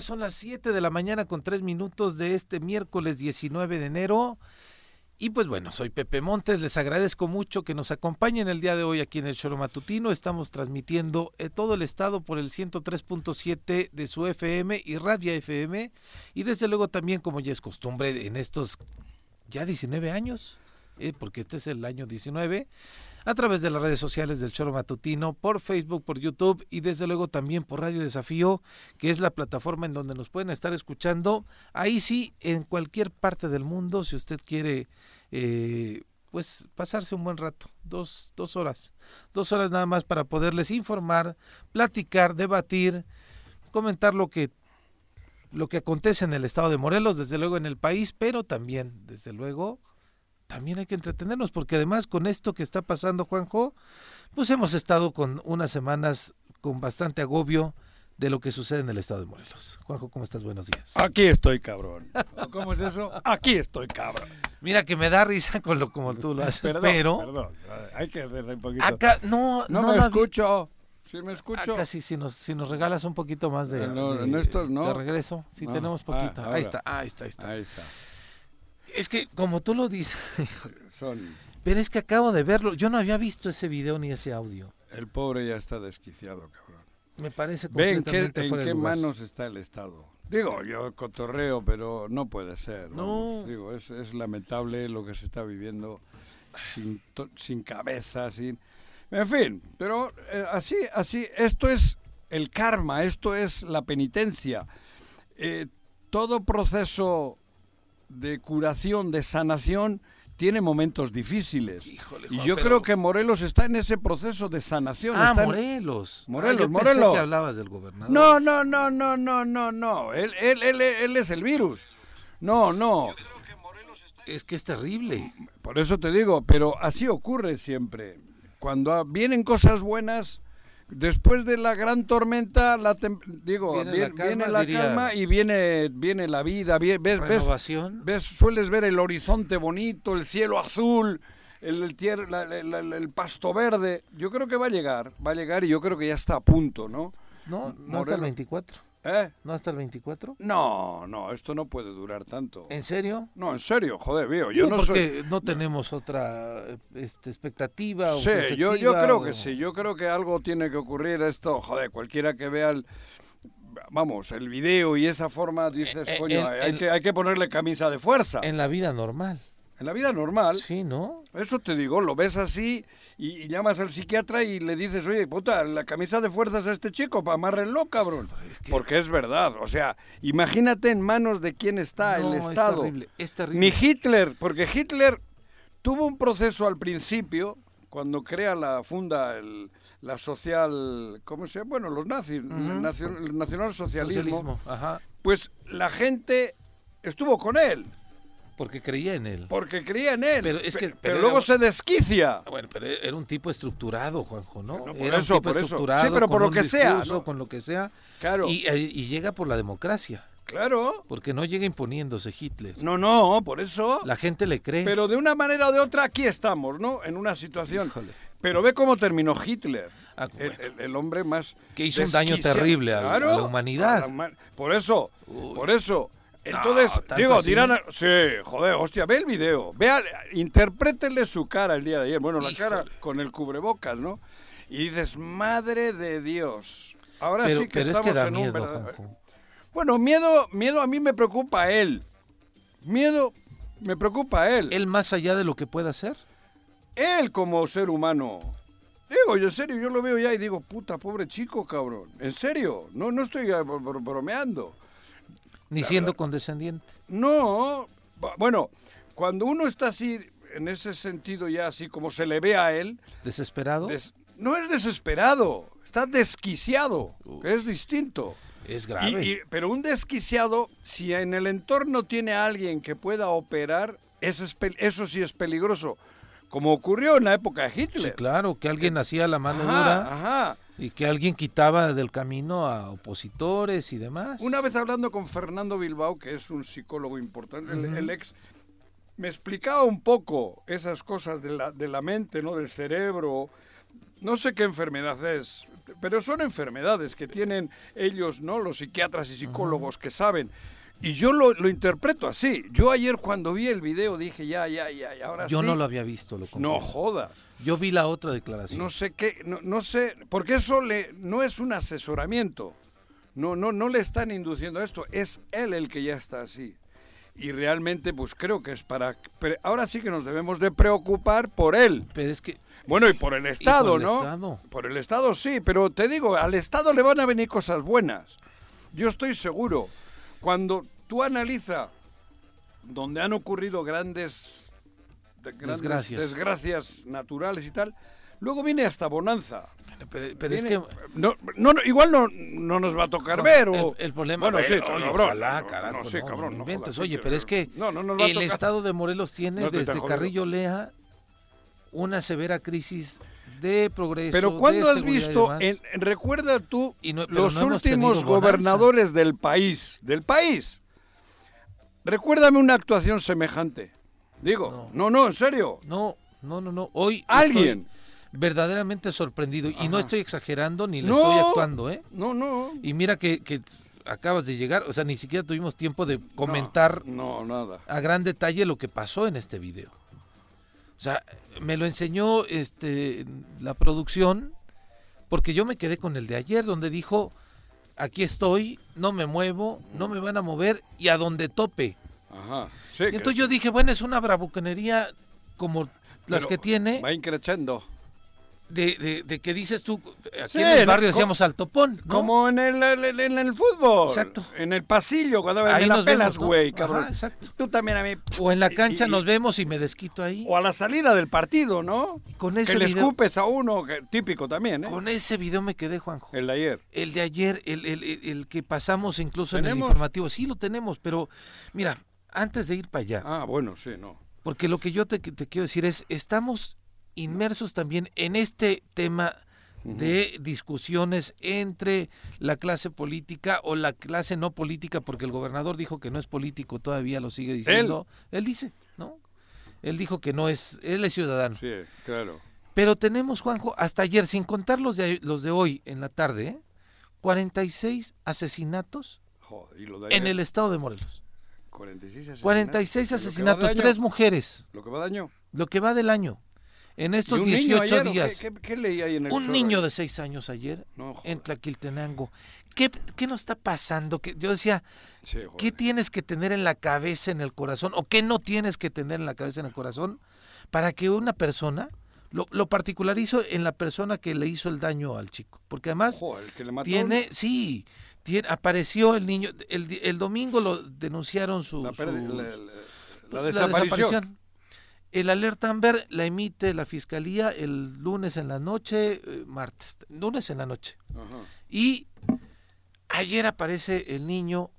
Son las 7 de la mañana con 3 minutos de este miércoles 19 de enero. Y pues bueno, soy Pepe Montes, les agradezco mucho que nos acompañen el día de hoy aquí en el Choro Matutino. Estamos transmitiendo en todo el estado por el 103.7 de su FM y Radio FM. Y desde luego también, como ya es costumbre en estos ya 19 años, eh, porque este es el año 19, a través de las redes sociales del Choro Matutino, por Facebook, por YouTube y desde luego también por Radio Desafío, que es la plataforma en donde nos pueden estar escuchando. Ahí sí, en cualquier parte del mundo, si usted quiere, eh, pues pasarse un buen rato, dos, dos horas, dos horas nada más para poderles informar, platicar, debatir, comentar lo que lo que acontece en el estado de Morelos, desde luego en el país, pero también, desde luego, también hay que entretenernos, porque además con esto que está pasando, Juanjo, pues hemos estado con unas semanas con bastante agobio de lo que sucede en el estado de Morelos. Juanjo, ¿cómo estás? Buenos días. Aquí estoy, cabrón. ¿Cómo es eso? Aquí estoy, cabrón. Mira que me da risa con lo como tú lo haces, Perdón, pero perdón. Hay que verle un poquito. acá no no, no me escucho. Sí me escucho. Acá sí, si nos, si nos regalas un poquito más de, No, de- en estos no. de regreso, sí tenemos Ah, poquito. ahí está, ahí está, ahí está. Ahí está. Es que como tú lo dices, Son... pero es que acabo de verlo, yo no había visto ese video ni ese audio. El pobre ya está desquiciado, cabrón. Me parece Ve en qué, completamente en qué lugar. manos está el Estado. Digo, yo cotorreo, pero no puede ser. vamos. No. Digo, es, es lamentable lo que se está viviendo sin, to- sin cabeza, sin... En fin, pero eh, así, así, esto es el karma, esto es la penitencia. Eh, todo proceso de curación, de sanación, tiene momentos difíciles. Híjole, y Juan, yo pero- creo que Morelos está en ese proceso de sanación. Ah, está en- Morelos. Morelos, Ah, yo pensé Morelos. que hablabas del gobernador. no, no, no, no, no, no, no. Él, él, él, él es el virus. No, no. Es que es terrible. Por eso te digo, pero así ocurre siempre. Cuando vienen cosas buenas, después de la gran tormenta, la tem- digo, Viene viene, la calma, viene la diría- calma y viene, viene la vida. ves, ves, Renovación. ves, sueles ver el horizonte bonito, el cielo azul, el, el, tier- la- la- la- el pasto verde. Yo creo que va a llegar, va a llegar y yo creo que ya está a punto, ¿no? No, no hasta el Morelos. 24. ¿Eh? No hasta el 24. No, no, esto no puede durar tanto. ¿En serio? No, en serio, joder, veo, yo no soy... porque no tenemos otra este, expectativa. o Sí, yo, yo perspectiva, creo o- que sí, yo creo que algo tiene que ocurrir esto, joder, cualquiera que vea el, vamos, el video y esa forma dices, Eh, eh, coño, en- hay, en- que, hay que ponerle camisa de fuerza. En, En la vida normal. la vida normal, Sí, ¿no? eso te digo, lo ves así y, y llamas al psiquiatra y le dices, oye, puta, la camisa de fuerzas a este chico, para amárrenlo, cabrón. Porque es verdad, o sea, imagínate en manos de quién está No, el es Estado. terrible, es terrible. Ni Hitler, porque Hitler tuvo un proceso al principio, cuando crea la funda el- la social, ¿cómo se llama? Bueno, los nazis, el, nacio- el nacionalsocialismo, Socialismo. Ajá. pues la gente estuvo con él, Porque creía en él. porque creía en él, Pero es que- Pe- pero luego era- se desquicia. Bueno, pero era un tipo estructurado, Juanjo, ¿no? No, por era eso, un tipo por eso. estructurado. Sí, pero por lo que sea, ¿no? Con lo que sea. Claro, Y, eh, y llega por la democracia. claro. Porque no llega imponiéndose Hitler. No, no, por eso. La gente le cree. Pero de una manera o de otra aquí estamos, ¿no? En una situación. Híjole. Pero ve cómo terminó Hitler. Ah, el, bueno. el- el hombre más... Que hizo un daño terrible a la- a la humanidad. a la huma- por eso, Uy. por eso. Entonces, digo, así. dirán... Sí, joder, hostia, ve el video. Vea, interprétenle su cara el día de ayer. Bueno, la cara con el cubrebocas, ¿no? Y dices, madre de Dios. Ahora pero sí que es estamos que da en un miedo, verdad- Juanjo. Bueno, miedo, miedo a mí me preocupa a él. Miedo me preocupa a él. Él más allá de lo que pueda hacer. Él como ser humano. Digo, yo en serio, yo lo veo ya y digo, puta, pobre chico, cabrón. En serio, no, no estoy eh, bro- bro- bromeando. Ni siendo condescendiente. No, bu- bueno, cuando uno está así, en ese sentido ya así como se le ve a él, Desesperado. des- no es desesperado, está desquiciado, que es distinto. es grave. y- pero un desquiciado, si en el entorno tiene a alguien que pueda operar, eso, es eso sí es peligroso. Como ocurrió en la época de Sí, Hitler. claro, que alguien hacía la mano Ajá, dura ajá. Y que alguien quitaba del camino a opositores y demás. Una vez hablando con Fernando Bilbao, que es un psicólogo importante, el, ex, me explicaba un poco esas cosas de la, de la mente, ¿no? Del cerebro, no sé qué enfermedad es, pero son enfermedades que tienen ellos, ¿no? Los psiquiatras y psicólogos que saben. Y yo lo, lo interpreto así. Yo ayer cuando vi el video dije, ya, ya, ya, ya, ahora Yo sí. no lo había visto, lo No confieso. joda. Yo vi la otra declaración. No sé qué, no, no sé, porque eso le, no es un asesoramiento. No, no, no le están induciendo a esto. Es él el que ya está así. Y realmente, pues creo que es para. ahora sí que nos debemos de preocupar por él. Pero es que Bueno, y por el Estado, el ¿no? Estado. Por el Estado sí, pero te digo, al Estado le van a venir cosas buenas. Yo estoy seguro. Cuando tú analizas donde han ocurrido grandes, de- grandes Desgracias. desgracias naturales y tal, luego viene hasta bonanza. pero, pero es que no, no, no, igual no, no nos va a tocar No, ver. O, el, el problema Bueno, sí, cabrón, ojalá, no, carajo, no, sí, cabrón, no Oye, pero es que el estado de Morelos tiene desde. Carrillo Lea una severa crisis de progreso. Pero de ¿cuándo has visto, en, en- recuerda tú, Y no- pero los no últimos gobernadores del país, del país? Recuérdame una actuación semejante. Digo, no, no, en serio. No, no, no, no. Hoy Alguien. verdaderamente sorprendido y no estoy exagerando ni le No. estoy actuando, ¿eh? No, no. Y mira que, que acabas de llegar, o sea, ni siquiera tuvimos tiempo de comentar No, nada. a gran detalle lo que pasó en este video. O sea, me lo enseñó este la producción porque yo me quedé con el de ayer donde dijo, aquí estoy, no me muevo, no me van a mover y a donde tope. Ajá. Sí, Y que entonces yo dije, bueno, es una bravuconería como las pero que tiene, Va increchendo. De, de- de que dices tú, aquí Sí, en el barrio decíamos al topón, ¿no? Como en el, el- en el fútbol. Exacto. En el pasillo, cuando Ahí la nos pelas, güey, Ajá, cabrón. exacto. Tú también a mí. O en la cancha y- nos vemos y me desquito ahí. O a la salida del partido, ¿no? Con Que ese le video, escupes a uno, que, típico también, ¿eh? con ese video me quedé, Juanjo. El de ayer. El de ayer, el, el- el- el que pasamos incluso en el informativo, sí lo tenemos, pero mira, antes de ir para allá, Ah, bueno, sí, no. porque lo que yo te, te quiero decir es, estamos inmersos también en este tema de discusiones entre la clase política o la clase no política, porque el gobernador dijo que no es político, todavía lo sigue diciendo. Él, dice, ¿no? Él dijo que no es, él es ciudadano. Sí, claro. Pero tenemos, Juanjo, hasta ayer, sin contar los de, los de hoy en la tarde, ¿eh? 46 asesinatos Joder, y lo de en el estado de Morelos. 46 asesinatos. 46 Lo que va de asesinatos, tres mujeres, Lo que va de año. lo que va del año. En ¿Y estos un niño 18 ayer, o qué- días. ¿Qué, qué leí ahí en el Un chorro niño de 6 años ayer No, en Tlaquiltenango. ¿Qué, ¿Qué nos está pasando? Que yo decía, Sí. ¿qué tienes que tener en la cabeza, en el corazón? ¿O qué no tienes que tener en la cabeza, en el corazón? Para que una persona, lo, lo particularizo en la persona que le hizo el daño al chico. Porque además Joder, el que le mató tiene, sí, tiene, apareció el niño, el, el domingo lo denunciaron su, la, su- pérdida- la- la- la la desaparición. El alerta Amber la emite la fiscalía el lunes en la noche, eh, martes, lunes en la noche. Ajá. Y ayer aparece el niño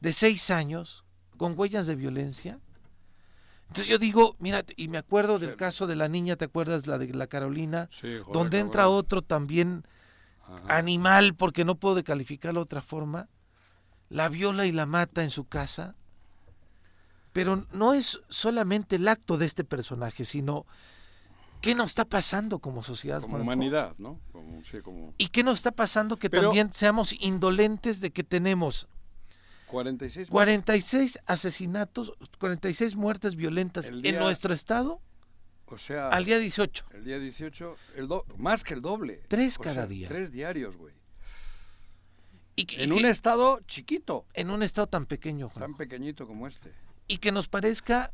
de seis años con huellas de violencia. Entonces yo digo, mira, y me acuerdo del Sí. caso de la niña, ¿te acuerdas? La de la Carolina, Sí, joder, donde entra cabrón. otro también Ajá. animal, porque no puedo calificarlo de otra forma, la viola y la mata en su casa. Pero no es solamente el acto de este personaje, sino qué nos está pasando como sociedad. Como Juanjo? humanidad, ¿no? Como, sí, como ¿Y qué nos está pasando que Pero- también seamos indolentes de que tenemos 46. 46 asesinatos, 46 muertes violentas en nuestro estado O sea, al día 18? el día 18, el do- más que el doble. Tres O cada sea, día. Tres diarios, güey. Y, En y un estado chiquito, en un estado tan pequeño, Juan. tan pequeñito como este. Y que nos parezca,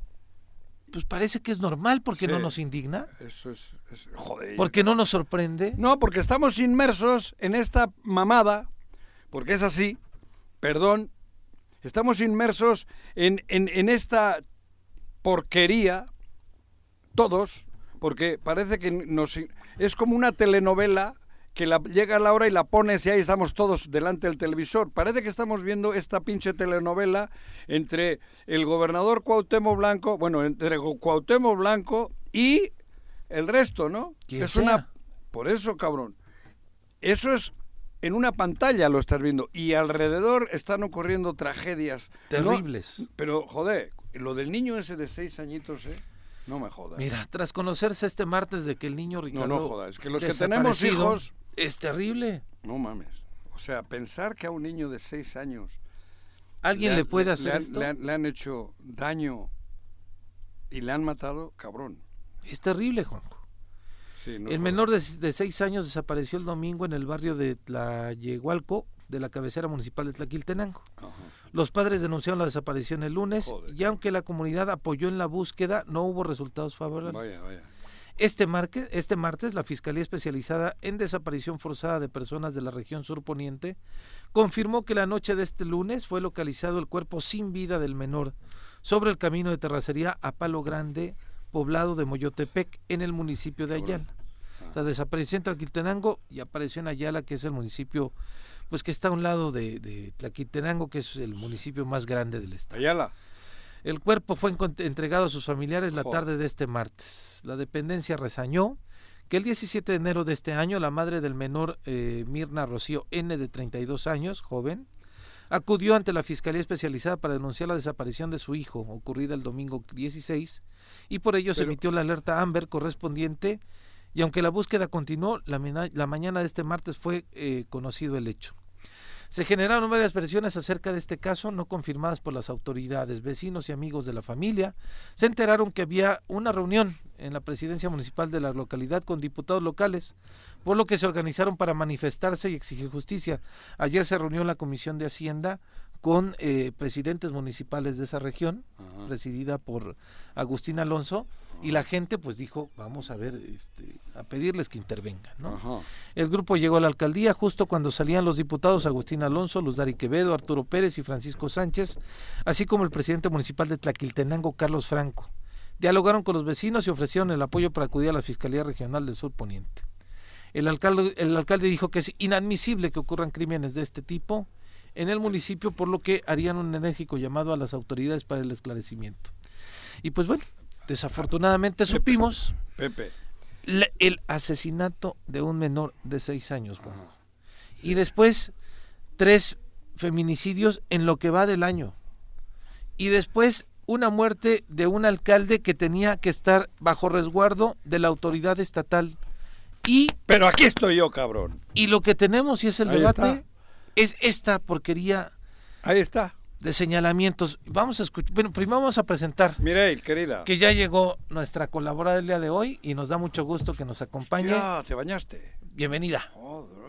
pues parece que es normal porque no nos indigna, Eso es, es- joder. porque no nos sorprende. No, porque estamos inmersos en esta mamada, porque es así, perdón, estamos inmersos en, en, en esta porquería, todos, porque parece que nos es como una telenovela que la, llega la hora y la pones y ahí estamos todos delante del televisor. Parece que estamos viendo esta pinche telenovela entre el gobernador Cuauhtémoc Blanco, bueno, entre Cuauhtémoc Blanco y el resto, ¿no? Es sea. una por eso, cabrón. Eso es en una pantalla lo estás viendo y alrededor están ocurriendo tragedias ¿no? Terribles. Pero joder, lo del niño ese de seis añitos, ¿eh? No me jodas. Mira, tras conocerse este martes de que el niño no, Ricardo no jodas. Es que los que tenemos hijos, es terrible. no mames. O sea, pensar que a un niño de seis años ¿Alguien le, puede hacer han- esto? le han- le han hecho daño y le han matado, cabrón. Es terrible, Juanjo. Sí, no el menor de, de seis años desapareció el domingo en el barrio de Tlayehualco, de la cabecera municipal de Tlaquiltenango. Ajá. Los padres denunciaron la desaparición el lunes Joder. y aunque la comunidad apoyó en la búsqueda, no hubo resultados favorables. Vaya, vaya. Este, marque- este martes, la Fiscalía Especializada en Desaparición Forzada de Personas de la región surponiente confirmó que la noche de este lunes fue localizado el cuerpo sin vida del menor sobre el camino de terracería a Palo Grande, poblado de Moyotepec, en el municipio de. Ayala. O sea, desapareció en Tlaquiltenango y apareció en Ayala, que es el municipio, pues que está a un lado de, de Tlaquiltenango, que es el municipio más grande del estado. Ayala. El cuerpo fue entregado a sus familiares la tarde de este martes. La dependencia resañó que el 17 de enero de este año la madre del menor eh, Mirna Rocío N de 32 años, joven, acudió ante la Fiscalía Especializada para denunciar la desaparición de su hijo, ocurrida el domingo 16, y por ello se emitió la alerta Amber correspondiente, y aunque la búsqueda continuó, la, la mañana de este martes fue eh, conocido el hecho. Se generaron varias versiones acerca de este caso, no confirmadas por las autoridades. Vecinos y amigos de la familia se enteraron que había una reunión en la presidencia municipal de la localidad con diputados locales, por lo que se organizaron para manifestarse y exigir justicia. Ayer se reunió la Comisión de Hacienda con eh, presidentes municipales de esa región, Ajá. presidida por Agustín Alonso, y la gente pues dijo, vamos a ver, este, a pedirles que intervengan, ¿no? Ajá. El grupo llegó a la alcaldía justo cuando salían los diputados Agustín Alonso, Luz Dari Quevedo, Arturo Pérez y Francisco Sánchez, así como el presidente municipal de Tlaquiltenango, Carlos Franco. Dialogaron con los vecinos y ofrecieron el apoyo para acudir a la Fiscalía Regional del Sur Poniente. El alcalde, el alcalde dijo que es inadmisible que ocurran crímenes de este tipo en el municipio, por lo que harían un enérgico llamado a las autoridades para el esclarecimiento. Y pues bueno, desafortunadamente supimos Pepe. la- el asesinato de un menor de seis años. Y después tres feminicidios en lo que va del año. Y después una muerte de un alcalde que tenía que estar bajo resguardo de la autoridad estatal. Y, Pero aquí estoy yo, cabrón. y lo que tenemos, y es el Ahí debate, está. es esta porquería Ahí está. De señalamientos. Vamos a escuchar, bueno, primero vamos a presentar Mireille, querida. que ya llegó nuestra colaboradora del día de hoy y nos da mucho gusto que nos acompañe. Ya, te bañaste. Bienvenida. Joder.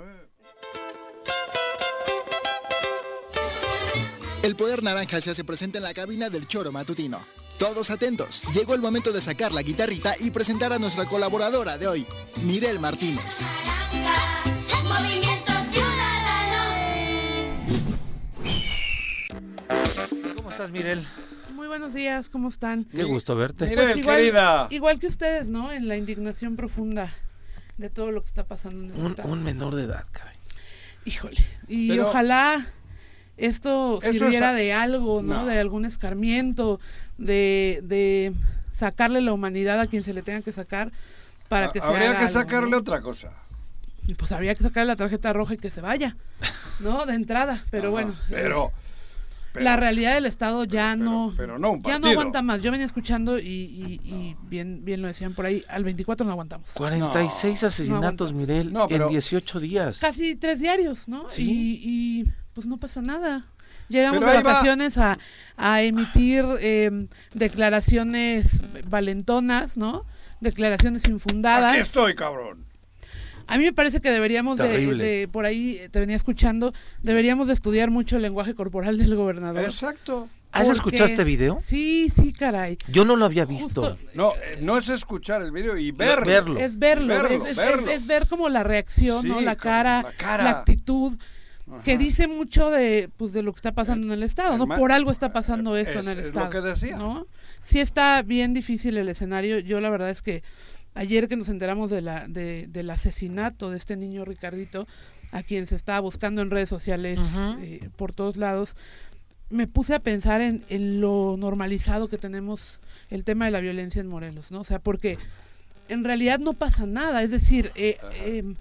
El poder naranja se hace presente en la cabina del choro matutino. Todos atentos, llegó el momento de sacar la guitarrita y presentar a nuestra colaboradora de hoy, Mirel Martínez. Movimiento estás, Mirel? Muy buenos días, ¿cómo están? Qué gusto verte. Mire, Pues igual, querida. igual que ustedes, ¿no? En la indignación profunda de todo lo que está pasando en el Un, estado. un menor de edad, caray. Híjole. Y Pero- ojalá esto es sirviera a- de algo, ¿no? No. De algún escarmiento, de, de sacarle la humanidad a quien se le tenga que sacar para que se Habría haga que algo, sacarle ¿no? otra cosa. Y pues habría que sacarle la tarjeta roja y que se vaya, ¿no? De entrada. Pero Ajá. bueno. Pero. Pero- la realidad del Estado ya pero- no pero no ya no aguanta más. Yo venía escuchando y, y- y bien bien lo decían por ahí, al 24 no aguantamos. 46 asesinatos, aguantas. Mirel, No, pero- en 18 días. Casi tres diarios, ¿no? Sí. Y, y, pues no pasa nada. Llegamos de va. vacaciones a, a emitir eh, declaraciones valentonas, ¿no? Declaraciones infundadas. Aquí estoy, cabrón. A mí me parece que deberíamos de, por ahí eh, te venía escuchando, deberíamos de estudiar mucho el lenguaje corporal del gobernador. Exacto. ¿Has porque- escuchado este video? Sí, sí, caray. Yo no lo había visto. Justo, No, no es escuchar el video y verlo. verlo. Es verlo, Verlo, es, es- verlo. es- es ver como la reacción, ¿no? La cara, la cara. la actitud, que dice mucho de, pues, de lo que está pasando en el Estado, ¿no? Por algo está pasando esto es- en el es lo Estado. que decía. ¿no? Sí está bien difícil el escenario. Yo la verdad es que ayer que nos enteramos de la, de- del asesinato de este niño Ricardito, a quien se estaba buscando en redes sociales eh, por todos lados, me puse a pensar en, en lo normalizado que tenemos el tema de la violencia en Morelos, ¿no? O sea, porque en realidad no pasa nada, es decir, eh, em,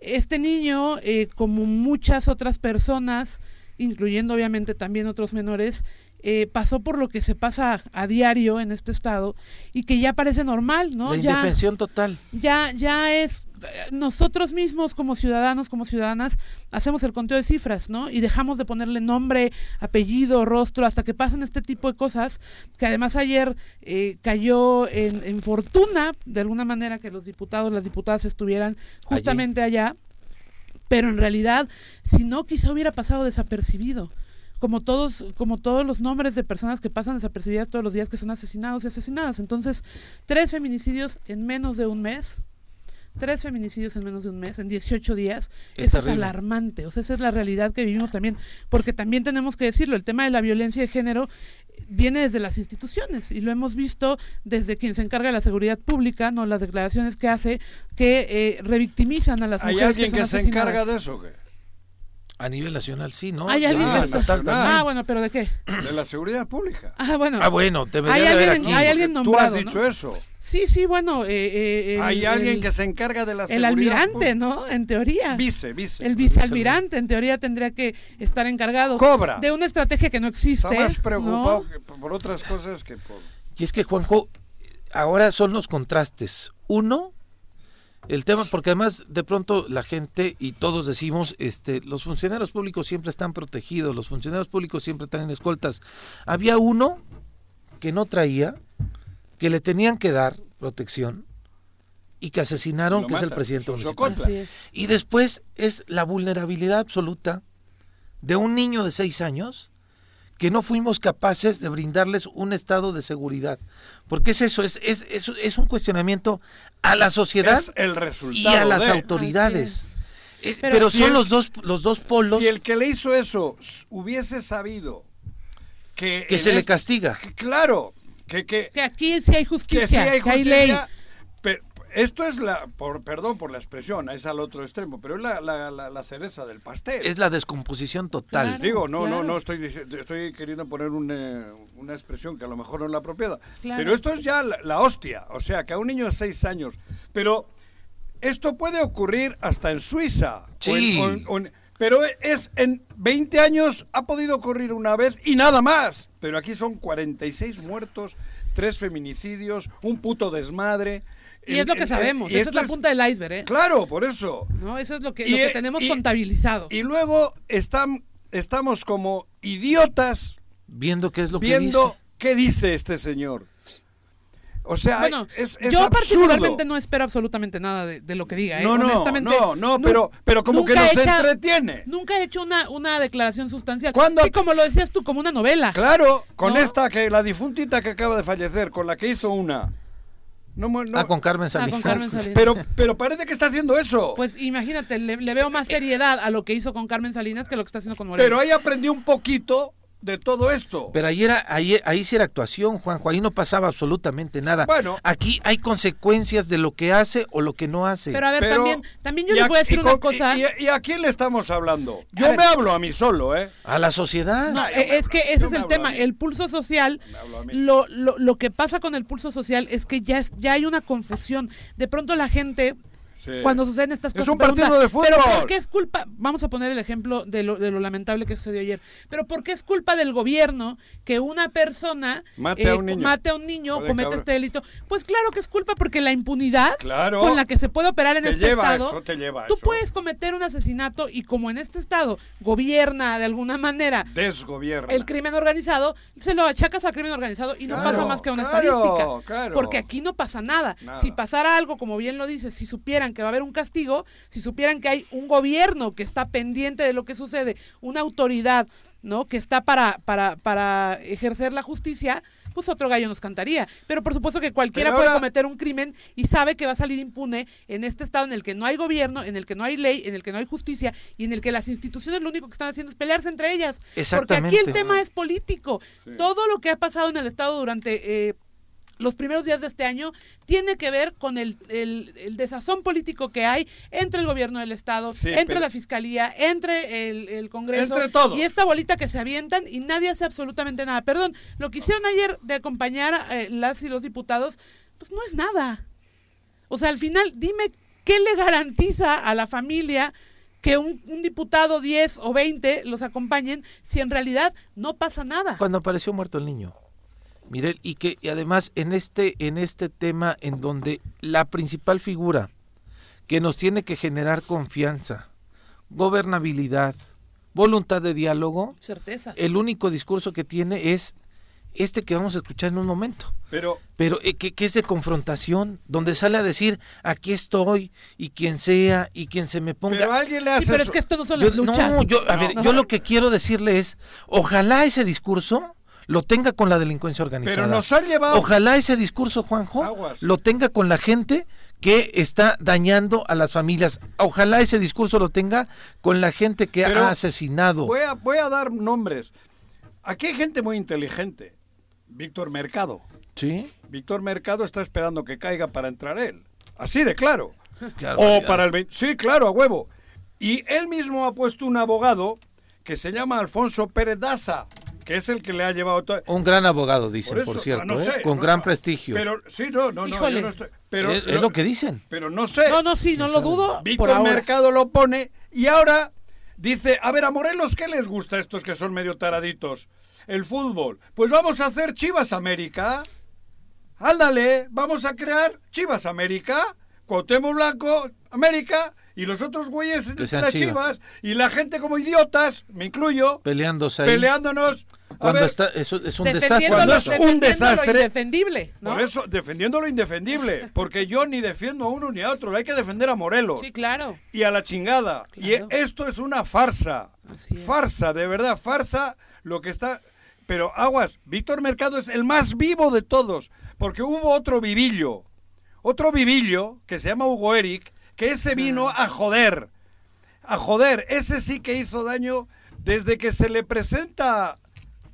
este niño, eh, como muchas otras personas, incluyendo obviamente también otros menores, eh, pasó por lo que se pasa a diario en este estado y que ya parece normal, ¿no? La ya, indefensión total. ya, ya es eh, nosotros mismos como ciudadanos, como ciudadanas, hacemos el conteo de cifras, ¿no? Y dejamos de ponerle nombre, apellido, rostro, hasta que pasan este tipo de cosas, que además ayer eh, cayó en, en fortuna, de alguna manera, que los diputados, las diputadas estuvieran justamente allá, pero en realidad, si no, quizá hubiera pasado desapercibido como todos, como todos los nombres de personas que pasan desapercibidas todos los días que son asesinados y asesinadas. Entonces, tres feminicidios en menos de un mes. Tres feminicidios en menos de un mes, en 18 días. Es Eso es alarmante. O sea, esa es la realidad que vivimos también. Porque también tenemos que decirlo, el tema de la violencia de género viene desde las instituciones y lo hemos visto desde quien se encarga de la seguridad pública, no las declaraciones que hace que eh, revictimizan a las ¿Hay mujeres alguien que, que, son se encarga de eso? qué? A nivel nacional sí, ¿no? ¿Hay alguien Ah. Ah, bueno, pero ¿de qué? De la seguridad pública. Ah, bueno. Ah, bueno, debería Hay alguien- aquí. hay alguien Tú has nombrado, dicho ¿no? eso. Sí, sí, bueno. eh, eh, el- Hay alguien el- que se encarga de la El seguridad almirante, pública. ¿no? En teoría. Vice, vice. El vicealmirante, en teoría, tendría que estar encargado Cobra. de una estrategia que no existe. Está más preocupado por otras cosas que por... Y es que, Juanjo, ahora son los contrastes. Uno, el tema, porque además de pronto la gente y todos decimos, este, los funcionarios públicos siempre están protegidos, los funcionarios públicos siempre están en escoltas. Había uno que no traía, que le tenían que dar protección y que asesinaron, Lo que es el presidente municipal. Y después es la vulnerabilidad absoluta de un niño de seis años que no fuimos capaces de brindarles un estado de seguridad. Porque es eso, es, es, es, es un cuestionamiento a la sociedad Es el y a las de- autoridades. Es- Pero pero si son el- los dos los dos polos Si el que le hizo eso hubiese sabido que... que se le este- castiga. que claro, que, que, Que aquí sí hay que justicia, sí hay que hay ley. Esto es la, por, perdón por la expresión, es al otro extremo, pero es la, la, la- la cereza del pastel. Es la descomposición total. Claro. Digo, no, claro. no, no estoy diciendo, estoy queriendo poner un, eh, una expresión que a lo mejor no es la apropiada. Claro. Pero esto es ya la, la hostia, o sea, que a un niño de seis años. Pero esto puede ocurrir hasta en Suiza. o Sí. en- o en- o en- pero es en 20 años ha podido ocurrir una vez y nada más. Pero aquí son 46 muertos, tres feminicidios, un puto desmadre. Y es lo que sabemos, y esa es esto la punta del iceberg, ¿eh? Claro, por eso. ¿No? Eso es lo que, Y, lo que eh, tenemos y- contabilizado. Y luego están, estamos como idiotas Viendo qué es lo que viendo dice. qué dice este señor. O sea, bueno, es, es yo absurdo. particularmente no espero absolutamente nada de, de lo que diga, ¿eh? No, no, Honestamente, no, no, pero, pero como que nos echa- entretiene. Nunca he hecho una, una declaración sustancial. ¿Cuándo? Sí, como lo decías tú, como una novela. Claro, con No. esta que la difuntita que acaba de fallecer, con la que hizo una. No, no- Ah, con Carmen Ah, Salinas. con Carmen Salinas. pero, pero parece que está haciendo eso. Pues imagínate, le, le veo más seriedad a lo que hizo con Carmen Salinas que lo que está haciendo con Moreno. pero ahí aprendió un poquito de todo esto. Pero ahí era, ahí, ahí sí era actuación, Juanjo, ahí no pasaba absolutamente nada. Bueno. Aquí hay consecuencias de lo que hace o lo que no hace. Pero a ver, Pero- también, también yo y les a- voy a decir y una cosa. Y, y a quién le estamos hablando? A Yo ver. me hablo a mí solo, ¿eh? a la sociedad. No, eh, es que ese es el tema. El pulso social, Me hablo a mí. lo, lo, lo que pasa con el pulso social es que ya, es- ya hay una confusión. De pronto la gente, Sí. cuando suceden estas Es cosas, un pregunta, partido de fútbol. Pero ¿por qué es culpa? Vamos a poner el ejemplo de lo, de lo lamentable que sucedió ayer. Pero ¿por qué es culpa del gobierno que una persona eh, Mate a un niño. mate a un niño, Joder, comete cabrón. este delito? Pues claro que es culpa porque la impunidad Claro. con la que se puede operar en Te este lleva estado, eso, te lleva a tú eso. puedes cometer un asesinato y como en este estado gobierna de alguna manera Desgobierna. el crimen organizado, se lo achacas al crimen organizado y no pasa más que una claro, estadística. Porque aquí no pasa nada. Nada. Si pasara algo, como bien lo dices, si supieran que va a haber un castigo, si supieran que hay un gobierno que está pendiente de lo que sucede, una autoridad, ¿no? Que está para, para, para ejercer la justicia, pues otro gallo nos cantaría. Pero por supuesto que cualquiera puede cometer un crimen y sabe que va a salir impune en este estado en el que no hay gobierno, en el que no hay ley, en el que no hay justicia y en el que las instituciones lo único que están haciendo es pelearse entre ellas. Porque aquí el tema es político. Todo lo que ha pasado en el estado durante eh, los primeros días de este año tiene que ver con el, el- el desazón político que hay entre el gobierno del estado, Sí, entre pero- la fiscalía, entre el, el Congreso Entre todos. y esta bolita que se avientan y nadie hace absolutamente nada. Perdón, lo que hicieron ayer de acompañar a eh, las y los diputados, pues no es nada. O sea, al final, dime qué le garantiza a la familia que un, un diputado 10 o 20 los acompañen si en realidad no pasa nada. Cuando apareció muerto el niño. Mire, y que y además en este, en este tema en donde la principal figura que nos tiene que generar confianza, gobernabilidad, voluntad de diálogo, Certeza. el único discurso que tiene es este que vamos a escuchar en un momento. Pero pero eh, que, que es de confrontación, donde sale a decir aquí estoy y quien sea y quien se me ponga. pero alguien le Sí, hace pero es que esto no son Yo- las luchas. no, yo, a ver, No. yo lo que quiero decirle es, ojalá ese discurso lo tenga con la delincuencia organizada. pero nos ha llevado Ojalá ese discurso, Juanjo, Aguas. lo tenga con la gente que está dañando a las familias. Ojalá ese discurso lo tenga con la gente que Pero ha asesinado. Voy a, voy a dar nombres. Aquí hay gente muy inteligente. Víctor Mercado. ¿Sí? Víctor Mercado está esperando que caiga para entrar él. Así de claro. O para el 20 Sí, claro, a huevo. Y él mismo ha puesto un abogado que se llama Alfonso Pérez Daza, que es el que le ha llevado todo. Un gran abogado, dicen, por, eso, cierto, no ¿eh? con no, gran no, prestigio. Pero sí, no, no, no, yo no estoy. Pero, es, es lo que dicen. pero no sé. No, no, sí, no lo dudo. por Víctor. Mercado lo pone y ahora dice, a ver, a Morelos, ¿qué les gusta a estos que son medio taraditos? El fútbol. Pues vamos a hacer Chivas América. Ándale, vamos a crear Chivas América, Cuauhtémoc Blanco, América, y los otros güeyes sean las Chivas. Chivas, y la gente como idiotas, me incluyo, Peleándose ahí. peleándonos. Cuando ver, está, eso es un desastre. Cuando es un defendiendo desastre, Lo indefendible, ¿no? Por eso, defendiendo lo indefendible, porque yo ni defiendo a uno ni a otro, hay que defender a Morelos. Sí, claro. y a la chingada. Claro. Y esto es una farsa. Así es. Farsa, de verdad, farsa lo que está... Pero aguas, Víctor Mercado es el más vivo de todos, porque hubo otro vivillo, otro vivillo que se llama Hugo Eric, que ese vino a joder, a joder, ese sí que hizo daño desde que se le presenta,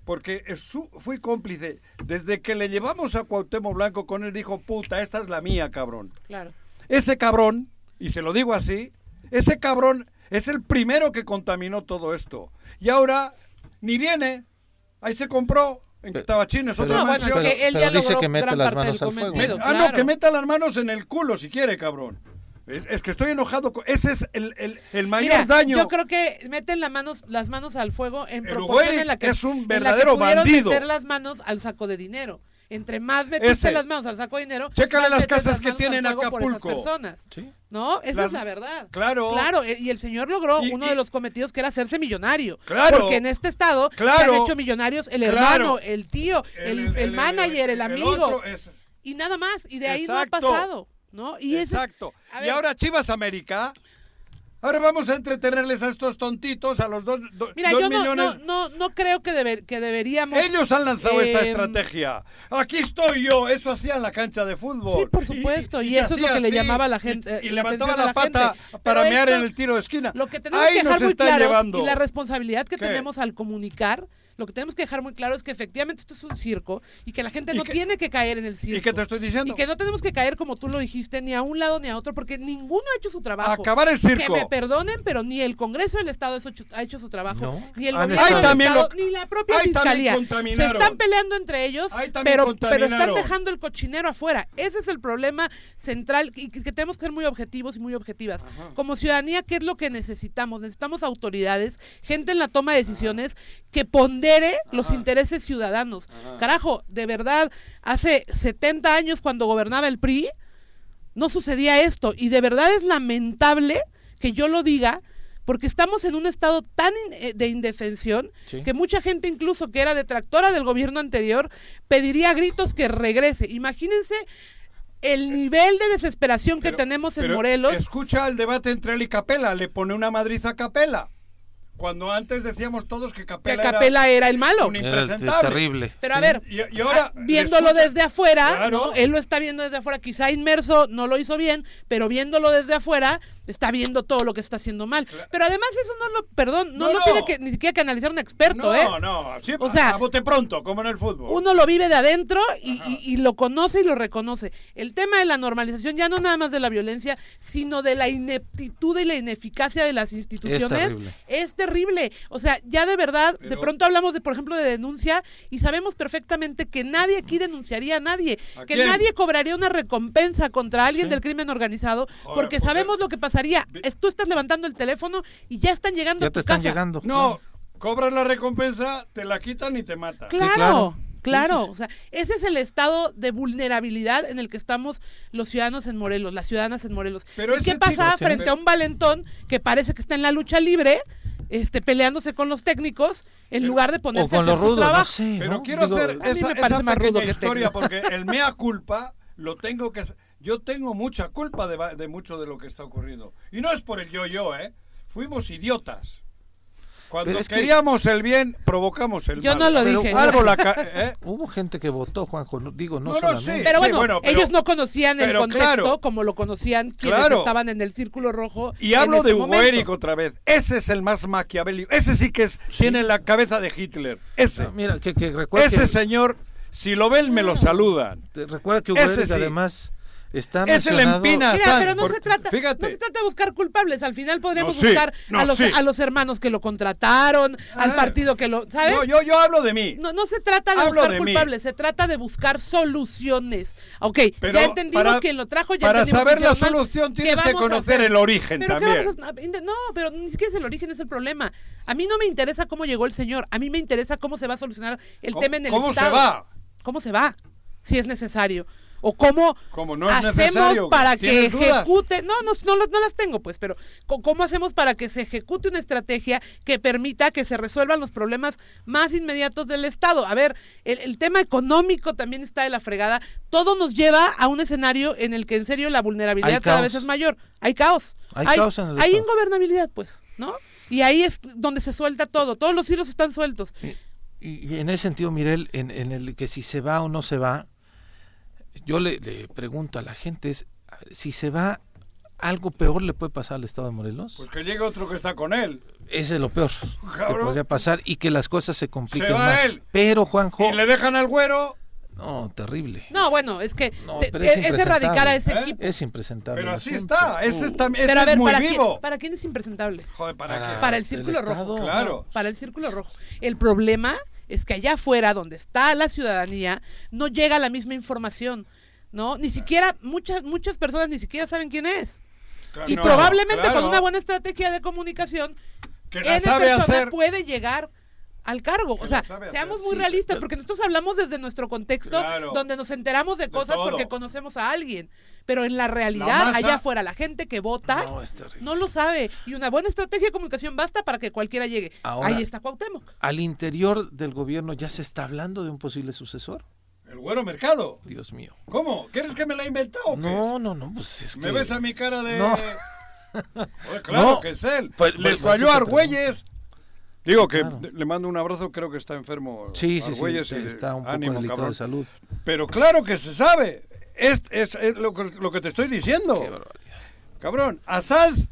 porque es su- fui cómplice, desde que le llevamos a Cuauhtémoc Blanco con él dijo, puta, esta es la mía, cabrón. Claro. Ese cabrón, y se lo digo así, ese cabrón es el primero que contaminó todo esto. Y ahora ni viene. Ahí se compró en Pero- Tabachín, es pero- otra No, bueno, es que él pero ya dice logró que mete las manos al fuego. Ah, no, que meta las manos en el culo si quiere, cabrón. Es, es que estoy enojado. con- ese es el, el- el mayor Mira, daño. Yo creo que meten las manos, las manos al fuego en El proporción en la que es un en la que verdadero pudieron bandido. meter las manos al saco de dinero. Entre más metiste Ese. las manos al saco de dinero, Chécale las casas las que manos tiene al en fuego por esas Acapulco. personas. Sí. ¿No? Esa Las- es la verdad. Claro. Claro, e- y el señor logró Y- uno y- de los cometidos que era hacerse millonario. Claro. Porque en este estado Claro. se han hecho millonarios el Claro. hermano, el tío, el, el manager, el, amigo. y nada más. Y de ahí no ha pasado. ¿No? Y ese Exacto. a y ver. ahora Chivas América. Ahora vamos a entretenerles a estos tontitos, a los dos, do- Mira, dos yo no, millones. no, no, no creo que, debe- que deberíamos. Ellos han lanzado esta eh, estrategia. Aquí estoy yo. Eso hacía en la cancha de fútbol. Sí, por supuesto, y te eso es lo que le así, llamaba a la gente- Y, y la levantaba la, la pata gente. para Pero mear esto- en el tiro de esquina. Lo que tenemos Ahí que dejar nos muy están claro llevando. y la responsabilidad que ¿Qué? tenemos al comunicar, lo que tenemos que dejar muy claro es que efectivamente esto es un circo y que la gente ¿Y no tiene que caer en el circo. ¿Y qué te estoy diciendo? Y que no tenemos que caer, como tú lo dijiste, ni a un lado ni a otro, porque ninguno ha hecho su trabajo. Acabar el circo. Que me perdonen, pero ni el Congreso del Estado ha hecho su trabajo, No. ni el Han gobierno estado- del Estado, lo- ni la propia Fiscalía. Se están peleando entre ellos, pero, pero están dejando el cochinero afuera. Ese es el problema central y que, que tenemos que ser muy objetivos y muy objetivas. Como ciudadanía, ¿qué es lo que necesitamos? Necesitamos autoridades, gente en la toma de decisiones que pondere los intereses ciudadanos. Carajo, de verdad, hace 70 años cuando gobernaba el PRI, no sucedía esto. Y de verdad es lamentable que yo lo diga, porque estamos en un estado tan in- eh, de indefensión Sí. que mucha gente incluso que era detractora del gobierno anterior pediría a gritos que regrese. Imagínense el nivel de desesperación que tenemos en Morelos. Escucha el debate entre él y Capela. Le pone una madriz a Capela. Cuando antes decíamos todos que que Capela, Capela era el malo. un impresentable. terrible. Pero a ver, Y, y ahora ah, viéndolo desde afuera, Claro. ¿no? él lo está viendo desde afuera, quizá inmerso no lo hizo bien, pero viéndolo desde afuera está viendo todo lo que está haciendo mal. Pero además eso no lo, perdón, no, No, lo no. tiene que ni siquiera que analizar un experto, No, ¿eh? no, sí, O sea, a bote pronto, como en el fútbol. Uno lo vive de adentro y, y- y lo conoce y lo reconoce. El tema de la normalización, ya no nada más de la violencia, sino de la ineptitud y la ineficacia de las instituciones, terrible. es terrible. O sea, ya de verdad, de pronto hablamos de, por ejemplo, de denuncia y sabemos perfectamente que nadie aquí denunciaría a nadie, ¿A que quién? nadie cobraría una recompensa contra alguien Sí. del crimen organizado, Joder, porque porque- sabemos lo que pasaría pasaría? Es, tú estás levantando el teléfono y ya están llegando Ya a te tu están casa. llegando. No, cobras la recompensa, te la quitan y te matan. Claro, claro. O sea, ese es el estado de vulnerabilidad en el que estamos los ciudadanos en Morelos, las ciudadanas en Morelos. Pero ¿Y qué pasa chico- frente a un valentón que parece que está en la lucha libre, este, peleándose con los técnicos, en lugar de O ponerse a con hacer los su rudos, trabajo? no sé. Pero ¿no? quiero Digo, hacer a mí esa, me parece esa más rudo que historia técnico. porque el mea culpa lo tengo que... Yo tengo mucha culpa de, mucho de lo que está ocurriendo. Y no es por el yo-yo, ¿eh? Fuimos idiotas. Cuando que- queríamos el bien, provocamos el Yo mal. no lo Pero dije. Algo la ca- ¿eh? Hubo gente que votó, Juanjo. no- digo, no, No, no, sí. Pero bueno, bueno, pero- ellos no conocían el contexto claro. como lo conocían quienes Claro. estaban en el círculo rojo. Y hablo de Hugo. Eric otra vez. Ese es el más maquiavélico. Ese sí que es, tiene la cabeza de Hitler. Ese. No, mira, que, que recuerda Ese que, señor, si lo ven, me lo saludan. te- recuerda que Hugo Eric, sí. además está le mencionado- empina. Mira, San, pero no por- se trata, fíjate. no se trata de buscar culpables. Al final podríamos No, sí, buscar no, a, los, sí. a los hermanos que lo contrataron, al partido que lo, ¿sabes? No, yo, yo hablo de mí. No, no se trata de Hablo buscar de mí. culpables, se trata de buscar soluciones. Ok, Pero ya entendimos para- quién lo trajo, ya para saber que la solución ¿Qué tienes que vamos a conocer el origen ¿Pero qué también. vamos a- no, pero ni siquiera es el origen, es el problema. A mí no me interesa cómo llegó el señor, a mí me interesa cómo se va a solucionar el ¿Cómo- tema en el cómo se Estado. va? ¿Cómo se va? Si es necesario. O cómo Como no hacemos para que ejecute, no, no, no, las- no las tengo pues, pero ¿cómo hacemos para que se ejecute una estrategia que permita que se resuelvan los problemas más inmediatos del Estado? A ver, el, el tema económico también está de la fregada. Todo nos lleva a un escenario en el que en serio la vulnerabilidad Hay cada vez es mayor. Hay caos. Hay caos en el Hay Estado. ingobernabilidad, pues, ¿no? Y ahí es donde se suelta todo. Todos los hilos están sueltos. Y, y en ese sentido, Mirel, en, en el que si se va o no se va, yo le, le pregunto a la gente, es, si se va, ¿algo peor le puede pasar al Estado de Morelos? Pues que llegue otro que está con él. Ese es lo peor que Cabrón. podría pasar y que las cosas se compliquen Se va más. él. Pero, Juanjo, Y le dejan al güero. no, terrible. No, bueno, es que No, te- es es erradicar a ese ¿Eh? equipo. Es impresentable. Pero así está. Ese, Uh, es, tam- ese Pero a ver, es muy ¿para quién, vivo. ¿para quién es impresentable? Joder, ¿para, Para- qué? Para el círculo rojo. Claro. Para el círculo rojo. El problema es que allá afuera, donde está la ciudadanía, no llega la misma información. ¿No? Ni siquiera, muchas, muchas personas ni siquiera saben quién es. Claro, Y no, probablemente claro. con una buena estrategia de comunicación, Que sabe persona hacer. puede llegar al cargo. O sea, seamos muy sí. realistas, porque nosotros hablamos desde nuestro contexto, Claro. donde nos enteramos de cosas porque conocemos a alguien. Pero en la realidad, La masa- allá afuera, la gente que vota No, es terrible. no lo sabe. Y una buena estrategia de comunicación basta para que cualquiera llegue. Ahora- Ahí está Cuauhtémoc. Al interior del gobierno ya se está hablando de un posible sucesor. El güero mercado. Dios mío. ¿Cómo? ¿Quieres que me la he inventado o qué? No, no, no, pues es ¿Me que... ves a mi cara de.? No. Oye, claro No. que es él. Pues- Les pues- falló pues Argüelles. Digo que Claro. le mando un abrazo, creo que está enfermo. Sí, sí, sí, Argüelles, y está un poco ánimo, delicado cabrón. de salud. Pero claro que se sabe. Es, es, es lo, que- lo que te estoy diciendo. Qué barbaridad. Cabrón, a Sanz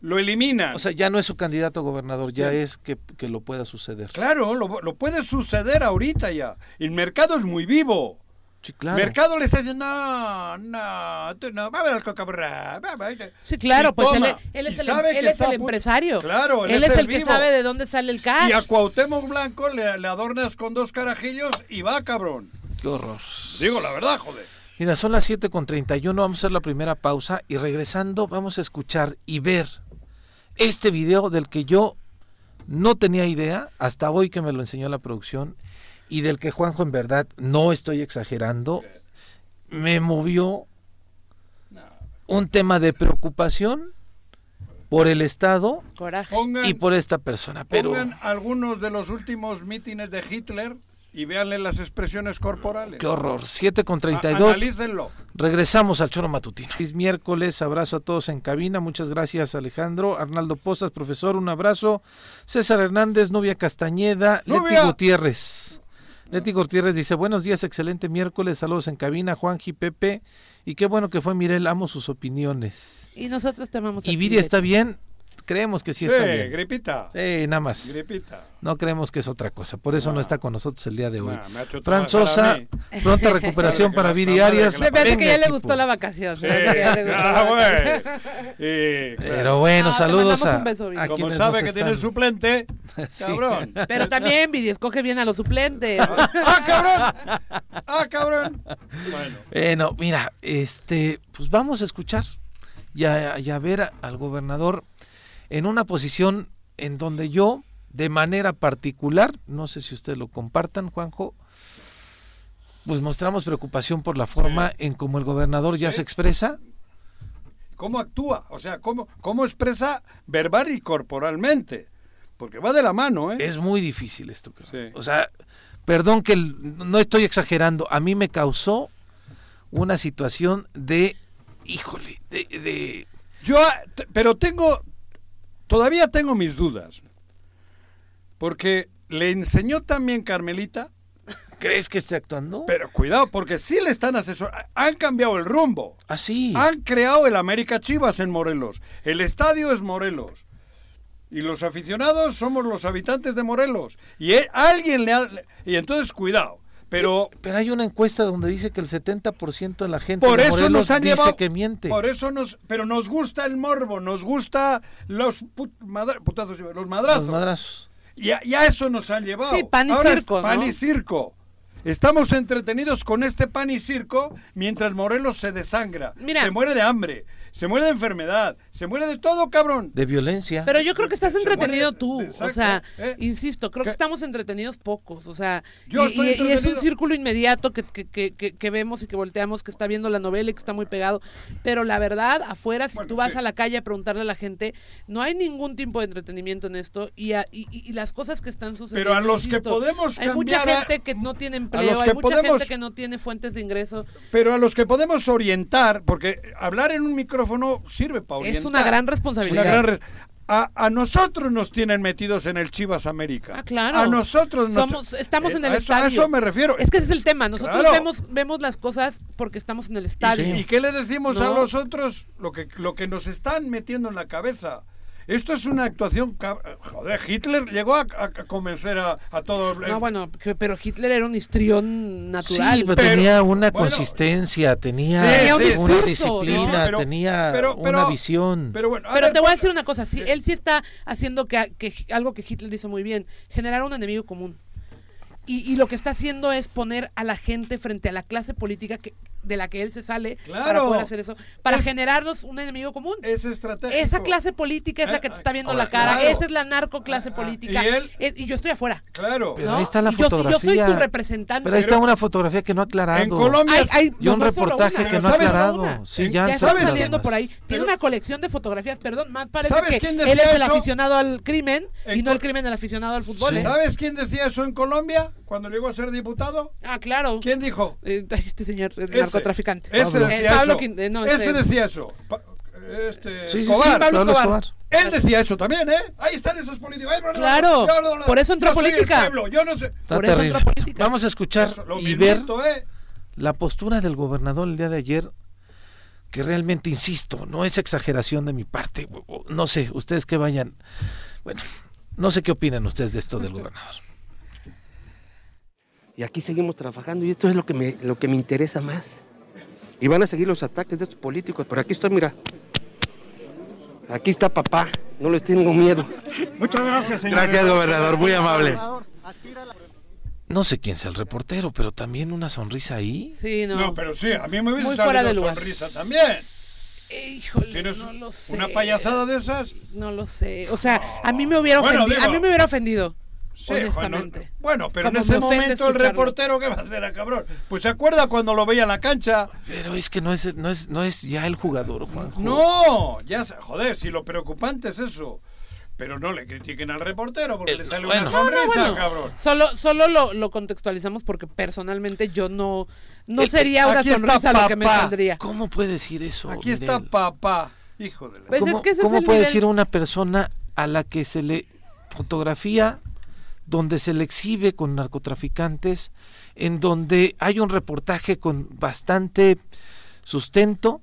lo eliminan. O sea, ya no es su candidato a gobernador, ya es que, que lo pueda suceder. claro, lo, lo puede suceder ahorita ya. El mercado es muy vivo. Sí, claro. Mercado le está diciendo, no, no, tú no, va a ver al va". Sí, claro, Y pues él, toma. él es el, él es empresario. Claro, él él es es el el que sabe de dónde sale el cash. Y a Cuauhtémoc Blanco le, le adornas con dos carajillos y va, cabrón. Qué horror. Digo la verdad, joder. Mira, son las 7 con 31, vamos a hacer la primera pausa y regresando vamos a escuchar y ver este video del que yo no tenía idea, hasta hoy que me lo enseñó la producción, y del que Juanjo en verdad no estoy exagerando, me movió un tema de preocupación por el Estado Coraje. Y por esta persona. Pero pongan algunos de los últimos mítines de Hitler y véanle las expresiones corporales. qué horror. 7 con A- 32. Analícenlo. Regresamos al Choro Matutino. Es miércoles, abrazo a todos en cabina. Muchas gracias, Alejandro. Arnaldo Pozas, profesor, un abrazo. César Hernández, Novia Castañeda, Leti. Gutiérrez. Leti Gutiérrez dice, buenos días, excelente miércoles, saludos en cabina, Juanji, Pepe. Y qué bueno que fue Mirel, amo sus opiniones. Y nosotros te amamos. ¿Y Betty. está bien? Creemos que sí Sí, está bien. gripita. Sí, nada más. Gripita. No creemos que es otra cosa. Por eso no, No. está con nosotros el día de hoy. Fran Sosa, mí. pronta recuperación para Viri Arias. Me parece que ya le gustó la vacación. Sí. Ah. Y, claro, Pero bueno, Ah, saludos a, a como sabe que tiene suplente, Sí. cabrón. Pero también, Viri, escoge bien a los suplentes. ¡Ah, cabrón! ¡Ah, cabrón! Bueno. Bueno, mira, este, pues vamos a escuchar y a, y a ver a- al gobernador en una posición en donde yo, de manera particular, no sé si ustedes lo compartan, Juanjo, pues mostramos preocupación por la forma en cómo el gobernador ya se expresa. ¿Cómo actúa? O sea, ¿cómo, cómo expresa verbal y corporalmente? Porque va de la mano, ¿eh? Es muy difícil esto. Sí. O sea, perdón que el- no estoy exagerando, a mí me causó una situación de, híjole, de, de- Yo, pero tengo, todavía tengo mis dudas. Porque le enseñó también Carmelita, ¿crees que esté actuando? pero cuidado, porque sí le están asesorando. Han cambiado el rumbo. Así. Han creado el América Chivas en Morelos. El estadio es Morelos. Y los aficionados somos los habitantes de Morelos. Y e- alguien le ha... Y entonces, cuidado. Pero Pero hay una encuesta donde dice que el 70% de la gente por de eso nos han dice llevado... que miente. Por eso nos... Pero nos gusta el morbo, nos gusta los put- madra- putazos, los madrazos. Los madrazos. Y a, y a eso nos han llevado. Sí, pan y Ahora es circo, pan ¿no? y circo. Estamos entretenidos con este pan y circo mientras Morelos se desangra. Mira. se muere de hambre, se muere de enfermedad, se muere de todo, cabrón. De violencia. Pero yo creo que estás entretenido muere- tú. exacto, O sea, ¿eh? insisto, creo que ¿Qué? estamos entretenidos pocos. O sea, Yo y, estoy y- y es un círculo inmediato que, que, que, que- que vemos y que volteamos, que está viendo la novela y que está muy pegado. Pero la verdad, afuera, si Bueno, tú vas sí. a la calle a preguntarle a la gente, no hay ningún tipo de entretenimiento en esto. Y, a- y, las cosas que están sucediendo. Pero a los que insisto, podemos Hay mucha cambiar gente que no tiene empleo, que hay mucha podemos- gente que no tiene fuentes de ingreso. Pero a los que podemos orientar, porque hablar en un micrófono sirve para orientar. Es una gran Una responsabilidad. gran re- a, a nosotros nos tienen metidos en el Chivas América. Ah, claro. A nosotros nos- Somos, estamos Eh, en el a eso, a estadio. eso me refiero. Es que ese es el tema. Nosotros Claro. vemos, vemos las cosas porque estamos en el estadio. ¿Y qué le decimos a No. los otros? Lo que, lo que nos están metiendo en la cabeza. Esto es una actuación... Joder, Hitler llegó a, convencer a, a todos... No, bueno, pero Hitler era un histrión natural. Sí, pero, pero- tenía una bueno. consistencia, tenía Sí, una disciplina, ¿no? Pero- tenía pero- una visión. Pero bueno, Pero ver, te voy a decir una cosa, sí, él sí está haciendo que, que algo que Hitler hizo muy bien, generar un enemigo común. Y, y lo que está haciendo es poner a la gente frente a la clase política que, de la que él se sale para Claro. poder hacer eso, para Es- generarnos un enemigo común. Es estratégico. Esa clase política es la Eh, que te está viendo ahora, la cara, claro. esa es la narcoclase Ah, política. y él- Es- y yo estoy afuera. Claro. Pero ¿no? ahí está la Y yo, yo fotografía. soy tu representante. Pero ahí está Pero- una fotografía que no ha aclarado. En Colombia... Hay- hay- Y un no, no solo reportaje una, que Pero no ha ¿sabes? aclarado. Una. Sí, ya ya está ¿sabes? saliendo por ahí. Tiene Pero- una colección de fotografías, perdón, más parece ¿Sabes que él es el aficionado al crimen En y no el crimen del aficionado al fútbol. ¿eh? ¿Sabes quién decía eso en Colombia cuando llegó a ser diputado? Ah, claro. ¿Quién dijo? Eh, este señor, el Ese. narcotraficante. Ese decía Pablo eso. Eh, no, Ese este- decía eso. Pa- este, Sí, sí, sí, Escobar. Pablo Pablo Escobar. Escobar. Él decía eso también, ¿eh? Ahí están esos políticos. Ay, Claro, por eso entró Yo soy el política. pueblo, Yo no sé. Está Por eso entra política. Vamos a escuchar Eso, y ver ¿eh? la postura del gobernador el día de ayer, que realmente, insisto, no es exageración de mi parte. No sé, ustedes que vayan. Bueno, no sé qué opinan ustedes de esto del gobernador. Y aquí seguimos trabajando y esto es lo que me, lo que me interesa más. Y van a seguir los ataques de estos políticos. Pero aquí estoy, mira. Aquí está papá. No les tengo miedo. Gracias, gobernador, muy amable. No sé quién sea el reportero, pero también una sonrisa ahí. Sí, no. No. pero sí, a mí me hubiese Muy fuera salido de lugar. sonrisa también. Eh, híjole, ¿Tienes no lo sé. una payasada de esas? No lo sé. O sea, a mí me hubiera Bueno, ofendido. a mí me hubiera ofendido. Sí, honestamente. Bueno, bueno, pero en ese momento el reportero, ¿qué va a hacer, a cabrón? Pues se acuerda cuando lo veía en la cancha. Pero es que no es, no es, no es ya el jugador, Juanjo. No, ya, se- joder, si lo preocupante es eso. Pero no le critiquen al reportero porque Eh, le sale bueno. una No, No, no, sonrisa, bueno, cabrón. Solo, solo lo, lo contextualizamos porque personalmente yo no, no El- sería una está sonrisa lo que me saldría. ¿Cómo puede decir eso? Aquí está papá, hijo de la... Pues ¿Cómo, es que el puede nivel- decir una persona a la que se le fotografía donde se le exhibe con narcotraficantes, en donde hay un reportaje con bastante sustento.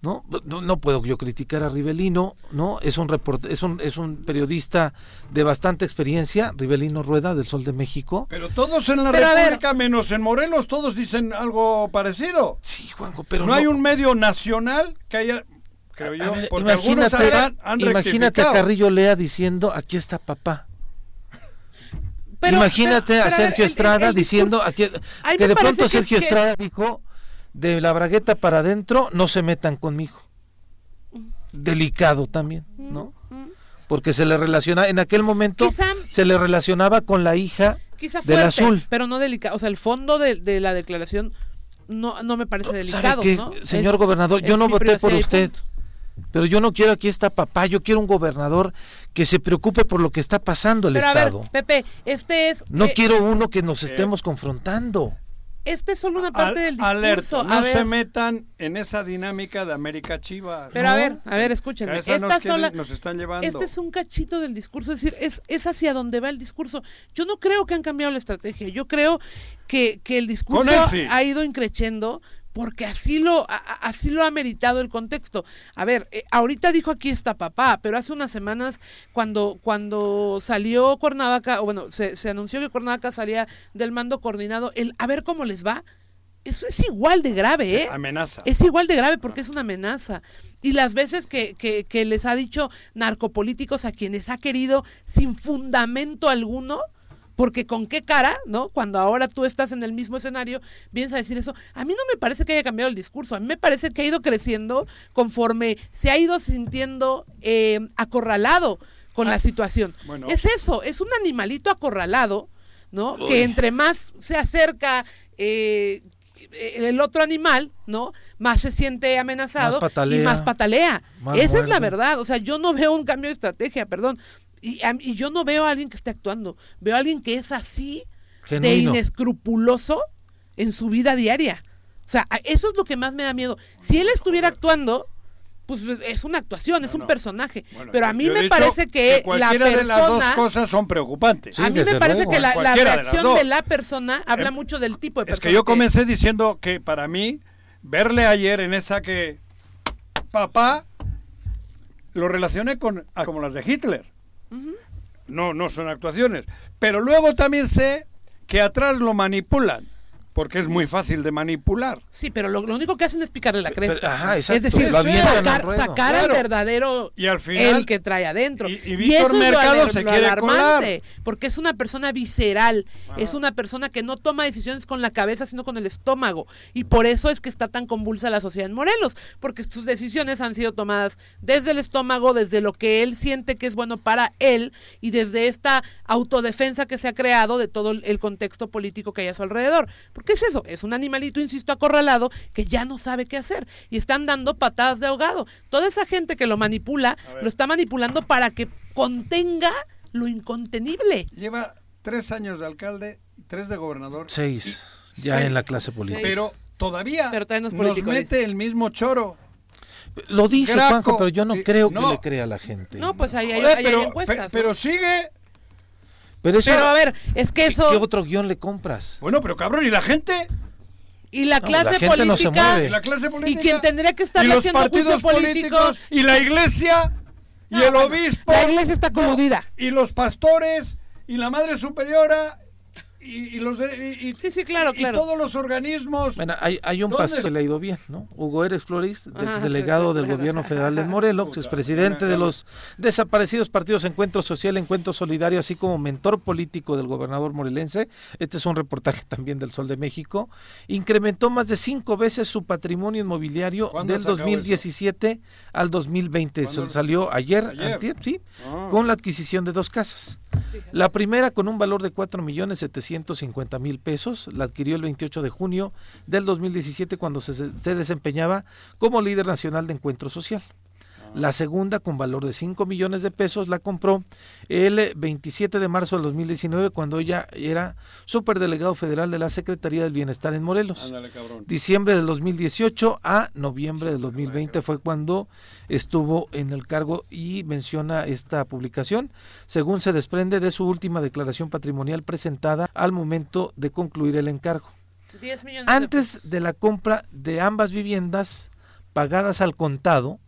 ¿no? No, no puedo yo criticar a Rivelino, ¿no? Es un report, es un es un periodista de bastante experiencia, Rivelino Rueda del Sol de México. Pero todos en la Pero. República, menos en Morelos, todos dicen algo parecido. Sí, Juanjo, pero no, hay un medio nacional que haya... Yo, A ver, imagínate, han, han imagínate a. Carrillo Lea diciendo, aquí está papá. Pero- Imagínate pero- a Sergio el- Estrada el diciendo aquí, que de pronto que es Sergio que- Estrada dijo de la bragueta para adentro no se metan conmigo. delicado también, ¿no? Porque se le relaciona, en aquel momento se le relacionaba con la hija del azul. Pero no delicado, o sea, el fondo de, la declaración no, no me parece delicado, ¿no? Señor gobernador, yo no voté por usted. Pero yo no quiero aquí está papá, yo quiero un gobernador que se preocupe por lo que está pasando el Estado. Pepe, este es... No quiero uno que nos estemos confrontando esta es solo una parte del discurso. no se metan en esa dinámica de América Chiva. Pero a ver, a ver, escúchenme. Esta sola, nos están llevando. Este es un cachito del discurso, es decir, es, es hacia donde va el discurso. Yo no creo que han cambiado la estrategia. Yo creo que, que el discurso ha ido increciendo porque así lo, así lo ha meritado el contexto. A ver, eh, ahorita dijo aquí está papá, pero hace unas semanas cuando, cuando salió Cuernavaca, o bueno, se, se anunció que Cuernavaca salía del mando coordinado, el a ver cómo les va, eso es igual de grave, ¿eh? Amenaza. Es igual de grave porque es una amenaza. Y las veces que, que, que les ha dicho narcopolíticos a quienes ha querido sin fundamento alguno, porque con qué cara, ¿no? Cuando ahora tú estás en el mismo escenario, vienes a decir eso. A mí no me parece que haya cambiado el discurso, a mí me parece que ha ido creciendo conforme se ha ido sintiendo eh, acorralado con la ah, situación. Es eso, es un animalito acorralado, ¿no? Que entre más se acerca eh, el otro animal, ¿no? Más se siente amenazado y más patalea. Esa es la verdad. O sea, yo no veo un cambio de estrategia, perdón. Y, yo no veo a alguien que esté actuando, veo a alguien que es así de inescrupuloso en su vida diaria. O sea, eso es lo que más me da miedo. Si él estuviera actuando, pues es una actuación, es un personaje. pero a mí me parece que, la persona. de las dos cosas son preocupantes. a mí me parece que la, reacción de, la persona habla em, mucho del tipo de persona. Es que yo comencé diciendo que para mí, verle ayer en esa que. Papá, lo relacioné con como las de Hitler. No, no son actuaciones. Pero luego también sé que atrás lo manipulan. Porque es muy fácil de manipular. Sí, pero lo, único que hacen es picarle la cresta. es decir, sacar, al verdadero y al final, el que trae adentro. Y, Víctor Mercado se quiere alarmante, Porque es una persona visceral, es una persona que no toma decisiones con la cabeza, sino con el estómago. Y por eso es que está tan convulsa la sociedad en Morelos, porque sus decisiones han sido tomadas desde el estómago, desde lo que él siente que es bueno para él y desde esta autodefensa que se ha creado de todo el contexto político que hay a su alrededor. ¿Qué es eso? Es un animalito, insisto, acorralado que ya no sabe qué hacer y están dando patadas de ahogado. Toda esa gente que lo manipula, lo está manipulando para que contenga lo incontenible. Lleva tres años de alcalde, tres de gobernador. Seis, ya en la clase política. Pero todavía, nos mete el mismo choro. Lo dice Juanjo, pero yo no creo que le crea a la gente. No, pues ahí hay, encuestas. pero sigue pero, a ver, es que eso... ¿Qué otro guion le compras? Bueno, pero cabrón, ¿y la gente? Y la clase política. ¿Y la clase política? Y quien tendría que estar haciendo partidos políticos. Y la iglesia. Y el obispo. La iglesia está coludida. y los pastores. Y la madre superiora y, los de, sí, sí, claro, claro. todos los organismos. Bueno, hay, hay un paso que le ha ido bien, ¿no? Hugo Eres Flores, delegado del gobierno federal de Morelos, expresidente de los desaparecidos partidos Encuentro Social, Encuentro Solidario, así como mentor político del gobernador morelense. Este es un reportaje también del Sol de México. Incrementó más de cinco veces su patrimonio inmobiliario del 2017 al 2020. Salió ayer, sí, ah. con la adquisición de dos casas. La primera con un valor de 4 millones 750 mil pesos, la adquirió el 28 de junio del 2017 cuando se, se desempeñaba como líder nacional de encuentro social. La segunda, con valor de 5 millones de pesos, la compró el 27 de marzo del 2019 cuando ella era superdelegado federal de la Secretaría del Bienestar en Morelos. Diciembre del 2018 a noviembre del 2020 fue cuando estuvo en el cargo y menciona esta publicación, según se desprende de su última declaración patrimonial presentada al momento de concluir el encargo. Antes de la compra de ambas viviendas pagadas al contado,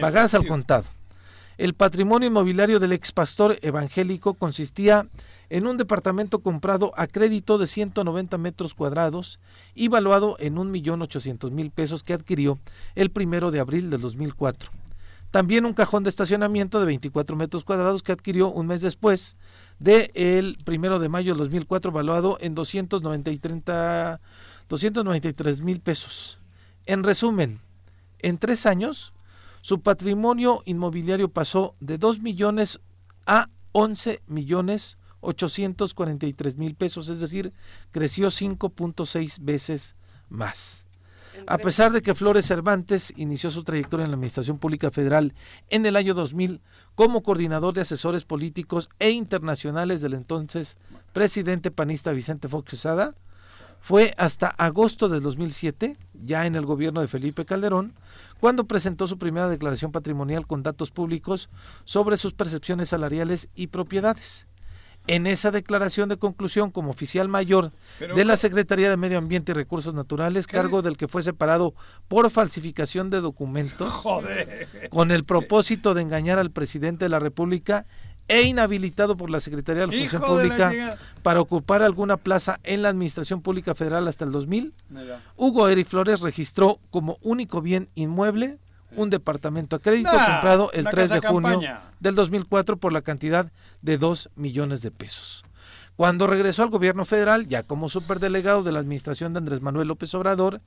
pagadas al contado. El patrimonio inmobiliario del ex pastor evangélico consistía en un departamento comprado a crédito de 190 metros cuadrados y valuado en 1.800.000 pesos que adquirió el primero de abril del 2004. También un cajón de estacionamiento de 24 metros cuadrados que adquirió un mes después de el primero de mayo del 2004 valuado en 293 mil pesos. En resumen, en tres años su patrimonio inmobiliario pasó de 2 millones a 11 millones 843 mil pesos, es decir, creció 5.6 veces más. A pesar de que Flores Cervantes inició su trayectoria en la Administración Pública Federal en el año 2000 como coordinador de asesores políticos e internacionales del entonces presidente panista Vicente Fox Quesada, fue hasta agosto del 2007, ya en el gobierno de Felipe Calderón, cuando presentó su primera declaración patrimonial con datos públicos sobre sus percepciones salariales y propiedades. En esa declaración de conclusión como oficial mayor de la Secretaría de Medio Ambiente y Recursos Naturales, cargo del que fue separado por falsificación de documentos, con el propósito de engañar al presidente de la República e inhabilitado por la Secretaría de la Función Pública para ocupar alguna plaza en la Administración Pública Federal hasta el 2000, Hugo Eric Flores registró como único bien inmueble un departamento a crédito comprado el 3 de junio del 2004 por la cantidad de 2 millones de pesos. Cuando regresó al gobierno federal, ya como superdelegado de la administración de Andrés Manuel López Obrador,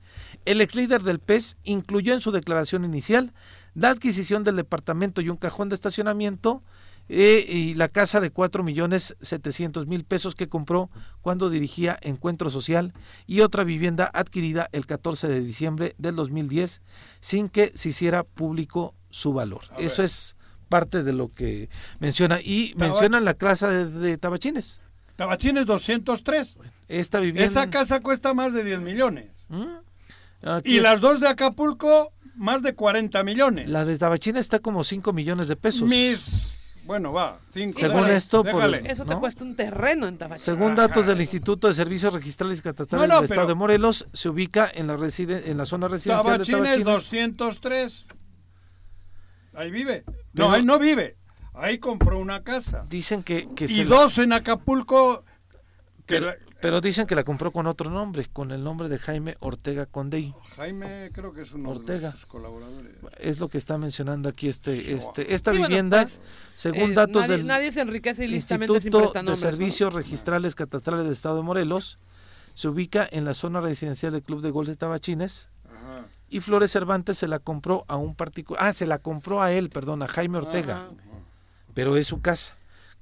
el ex líder del PES incluyó en su declaración inicial la adquisición del departamento y un cajón de estacionamiento eh, y la casa de cuatro millones setecientos mil pesos que compró cuando dirigía Encuentro Social y otra vivienda adquirida el 14 de diciembre del 2010 sin que se hiciera público su valor. Eso es parte de lo que menciona. Y mencionan la casa de, Tabachines. Tabachines 203. Esta vivienda... Esa casa cuesta más de 10 millones. ¿Mm? Y las dos de Acapulco, más de 40 millones. La de Tabachines está como 5 millones de pesos. Mis bueno, va, cinco. Según esto, eso te cuesta un terreno en Tabachines. Según datos del Instituto de Servicios Registrales y Catastrales del Estado de Morelos, se ubica en la en la zona residencial de Tabachines. 203. Ahí vive. No, ahí no vive. Ahí compró una casa. Dicen que, que y dos en Acapulco. Que pero dicen que la compró con otro nombre, con el nombre de Jaime Ortega Condey. Jaime creo que es uno Ortega. de colaboradores. Es lo que está mencionando aquí este este esta vivienda, pues, según eh, datos nadie, del nadie se enriquece ilícitamente Instituto de Servicios Registrales Catastrales del Estado de Morelos, se ubica en la zona residencial del Club de Golf de Tabachines. Y Flores Cervantes se la compró a un particular, ah, se la compró a él, perdón, a Jaime Ortega. Pero es su casa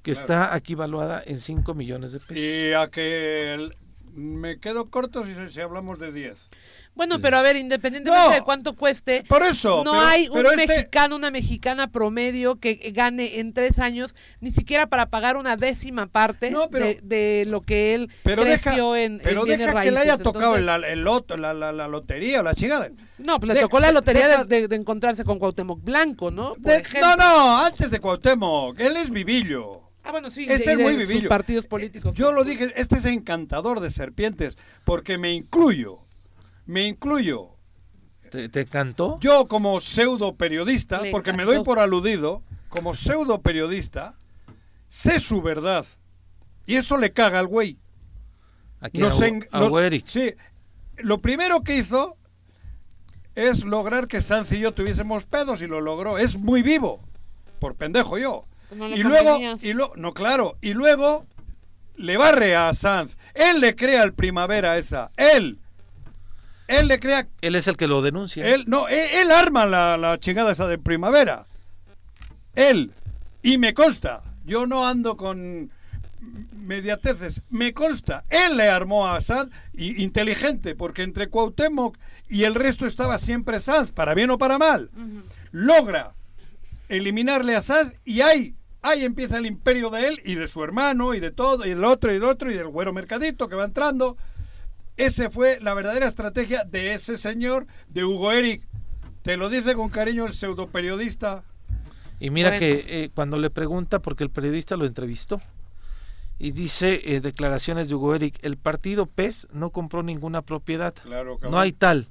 que está aquí valuada en 5 millones de pesos. Y a que me quedo corto si, si hablamos de 10. Bueno, pero a ver, independientemente de cuánto cueste, por eso, no hay un este mexicano, una mexicana promedio que gane en tres años ni siquiera para pagar una décima parte de, lo que él creció en, pero deja que le haya tocado el, loto, la, la, la, lotería, la chingada. No, pues le tocó la lotería de, encontrarse con Cuauhtémoc Blanco, ¿no? no, no, antes de Cuauhtémoc, él es Vivillo. Ah, bueno, sí, este es muy vivillo. partidos políticos. Yo lo dije, este es encantador de serpientes, porque me incluyo, me incluyo. ¿Te, te encantó? Yo como pseudo periodista, porque me doy por aludido, como pseudo periodista, sé su verdad. Y eso le caga al güey. Aquí a, Sí. Lo primero que hizo es lograr que Sanz y yo tuviésemos pedos y lo logró. Es muy vivo. Por pendejo yo y luego, y luego, no claro, y luego le barre a Sanz. Él le crea el primavera esa, él. Él le crea. Él es el que lo denuncia. Él, no, él, arma la, la, chingada esa de primavera. Él. Y me consta. Yo no ando con mediateces. Me consta. Él le armó a Sanz. Y, inteligente, porque entre Cuauhtémoc y el resto estaba siempre Sanz, para bien o para mal. Logra eliminarle a Sanz y hay ahí empieza el imperio de él y de su hermano y de todo, y el otro y el otro y del güero mercadito que va entrando. Ese fue la verdadera estrategia de ese señor, de Hugo Eric. Te lo dice con cariño el pseudo periodista. Y mira que eh, cuando le pregunta, porque el periodista lo entrevistó, y dice eh, declaraciones de Hugo Eric, el partido PES no compró ninguna propiedad. no hay tal.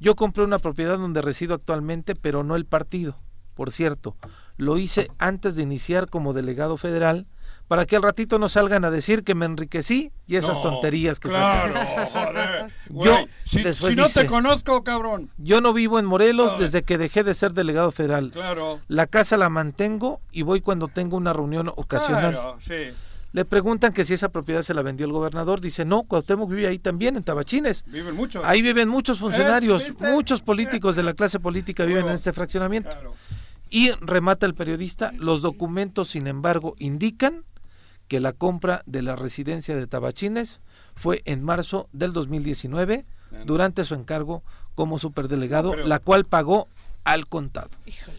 Yo compré una propiedad donde resido actualmente, pero no el partido. Por cierto, lo hice antes de iniciar como delegado federal para que al ratito no salgan a decir que me enriquecí y esas tonterías que claro, joder. Yo si, no te conozco, cabrón. Yo no vivo en Morelos desde que dejé de ser delegado federal. Claro. La casa la mantengo y voy cuando tengo una reunión ocasional. Claro, sí. Le preguntan que si esa propiedad se la vendió el gobernador. Dice, no, Cuauhtémoc vive ahí también, en Tabachines. Viven muchos. Ahí viven muchos funcionarios, muchos políticos de la clase política viven en este fraccionamiento. Claro. Y remata el periodista, los documentos, sin embargo, indican que la compra de la residencia de Tabachines fue en marzo del 2019, durante su encargo como superdelegado, No, pero- la cual pagó al contado.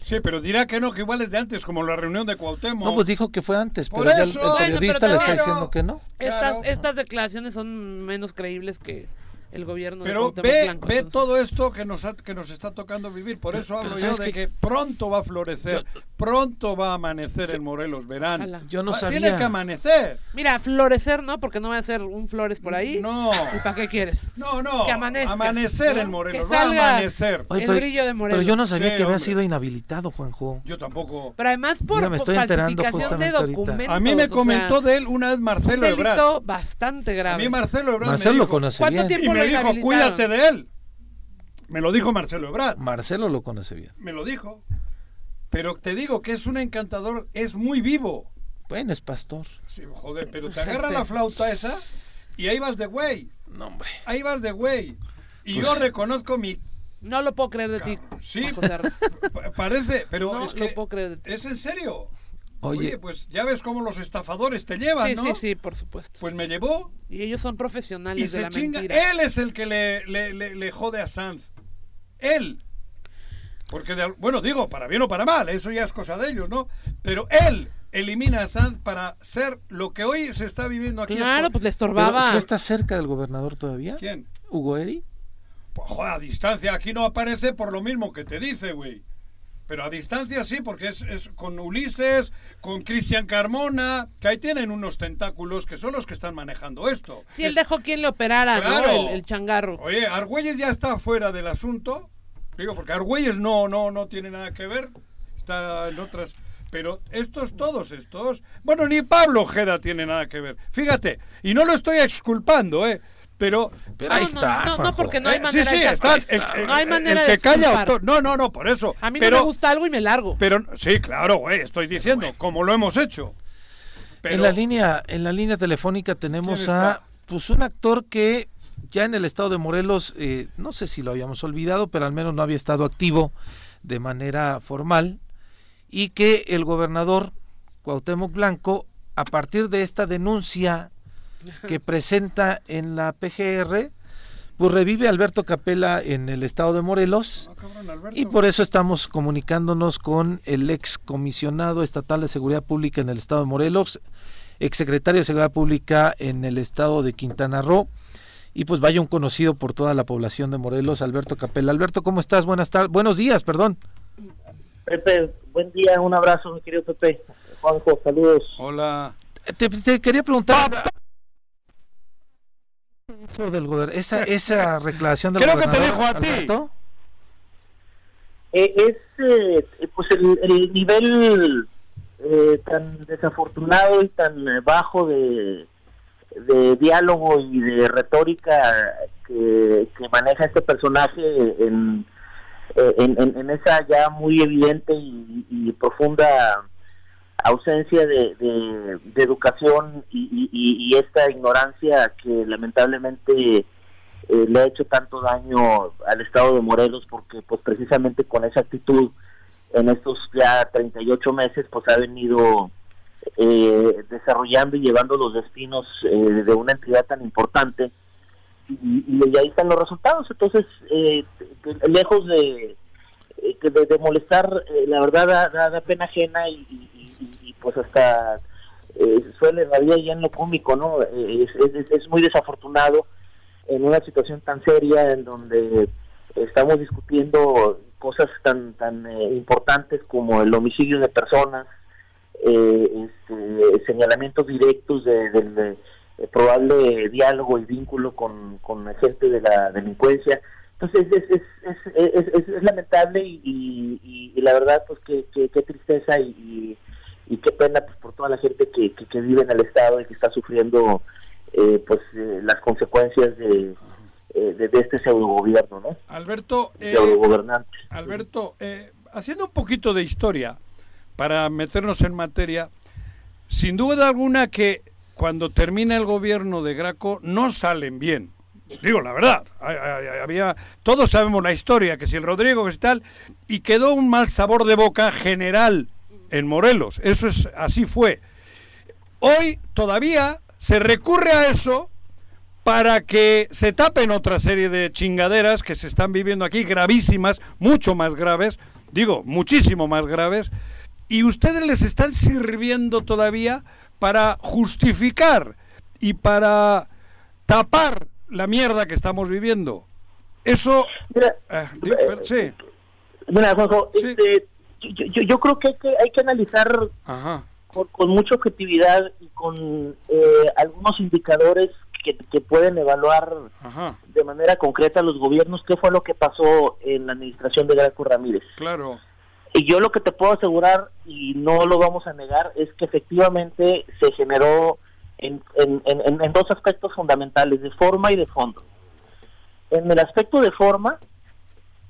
Sí, pero dirá que no, que igual es de antes, como la reunión de Cuauhtémoc. No, pues dijo que fue antes, pero ya el, el Bueno, periodista pero le está claro. diciendo que no. Claro. Estas, estas declaraciones son menos creíbles que el gobierno de Pero Cuauhtémoc ve, Blanco, ve todo esto que nos, ha- que nos está tocando vivir. Por eso hablo yo ¿sabes de que pronto va a florecer, pronto va a amanecer en Morelos, verán. Ojalá. Yo no Va- sabía. Tiene que amanecer. Mira, florecer, ¿no? Porque no va a ser un flores por ahí. No. ¿Y para qué quieres? No, no. Que amanezca, Amanecer ¿no? en Morelos. Que Va a salga. amanecer. Oye, El pero, brillo de pero Morelos. yo no sabía Sí, que había sido inhabilitado, Juanjo. Yo tampoco. Pero además por, Mira, me estoy enterando falsificación de documentos. A mí me o sea, comentó de él una vez un Marcelo Ebrard. delito bastante A grave. mí Marcelo Ebrard Marcelo me lo dijo, conoce ¿Cuánto tiempo me lo dijo, cuídate de él. Me lo dijo Marcelo Ebrard. Marcelo lo conoce bien. Me lo dijo. Pero te digo que es un encantador, es muy vivo. Bueno, es pastor. Sí, joder, pero te agarra Sí. la flauta esa y ahí vas de güey. No, hombre. Ahí vas de güey. Y Pues- yo reconozco mi... No lo puedo creer de ti. Sí, José Arroz. parece, pero No es lo que... puedo creer de ti. Es en serio. Oye, Oye, pues ya ves cómo los estafadores te llevan, Sí, ¿no? sí, sí, por supuesto. Pues me llevó Y ellos son y profesionales de se la chinga. mentira. Él es el que le, le, le- le jode a Sanz. Él. Porque, de bueno, digo, para bien o para mal, eso ya es cosa de ellos, ¿no? Pero él elimina a Sanz para ser lo que hoy se está viviendo aquí. Claro, Es pues le pero estorbaba. ¿sí está cerca del gobernador todavía? ¿Quién? ¿Hugo Eri? Pues, joder, a distancia aquí no aparece por lo mismo que te dice, güey. Pero a distancia sí, porque es, es con Ulises, con Cristian Carmona, que ahí tienen unos tentáculos que son los que están manejando esto. Si él Es- dejó quien le operara, Claro. ¿no? El, el changarro. Oye, Argüelles ya está fuera del asunto. Digo, porque Argüelles no, no, no tiene nada que ver. Está en otras. Pero estos, todos estos. Bueno, ni Pablo Ojeda tiene nada que ver. Fíjate, y no lo estoy exculpando, ¿eh? Pero. Ahí no, está. no, no, porque no hay eh, manera sí, sí, de está. exculpar. El, el- No hay el- manera el de que calla. autor- No, no, no, por eso. A mí pero, no me gusta algo y me largo. Pero, sí, claro, güey, estoy diciendo, como lo hemos hecho. Pero, En la línea, en la línea telefónica tenemos ¿Quién a pues un actor que ya en el estado de Morelos, eh, no sé si lo habíamos olvidado, pero al menos no había estado activo de manera formal y que el gobernador Cuauhtémoc Blanco, a partir de esta denuncia que presenta en la PGR, pues revive Alberto Capela en el estado de Morelos. Cabrón, Alberto. Y por eso estamos comunicándonos con el ex comisionado estatal de seguridad pública en el estado de Morelos, ex secretario de seguridad pública en el estado de Quintana Roo. Y pues vaya un conocido por toda la población de Morelos, Alberto Capela. Alberto, ¿cómo estás? Buenas tardes, buenos días, perdón. Pepe, buen día, un abrazo, mi querido Pepe. Juanjo, saludos. Hola. Te, te quería preguntar eso del gober- esa, esa declaración del Creo que te gobernador, dijo a ti. Eh, es eh, pues el, el nivel eh, tan desafortunado y tan bajo de, de diálogo y de retórica que, que maneja este personaje en, en, en- en esa ya muy evidente y, y profunda ausencia de, de- educación y, esta ignorancia que lamentablemente eh, le ha hecho tanto daño al estado de Morelos porque pues precisamente con esa actitud en estos ya 38 meses pues ha venido eh, desarrollando y llevando los destinos eh, de una entidad tan importante. Y, y ahí están los resultados. Entonces eh, lejos de, eh, de, de molestar la verdad da, pena ajena y, pues hasta eh, suele rabiar ya en lo cómico no Eh, es, es- muy desafortunado en una situación tan seria en donde estamos discutiendo cosas tan tan eh, importantes como el homicidio de personas, eh, este, señalamientos directos de- del eh, probable diálogo y vínculo con, con gente de la delincuencia. Entonces es, es, es, es, lamentable y, y- y la verdad pues que, que- qué tristeza y- y qué pena pues, por toda la gente que, que, que vive en el estado y que está sufriendo eh, pues eh, las consecuencias de, eh, de, de este pseudo gobierno, ¿no? Alberto, eh, gobernante. Alberto, eh, haciendo un poquito de historia para meternos en materia, sin duda alguna que cuando termina el gobierno de Graco no salen bien. Digo la verdad, había todos sabemos la historia, que si el Rodrigo que si tal y quedó un mal sabor de boca general en Morelos. Eso es así fue. Hoy todavía se recurre a eso para que se tapen otra serie de chingaderas que se están viviendo aquí, gravísimas, mucho más graves, digo, muchísimo más graves, y ustedes les están sirviendo todavía para justificar y para tapar la mierda que estamos viviendo. Eso... Mira, eh, eh, sí. Mira, Juanjo, este, yo, yo, creo que hay que, hay que analizar con mucha objetividad y con eh, algunos indicadores que, pueden evaluar de manera concreta los gobiernos qué fue lo que pasó en la administración de Graco Ramírez. Claro. Y yo lo que te puedo asegurar, y no lo vamos a negar, es que efectivamente se generó en, en, en, dos aspectos fundamentales, de forma y de fondo. En el aspecto de forma,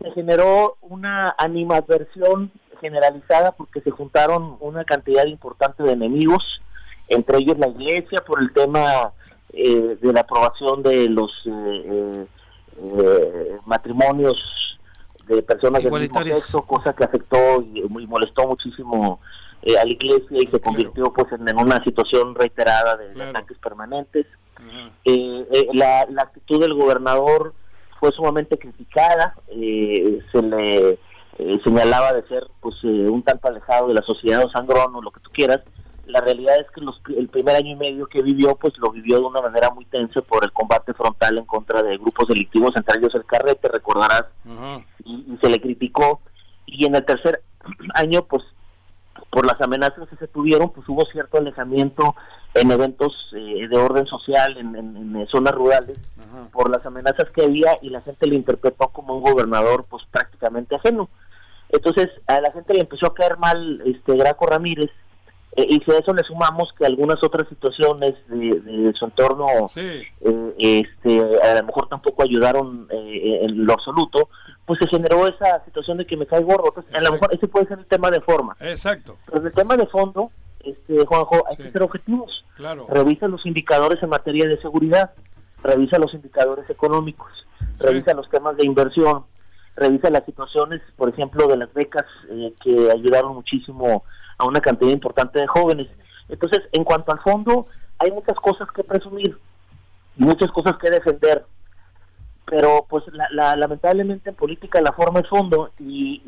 se generó una animadversión generalizada porque se juntaron una cantidad importante de enemigos, entre ellos la iglesia por el tema eh, de la aprobación de los eh, eh, matrimonios de personas del mismo sexo, cosa que afectó y, molestó muchísimo a la iglesia y se convirtió pues en, una situación reiterada de, ataques permanentes. la, la, actitud del gobernador fue sumamente criticada, se le señalaba de ser pues un tanto alejado de la sociedad o sangrón o lo que tú quieras, la realidad es que los, el primer año y medio que vivió, pues lo vivió de una manera muy tensa por el combate frontal en contra de grupos delictivos, entre ellos el Carrete, recordarás, y, se le criticó. Y en el tercer año, pues por las amenazas que se tuvieron, pues hubo cierto alejamiento en eventos eh, de orden social en, zonas rurales por las amenazas que había y la gente le interpretó como un gobernador pues prácticamente ajeno. Entonces a la gente le empezó a caer mal este Graco Ramírez eh, y si a eso le sumamos que algunas otras situaciones de, su entorno eh, este, a lo mejor tampoco ayudaron eh, en lo absoluto, pues se generó esa situación de que me cae gordo. Entonces, a lo mejor ese puede ser el tema de forma. Exacto. Pero en el tema de fondo, este, Juanjo, hay que ser objetivos. Claro. Revisa los indicadores en materia de seguridad, revisa los indicadores económicos, revisa los temas de inversión, revisa las situaciones, por ejemplo, de las becas que ayudaron muchísimo a una cantidad importante de jóvenes. Entonces, en cuanto al fondo, hay muchas cosas que presumir, muchas cosas que defender, pero pues la, lamentablemente en política la forma es fondo y,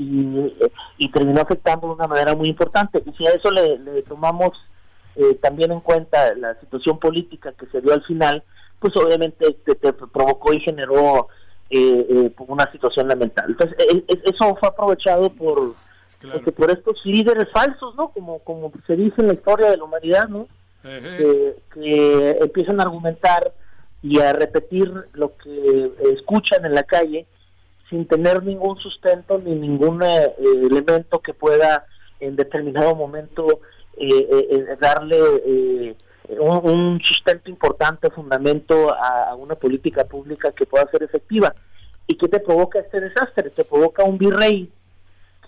y, terminó afectando de una manera muy importante. Y si a eso le, tomamos eh, también en cuenta la situación política que se dio al final, pues obviamente te, provocó y generó eh, eh, una situación lamentable. Entonces, eso fue aprovechado por porque por estos líderes falsos, ¿no? Como, como se dice en la historia de la humanidad, ¿no? Que, empiezan a argumentar y a repetir lo que escuchan en la calle sin tener ningún sustento ni ningún eh, elemento que pueda en determinado momento eh, eh, darle un, sustento importante, fundamento a, a, una política pública que pueda ser efectiva. ¿Y qué te provoca este desastre? Te provoca un virrey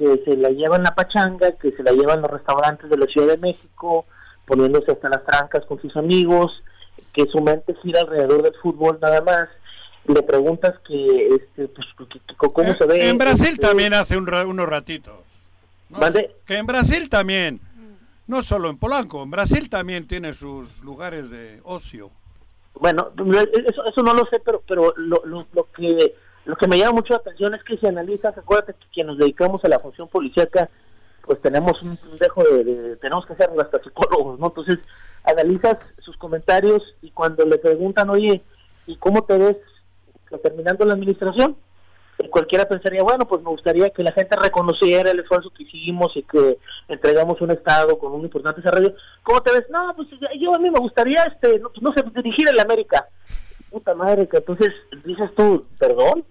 que se la llevan la pachanga, que se la llevan los restaurantes de la Ciudad de México, poniéndose hasta las trancas con sus amigos, que su mente gira alrededor del fútbol nada más. Le preguntas que, este, pues, cómo se ve. En Brasil este también hace unos ratitos. Que en Brasil también, no solo en Polanco, en Brasil también tiene sus lugares de ocio. Bueno, eso, eso no lo sé, pero, pero lo, lo, lo que lo que me llama mucho la atención es que si analizas, acuérdate que quienes nos dedicamos a la función policíaca, pues tenemos un dejo de, tenemos que ser hasta psicólogos, ¿no? Entonces, analizas sus comentarios y cuando le preguntan, oye, ¿y cómo te ves terminando la administración? Cualquiera pensaría, bueno, pues me gustaría que la gente reconociera el esfuerzo que hicimos y que entregamos un Estado con un importante desarrollo. ¿Cómo te ves? No, pues yo a mí me gustaría, este, no, no sé, dirigir en la América puta madre, que entonces dices tú, perdón.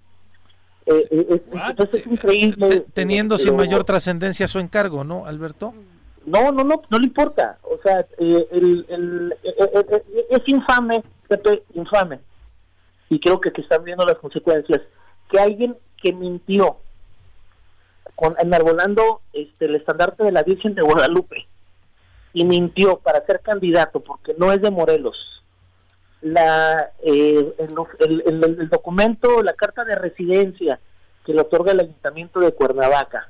Eh, eh, es, entonces es increíble. Teniendo sin mayor trascendencia su encargo, ¿no, Alberto? No, no, no, no le importa. O sea, eh, el, el, es infame, infame. Y creo que, que están viendo las consecuencias. Que alguien que mintió con, enarbolando este, el estandarte de la Virgen de Guadalupe, y mintió para ser candidato porque no es de Morelos, la, eh, el, el, el, documento, la carta de residencia que le otorga el Ayuntamiento de Cuernavaca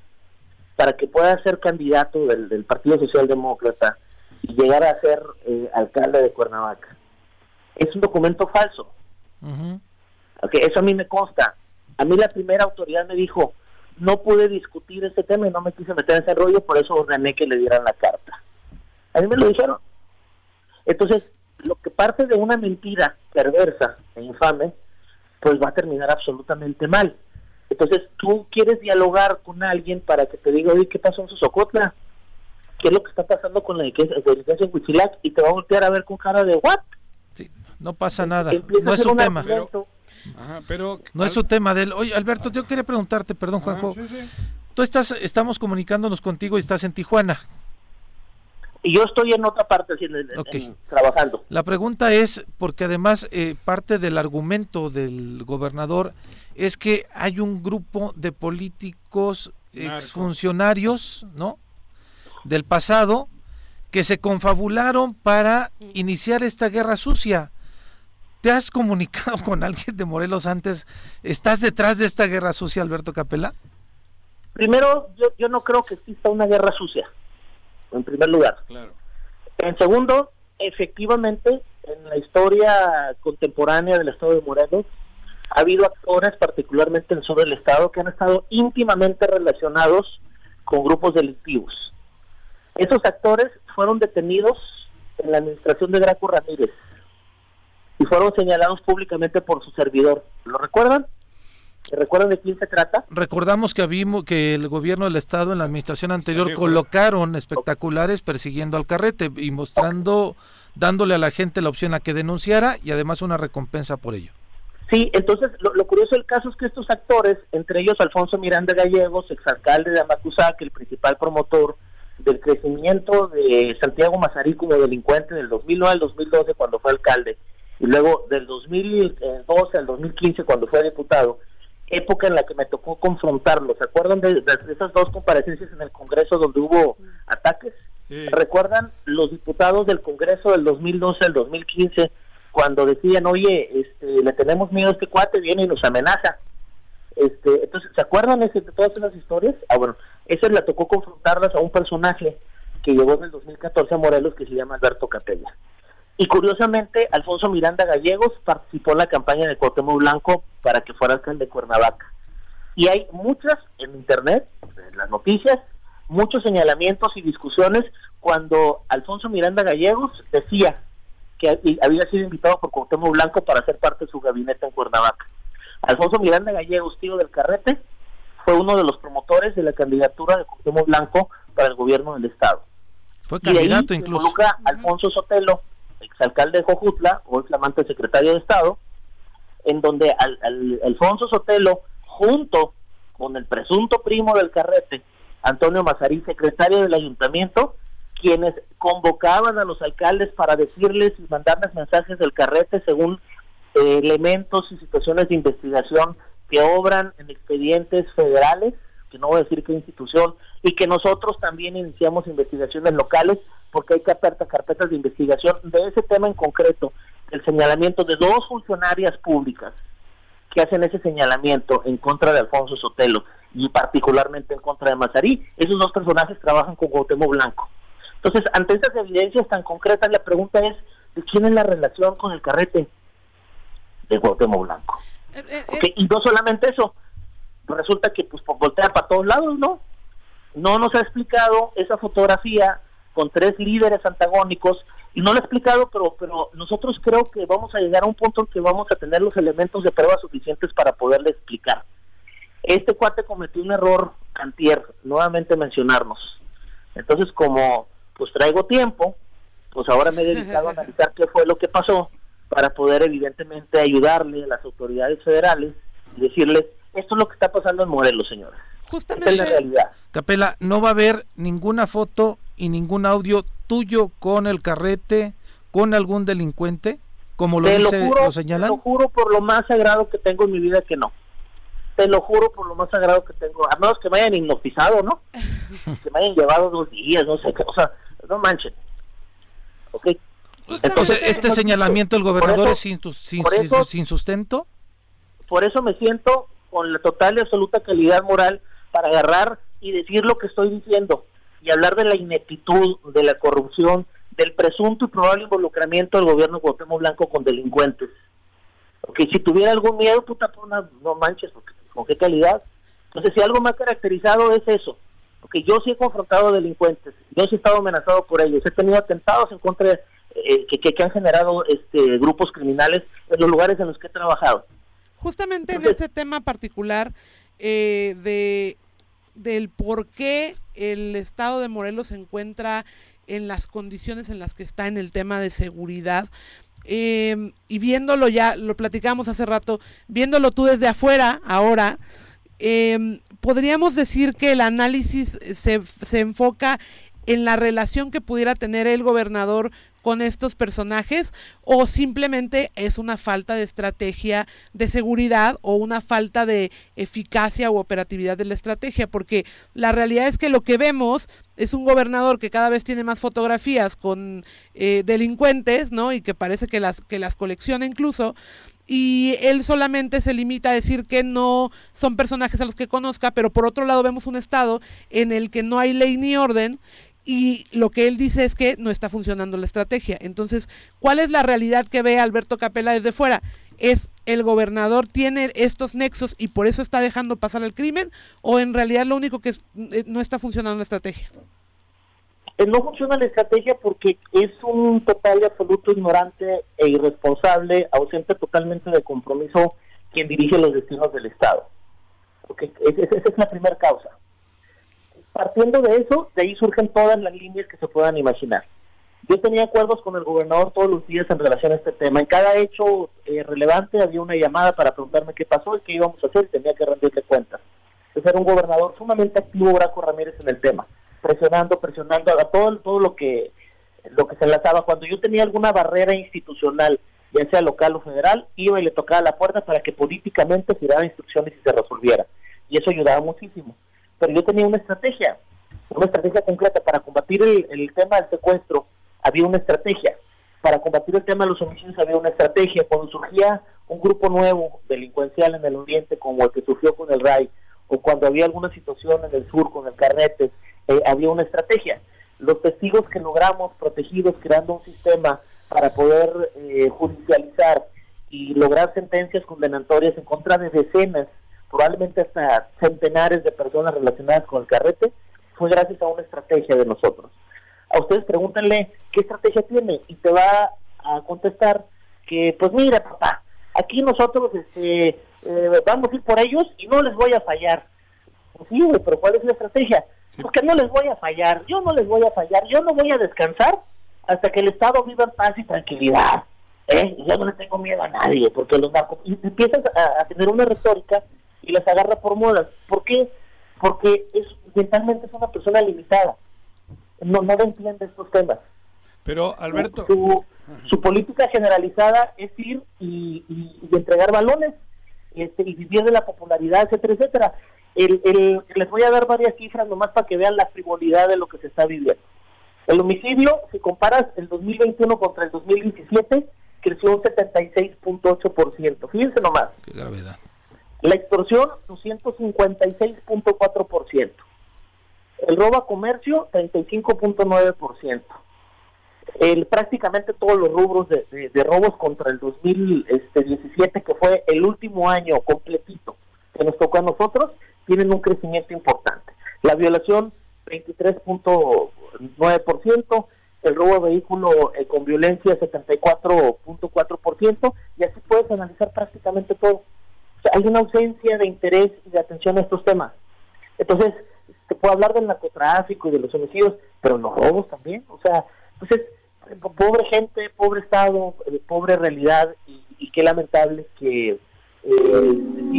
para que pueda ser candidato del, del Partido Socialdemócrata y llegar a ser eh, alcalde de Cuernavaca. Es un documento falso. okay, eso a mí me consta. A mí la primera autoridad me dijo, no pude discutir este tema y no me quise meter en ese rollo, por eso ordené que le dieran la carta. A mí me lo dijeron. Entonces, lo que parte de una mentira perversa e infame, pues va a terminar absolutamente mal. Entonces, tú quieres dialogar con alguien para que te diga, oye, ¿qué pasó en Sosocotla? ¿Qué es lo que está pasando con la diligencia en Huitzilac? Y te va a voltear a ver con cara de, ¿what? Sí, no pasa nada. No es su tema. Pero, no es su tema de él. Oye, Alberto, yo quería preguntarte, perdón, Juanjo. Tú estás, estamos comunicándonos contigo y estás en Tijuana. Y yo estoy en otra parte trabajando. La pregunta es, porque además eh, parte del argumento del gobernador es que hay un grupo de políticos exfuncionarios, ¿no? Del pasado que se confabularon para iniciar esta guerra sucia. ¿Te has comunicado con alguien de Morelos antes? ¿Estás detrás de esta guerra sucia, Alberto Capela? Primero, yo, yo no creo que exista una guerra sucia en primer lugar. En segundo, efectivamente, en la historia contemporánea del Estado de Morelos, ha habido actores, particularmente en el sur del Estado, que han estado íntimamente relacionados con grupos delictivos. Esos actores fueron detenidos en la administración de Graco Ramírez y fueron señalados públicamente por su servidor. ¿Lo recuerdan? ¿Recuerdan de quién se trata? Recordamos que vimos que el gobierno del estado en la administración anterior colocaron espectaculares persiguiendo al carrete y mostrando, dándole a la gente la opción a que denunciara y además una recompensa por ello. Sí, entonces lo, curioso del caso es que estos actores, entre ellos Alfonso Miranda Gallegos, exalcalde de Amacuzac, el principal promotor del crecimiento de Santiago Mazarí como delincuente del 2009 al 2012 cuando fue alcalde y luego del 2012 al 2015 cuando fue diputado, época en la que me tocó confrontarlo. ¿Se acuerdan de, esas dos comparecencias en el Congreso donde hubo ataques? ¿Recuerdan los diputados del Congreso del 2012 al 2015 cuando decían, oye, este, le tenemos miedo a este cuate, viene y nos amenaza? Este, entonces, ¿se acuerdan ese, de todas esas historias? Ah, bueno, esa le tocó confrontarlas a un personaje que llegó en el 2014 a Morelos que se llama Alberto Capella. Y curiosamente, Alfonso Miranda Gallegos participó en la campaña de Cuauhtémoc Blanco para que fuera alcalde de Cuernavaca. Y hay muchas en internet, en las noticias, muchos señalamientos y discusiones cuando Alfonso Miranda Gallegos decía que había sido invitado por Cuauhtémoc Blanco para ser parte de su gabinete en Cuernavaca. Alfonso Miranda Gallegos, tío del Carrete, fue uno de los promotores de la candidatura de Cuauhtémoc Blanco para el gobierno del estado. Fue candidato incluso. Alfonso Sotelo, exalcalde de Jojutla, o flamante secretario de Estado, en donde al, Alfonso Sotelo, junto con el presunto primo del carrete, Antonio Mazarí, secretario del ayuntamiento, quienes convocaban a los alcaldes para decirles y mandarles mensajes del carrete según eh, elementos y situaciones de investigación que obran en expedientes federales, que no voy a decir qué institución, y que nosotros también iniciamos investigaciones locales porque hay que apertar carpetas de investigación de ese tema en concreto, el señalamiento de dos funcionarias públicas que hacen ese señalamiento en contra de Alfonso Sotelo y particularmente en contra de Mazarí. Esos dos personajes trabajan con Cuauhtémoc Blanco. Entonces, ante esas evidencias tan concretas, la pregunta es, ¿de quién es la relación con el carrete? De Cuauhtémoc Blanco. Eh, eh, eh. Y no solamente eso, resulta que pues voltea para todos lados, ¿no? No nos ha explicado esa fotografía con tres líderes antagónicos y no lo he explicado, pero, pero nosotros creo que vamos a llegar a un punto en que vamos a tener los elementos de prueba suficientes para poderle explicar. Este cuate cometió un error antier, nuevamente mencionarnos. Entonces, como pues traigo tiempo, pues ahora me he dedicado a analizar qué fue lo que pasó para poder evidentemente ayudarle a las autoridades federales y decirles, esto es lo que está pasando en Morelos, señores. Justamente. Esta es la realidad. Capela, no va a haber ninguna foto y ningún audio tuyo con el carrete, con algún delincuente, como lo dice, lo, juro, señalan? Te lo juro por lo más sagrado que tengo en mi vida que no. Te lo juro por lo más sagrado que tengo, a menos que me hayan hipnotizado, ¿no? que me hayan llevado dos días, no sé qué, o sea, no manchen. ¿ok? Entonces, ¿este señalamiento del gobernador es sin, sin, sin sustento? Por eso me siento con la total y absoluta calidad moral para agarrar y decir lo que estoy diciendo y hablar de la ineptitud, de la corrupción, del presunto y probable involucramiento del gobierno de Cuauhtémoc Blanco con delincuentes. Porque si tuviera algún miedo, puta, pues, no manches, porque, ¿con qué calidad? Entonces, si algo me ha caracterizado es eso, porque yo sí he confrontado delincuentes, yo sí he estado amenazado por ellos, he tenido atentados en contra de, eh, que, que, han generado este grupos criminales en los lugares en los que he trabajado. Justamente en este tema particular eh, de del por qué el estado de Morelos se encuentra en las condiciones en las que está en el tema de seguridad. Eh, y viéndolo ya, lo platicamos hace rato, viéndolo tú desde afuera, ahora, eh, podríamos decir que el análisis se, se enfoca en la relación que pudiera tener el gobernador con estos personajes o simplemente es una falta de estrategia de seguridad o una falta de eficacia u operatividad de la estrategia, porque la realidad es que lo que vemos es un gobernador que cada vez tiene más fotografías con eh, delincuentes, ¿no? Y que parece que las, que las colecciona incluso, y él solamente se limita a decir que no son personajes a los que conozca, pero por otro lado vemos un estado en el que no hay ley ni orden y lo que él dice es que no está funcionando la estrategia. Entonces, ¿cuál es la realidad que ve Alberto Capela desde fuera? ¿Es el gobernador tiene estos nexos y por eso está dejando pasar el crimen? ¿O en realidad lo único que eh, no está funcionando la estrategia? Eh, no funciona la estrategia porque es un total y absoluto ignorante e irresponsable, ausente totalmente de compromiso quien dirige los destinos del Estado. Okay. Esa es la primera causa. Partiendo de eso, de ahí surgen todas las líneas que se puedan imaginar. Yo tenía acuerdos con el gobernador todos los días en relación a este tema. En cada hecho eh, relevante había una llamada para preguntarme qué pasó y qué íbamos a hacer y tenía que rendirle cuentas. Entonces era un gobernador sumamente activo, Braco Ramírez, en el tema, presionando, presionando a todo, todo lo que lo que se enlazaba. Cuando yo tenía alguna barrera institucional, ya sea local o federal, iba y le tocaba la puerta para que políticamente se diera instrucciones y se resolviera. Y eso ayudaba muchísimo pero yo tenía una estrategia, una estrategia concreta para combatir el, tema del secuestro, había una estrategia, para combatir el tema de los homicidios había una estrategia, cuando surgía un grupo nuevo delincuencial en el oriente como el que surgió con el RAI, o cuando había alguna situación en el sur con el Carnetes, eh, había una estrategia. Los testigos que logramos protegidos creando un sistema para poder eh, judicializar y lograr sentencias condenatorias en contra de decenas probablemente hasta centenares de personas relacionadas con el carrete, fue gracias a una estrategia de nosotros. A ustedes pregúntenle qué estrategia tiene y te va a contestar que, pues mira, papá, aquí nosotros este, eh, vamos a ir por ellos y no les voy a fallar. Pues sí, pero ¿cuál es la estrategia? Porque no les voy a fallar, yo no les voy a fallar, yo no voy a descansar hasta que el Estado viva en paz y tranquilidad. ¿eh? Yo no le tengo miedo a nadie, porque los narcos... Y empiezas a, a tener una retórica y las agarra por modas. ¿Por qué? Porque es, mentalmente es una persona limitada. No, no entiende estos temas. Pero, Alberto... Su, política generalizada es ir y, entregar balones este, y vivir de la popularidad, etcétera, etcétera. El, el, les voy a dar varias cifras nomás para que vean la frivolidad de lo que se está viviendo. El homicidio, si comparas el 2021 contra el 2017, creció un 76.8%. Fíjense nomás. Qué gravedad. La extorsión, 256.4%. El robo a comercio, 35.9%. El, prácticamente todos los rubros de, robos contra el 2017, que fue el último año completito que nos tocó a nosotros, tienen un crecimiento importante. La violación, 23.9%, el robo de vehículo eh, con violencia, 74.4%, y así puedes analizar prácticamente todo hay una ausencia de interés y de atención a estos temas. Entonces, te puedo hablar del narcotráfico y de los homicidios, pero los robos también. O sea, pues es pobre gente, pobre Estado, eh, pobre realidad, y, qué lamentable que eh,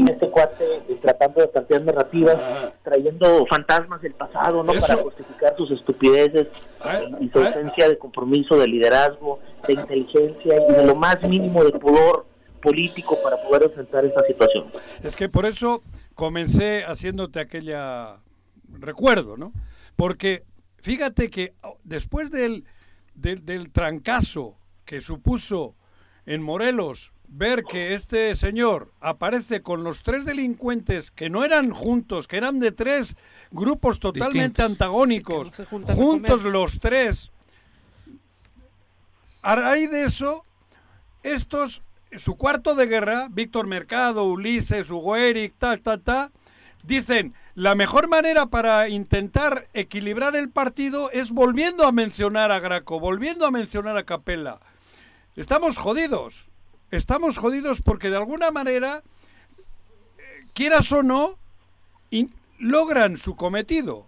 este cuate eh, tratando de plantear narrativas, trayendo fantasmas del pasado, ¿no? Para justificar sus estupideces ah, y su ah. ausencia de compromiso, de liderazgo, de inteligencia y de lo más mínimo de pudor político para poder enfrentar esta situación. Es que por eso comencé haciéndote aquella recuerdo, ¿no? Porque fíjate que oh, después del del, del trancazo que supuso en Morelos ver que este señor aparece con los tres delincuentes que no eran juntos, que eran de tres grupos totalmente Distintos. antagónicos, Sí, juntos los tres. A raíz de eso, estos, su cuarto de guerra, Víctor Mercado, Ulises, Hugo Eric, ta, ta, ta, dicen, la mejor manera para intentar equilibrar el partido es volviendo a mencionar a Graco, volviendo a mencionar a Capella. Estamos jodidos. Estamos jodidos porque de alguna manera, eh, quieras o no, logran su cometido.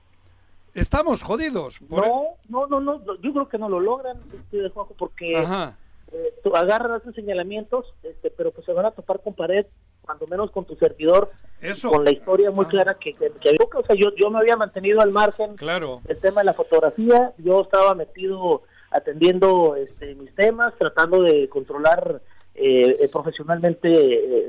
Estamos jodidos. Por- No, no, no, no, yo creo que no lo logran, Juanjo, porque Ajá. Eh, tú agarras esos señalamientos, este, pero pues se van a topar con pared, cuando menos con tu servidor, Eso. con la historia muy Ah. clara que, que, que había. O sea, yo, yo me había mantenido al margen Claro. el tema de la fotografía, yo estaba metido atendiendo este, mis temas, tratando de controlar eh, eh, profesionalmente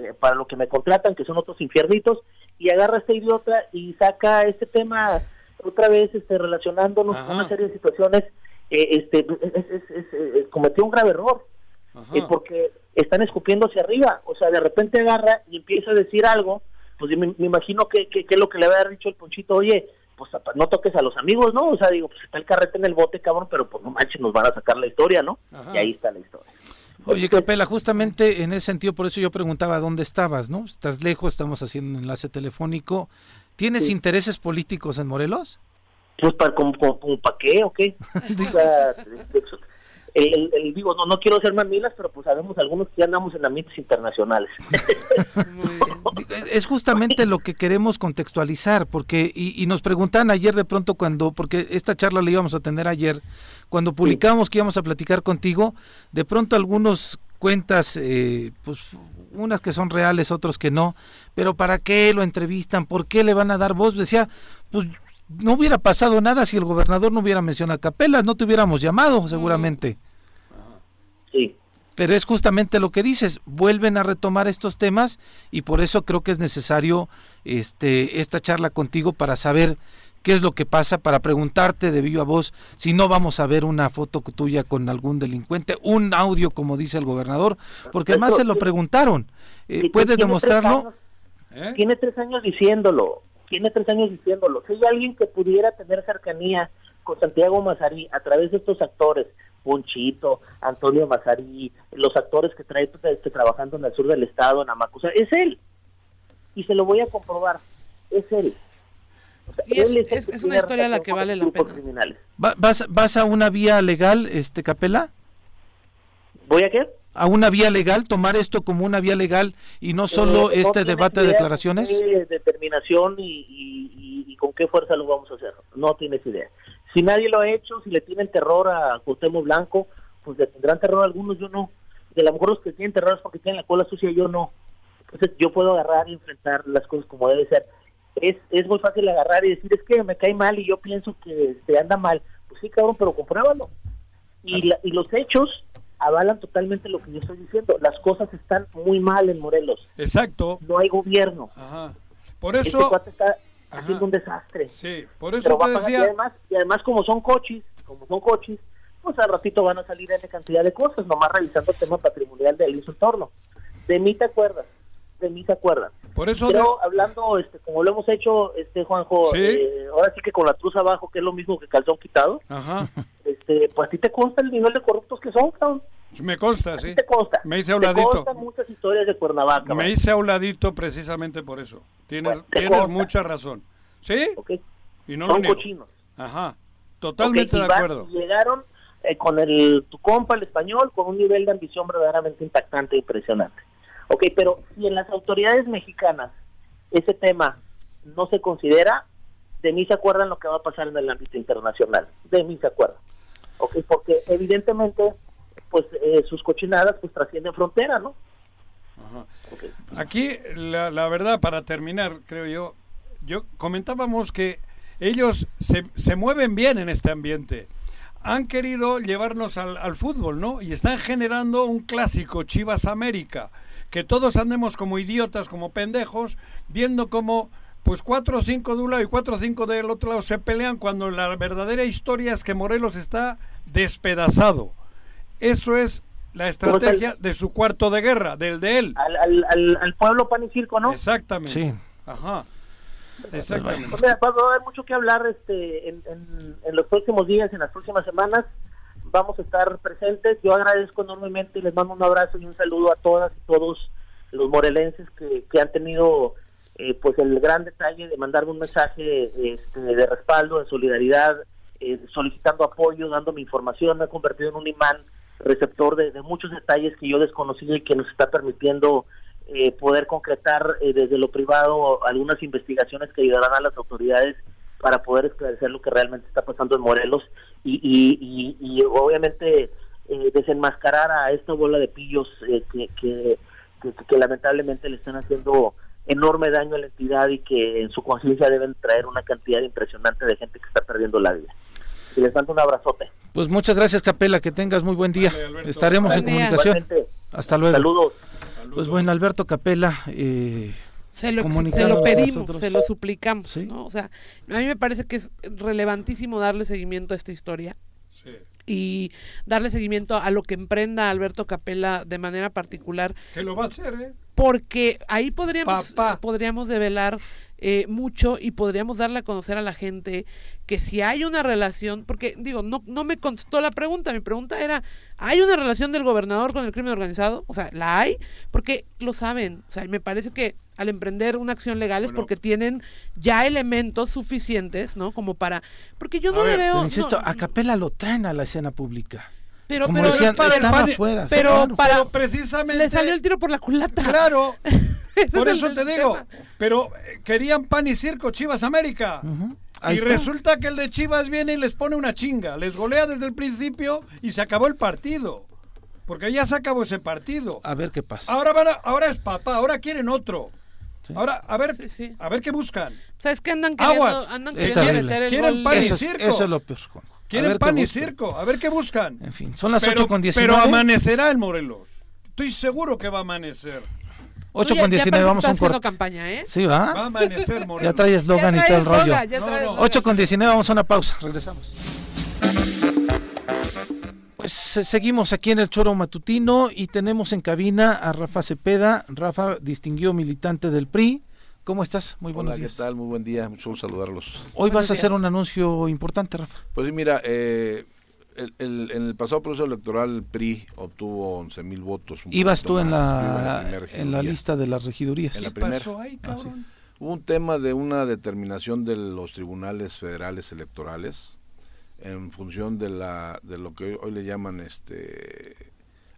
eh, para lo que me contratan, que son otros infiernitos, y agarra a este idiota y saca este tema otra vez este, relacionándonos Ajá. con una serie de situaciones, eh, este, es- es- es- cometió un grave error, Ajá. porque están escupiendo hacia arriba, o sea, de repente agarra y empieza a decir algo, pues me, me imagino que, que, que es lo que le había dicho el Ponchito, oye, pues no toques a los amigos, ¿no? O sea, digo, pues está el carrete en el bote, cabrón, pero pues no manches, nos van a sacar la historia, ¿no? Ajá. Y ahí está la historia. Oye, Capela, justamente en ese sentido, por eso yo preguntaba dónde estabas, ¿no? Estás lejos, estamos haciendo un enlace telefónico. ¿Tienes Sí. intereses políticos en Morelos? Pues para como, como, como para qué o qué? O sea, el, el- digo, no, no quiero ser mamilas, pero pues sabemos algunos que ya andamos en ambientes internacionales. Es justamente lo que queremos contextualizar, porque, y, y nos preguntan ayer de pronto cuando, porque esta charla la íbamos a tener ayer, cuando publicamos que íbamos a platicar contigo, de pronto algunos cuentas, eh, pues unas que son reales, otros que no, pero ¿para qué lo entrevistan? ¿Por qué le van a dar voz? Decía, pues no hubiera pasado nada si el gobernador no hubiera mencionado a Capelas, no te hubiéramos llamado seguramente. Sí. Pero es justamente lo que dices, vuelven a retomar estos temas y por eso creo que es necesario este esta charla contigo para saber qué es lo que pasa, para preguntarte de viva voz si no vamos a ver una foto tuya con algún delincuente, un audio como dice el gobernador, porque además se lo preguntaron. Eh, Sí, ¿Puedes tiene tres demostrarlo? años- ¿Eh? Tiene tres años diciéndolo, tiene tres años diciéndolo. Si hay alguien que pudiera tener cercanía con Santiago Mazarí a través de estos actores, Ponchito, Antonio Mazarí, los actores que trae este, trabajando en el sur del estado, en Amacusa, es él. Y se lo voy a comprobar, es él. O sea, Y es- él es- que es una historia a la que vale la pena. criminales. Va- ¿Vas, ¿Vas a una vía legal, este Capela? ¿Voy a qué? ¿A una vía legal? ¿Tomar esto como una vía legal y no solo Eh, este debate de declaraciones? qué determinación y, y- y- y con qué fuerza lo vamos a hacer. No tienes idea. Si nadie lo ha hecho, si le tienen terror a Cuauhtémoc Blanco, pues le tendrán terror a algunos, yo no. Y a lo mejor los que tienen terror es porque tienen la cola sucia, yo no. Entonces yo puedo agarrar y enfrentar las cosas como debe ser. Es, es muy fácil agarrar y decir, es que me cae mal y yo pienso que se anda mal. Pues sí, cabrón, pero compruébalo. Y, la- y los hechos avalan totalmente lo que yo estoy diciendo. Las cosas están muy mal en Morelos. Exacto. No hay gobierno. Ajá. Por Este eso, cuate está Ajá. haciendo un desastre. sí, por eso Pero va a pasar, y además, y además como son coches, como son coches, pues al ratito van a salir N cantidad de cosas, nomás revisando el tema patrimonial del su entorno. De mí te acuerdas, de mí te acuerdas. por eso Pero hablando, este, como lo hemos hecho, este Juanjo, Sí. eh, ahora sí que con la truza abajo, que es lo mismo que calzón quitado, de- ajá, este, pues a ti te consta el nivel de corruptos que son, cabrón. me consta, sí. te consta. Me hice a un Te ladito. muchas historias de Cuernavaca. Me hice a un ladito precisamente por eso. Tienes, te tienes mucha razón. ¿Sí? ¿ok? Y no lo son niego. cochinos. Ajá. Totalmente de acuerdo. Llegaron eh, con el tu compa, el español, con un nivel de ambición verdaderamente impactante e impresionante. Ok, pero si en las autoridades mexicanas ese tema no se considera, de mí se acuerdan lo que va a pasar en el ámbito internacional. De mí se acuerdan. Ok, porque evidentemente, pues eh, sus cochinadas pues trascienden frontera, ¿no? Ajá. Ok. Aquí, la, la verdad, para terminar, creo yo, yo comentábamos que ellos se, se mueven bien en este ambiente. Han querido llevarnos al, al fútbol, ¿no? Y están generando un clásico Chivas América, que todos andemos como idiotas, como pendejos, viendo cómo pues cuatro o cinco de un lado y cuatro o cinco del otro lado se pelean cuando la verdadera historia es que Morelos está despedazado. Eso es la estrategia de su cuarto de guerra, del de él. Al, al, al, al pueblo pan y circo, ¿no? Exactamente. Sí. Ajá. Exactamente. Pues mira, va a haber mucho que hablar este, en, en, en los próximos días, en las próximas semanas. Vamos a estar presentes. Yo agradezco enormemente y les mando un abrazo y un saludo a todas y todos los morelenses que, que han tenido eh, pues el gran detalle de mandarme un mensaje este, de respaldo, de solidaridad, eh, solicitando apoyo, dándome información. Me ha convertido en un imán receptor de, muchos detalles que yo desconocía y que nos está permitiendo eh, poder concretar eh, desde lo privado algunas investigaciones que ayudarán a las autoridades para poder esclarecer lo que realmente está pasando en Morelos y, y, y, y obviamente eh, desenmascarar a esta bola de pillos eh, que, que, que, que lamentablemente le están haciendo enorme daño a la entidad y que en su conciencia deben traer una cantidad impresionante de gente que está perdiendo la vida. Y les mando un abrazote. Pues muchas gracias, Capela, que tengas muy buen día. Vale. Estaremos en día. comunicación. Igualmente, Hasta luego. saludos. Pues bueno, Alberto Capela, eh, Se lo, se lo pedimos, se lo suplicamos, Sí. ¿no? O sea, a mí me parece que es relevantísimo darle seguimiento a esta historia Sí. y darle seguimiento a lo que emprenda Alberto Capella de manera particular, Que lo va a hacer, ¿eh? porque ahí podríamos, Papá. podríamos develar eh, mucho y podríamos darle a conocer a la gente que si hay una relación, porque digo, no, no me contestó la pregunta, mi pregunta era, ¿hay una relación del gobernador con el crimen organizado? O sea, ¿la hay? Porque lo saben, o sea, me parece que al emprender una acción legal es Bueno. porque tienen ya elementos suficientes, ¿no? Como para, porque yo no le veo... insisto, no, a Capela lo traen a la escena pública. Pero, Como pero, decían, para el pan- afuera. pero claro. para- Pero precisamente... le salió el tiro por la culata. Claro. Por es eso el- te el digo. tema. Pero eh, querían pan y circo Chivas América. Ahí y está. resulta que el de Chivas viene y les pone una chinga. Les golea desde el principio y se acabó el partido. Porque ya se acabó ese partido. A ver qué pasa. Ahora van a- ahora es papá, ahora quieren otro. Sí. Ahora, a ver, Sí, sí. a ver qué buscan. ¿Sabes qué andan queriendo? Aguas. Andan Es queriendo terrible. meter el Quieren gol. pan y eso, es, circo. eso es lo peor, Juanjo. A Quieren ver pan qué y buscan. circo. A ver qué buscan. En fin, son las Pero- 8 con 19. Pero amanecerá en Morelos. Estoy seguro que va a amanecer. 8 Tú ya- con ya 19, parece vamos a un corte. campaña, ¿eh? Sí, Va a ¿va? amanecer Morelos. Ya trae eslogan y todo el rollo. ya No, trae no. eslogan. 8 con 19, vamos a una pausa. Regresamos. Pues eh, seguimos aquí en el Choro Matutino y tenemos en cabina a Rafa Cepeda. Rafa, distinguido militante del PRI. ¿Cómo estás? Muy buenos Hola, días. ¿qué tal? Muy buen día, mucho gusto saludarlos. Hoy Buenos vas a hacer días. un anuncio importante, Rafa. Pues sí, mira, eh, el- el- en el pasado proceso electoral el PRI obtuvo 11 mil votos. Ibas tú en la, en en la lista de las regidurías. En la ¿Qué primera. pasó ahí, Ah, sí. Hubo un tema de una determinación de los tribunales federales electorales en función de la de lo que hoy le llaman este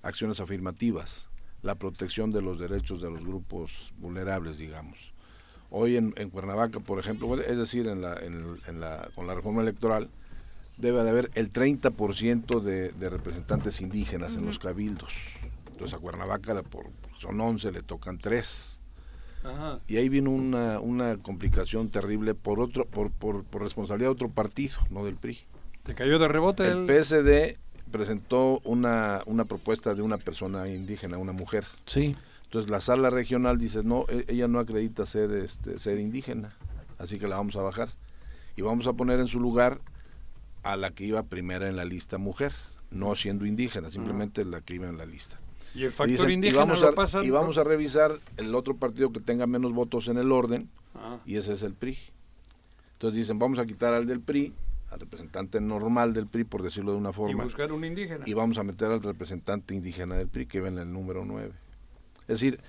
acciones afirmativas, la protección de los derechos de los grupos vulnerables, digamos. Hoy en, en Cuernavaca, por ejemplo, es decir, en la, en, la, con la reforma electoral, debe de haber el 30% de, de representantes indígenas en los cabildos. Entonces a Cuernavaca la por, son 11, le tocan 3 Ajá. y ahí vino una, una complicación terrible por otro por, por, por responsabilidad de otro partido, no del PRI. Te cayó de rebote El el... PSD presentó una, una propuesta de una persona indígena, una mujer. Sí. Entonces la sala regional dice, no, e- ella no acredita ser, este, ser indígena, así que la vamos a bajar. Y vamos a poner en su lugar a la que iba primera en la lista mujer, no siendo indígena, simplemente la que iba en la lista. Y el Y factor dicen, y indígena vamos, a, pasan... y vamos a revisar el otro partido que tenga menos votos en el orden, Ah. y ese es el PRI. Entonces dicen, vamos a quitar al del PRI, al representante normal del PRI, por decirlo de una Y forma, buscar un indígena. y vamos a meter al representante indígena del PRI, que va en el número 9. Es decir,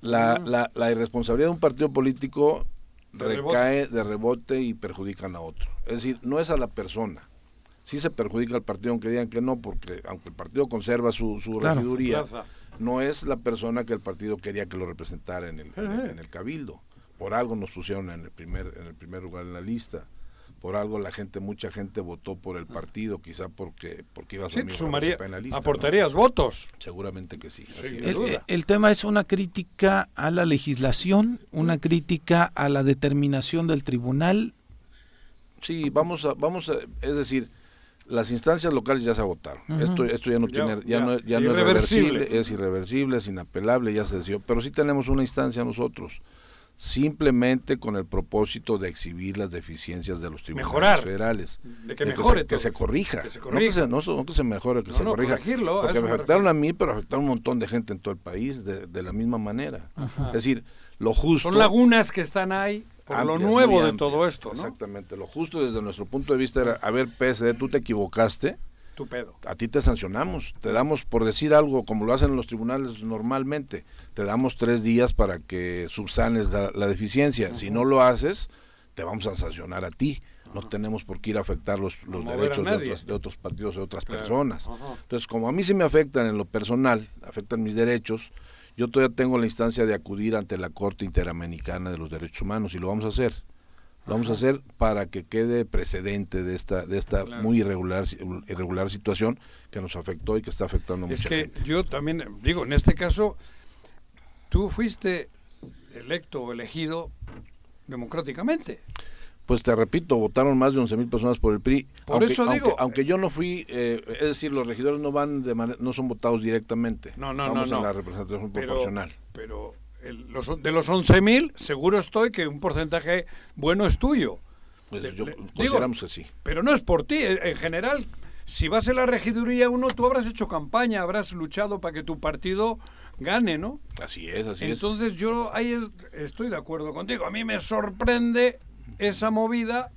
la, la, la irresponsabilidad de un partido político De rebote. recae de rebote y perjudican a otro. Es decir, no es a la persona. Sí se perjudica al partido, aunque digan que no, porque aunque el partido conserva su, su Claro. regiduría, no es la persona que el partido quería que lo representara en el, en el, en el cabildo. Por algo nos pusieron en el primer en el primer lugar en la lista. Por algo la gente, mucha gente votó por el partido, quizá porque porque iba a Sí, amigo sumaría, Rafa Cepeda en la lista, ¿no? aportarías votos. Seguramente que sí. Sí, El, tema es una crítica a la legislación, una crítica a la determinación del tribunal. Sí, vamos a, vamos a, es decir, las instancias locales ya se agotaron. Esto, esto ya no Ya- tiene, ya, ya, no, ya no es irreversible. reversible, es irreversible, es inapelable, ya se decidió. Pero sí tenemos una instancia nosotros simplemente con el propósito de exhibir las deficiencias de los tribunales Mejorar. federales. De que De mejore se, que se corrija. Que se No que se, no, no que se mejore, que No, se no, corrija. corregirlo, Porque me afectaron a mí, pero afectaron a un montón de gente en todo el país de, de la misma manera. Ajá. Es decir, lo justo... Son lagunas que están ahí por lo nuevo de todo esto, ¿no? Exactamente. Lo justo desde nuestro punto de vista era, a ver, PSD, tú te equivocaste, Tu pedo. a ti te sancionamos, te damos por decir algo, como lo hacen en los tribunales normalmente, te damos tres días para que subsanes la, la deficiencia. Si no lo haces, te vamos a sancionar a ti. No tenemos por qué ir a afectar los, derechos de de otros partidos, de otras Claro. personas. Entonces, como a mí se me afectan en lo personal, afectan mis derechos, yo todavía tengo la instancia de acudir ante la Corte Interamericana de los Derechos Humanos y lo vamos a hacer. Lo vamos a hacer para que quede precedente de esta de esta Claro. muy irregular irregular situación que nos afectó y que está afectando a Es mucha que gente. yo también digo, en este caso, tú fuiste electo o elegido democráticamente. Pues te repito, votaron más de 11 mil personas por el PRI. Por aunque, eso aunque- digo- aunque yo no fui, eh, es decir, los regidores no van de manera- no son votados directamente. No, no, no, Vamos no. la representación Pero, proporcional. pero el- los, de los 11.000, seguro estoy que un porcentaje bueno es tuyo. Pues Le- yo le- consideramos que sí. Pero no es por ti, en en general. Si vas a la regiduría uno, tú habrás hecho campaña, habrás luchado para que tu partido gane, ¿no? Así es, así es. Entonces yo ahí es- estoy de acuerdo contigo. A mí me sorprende esa movida.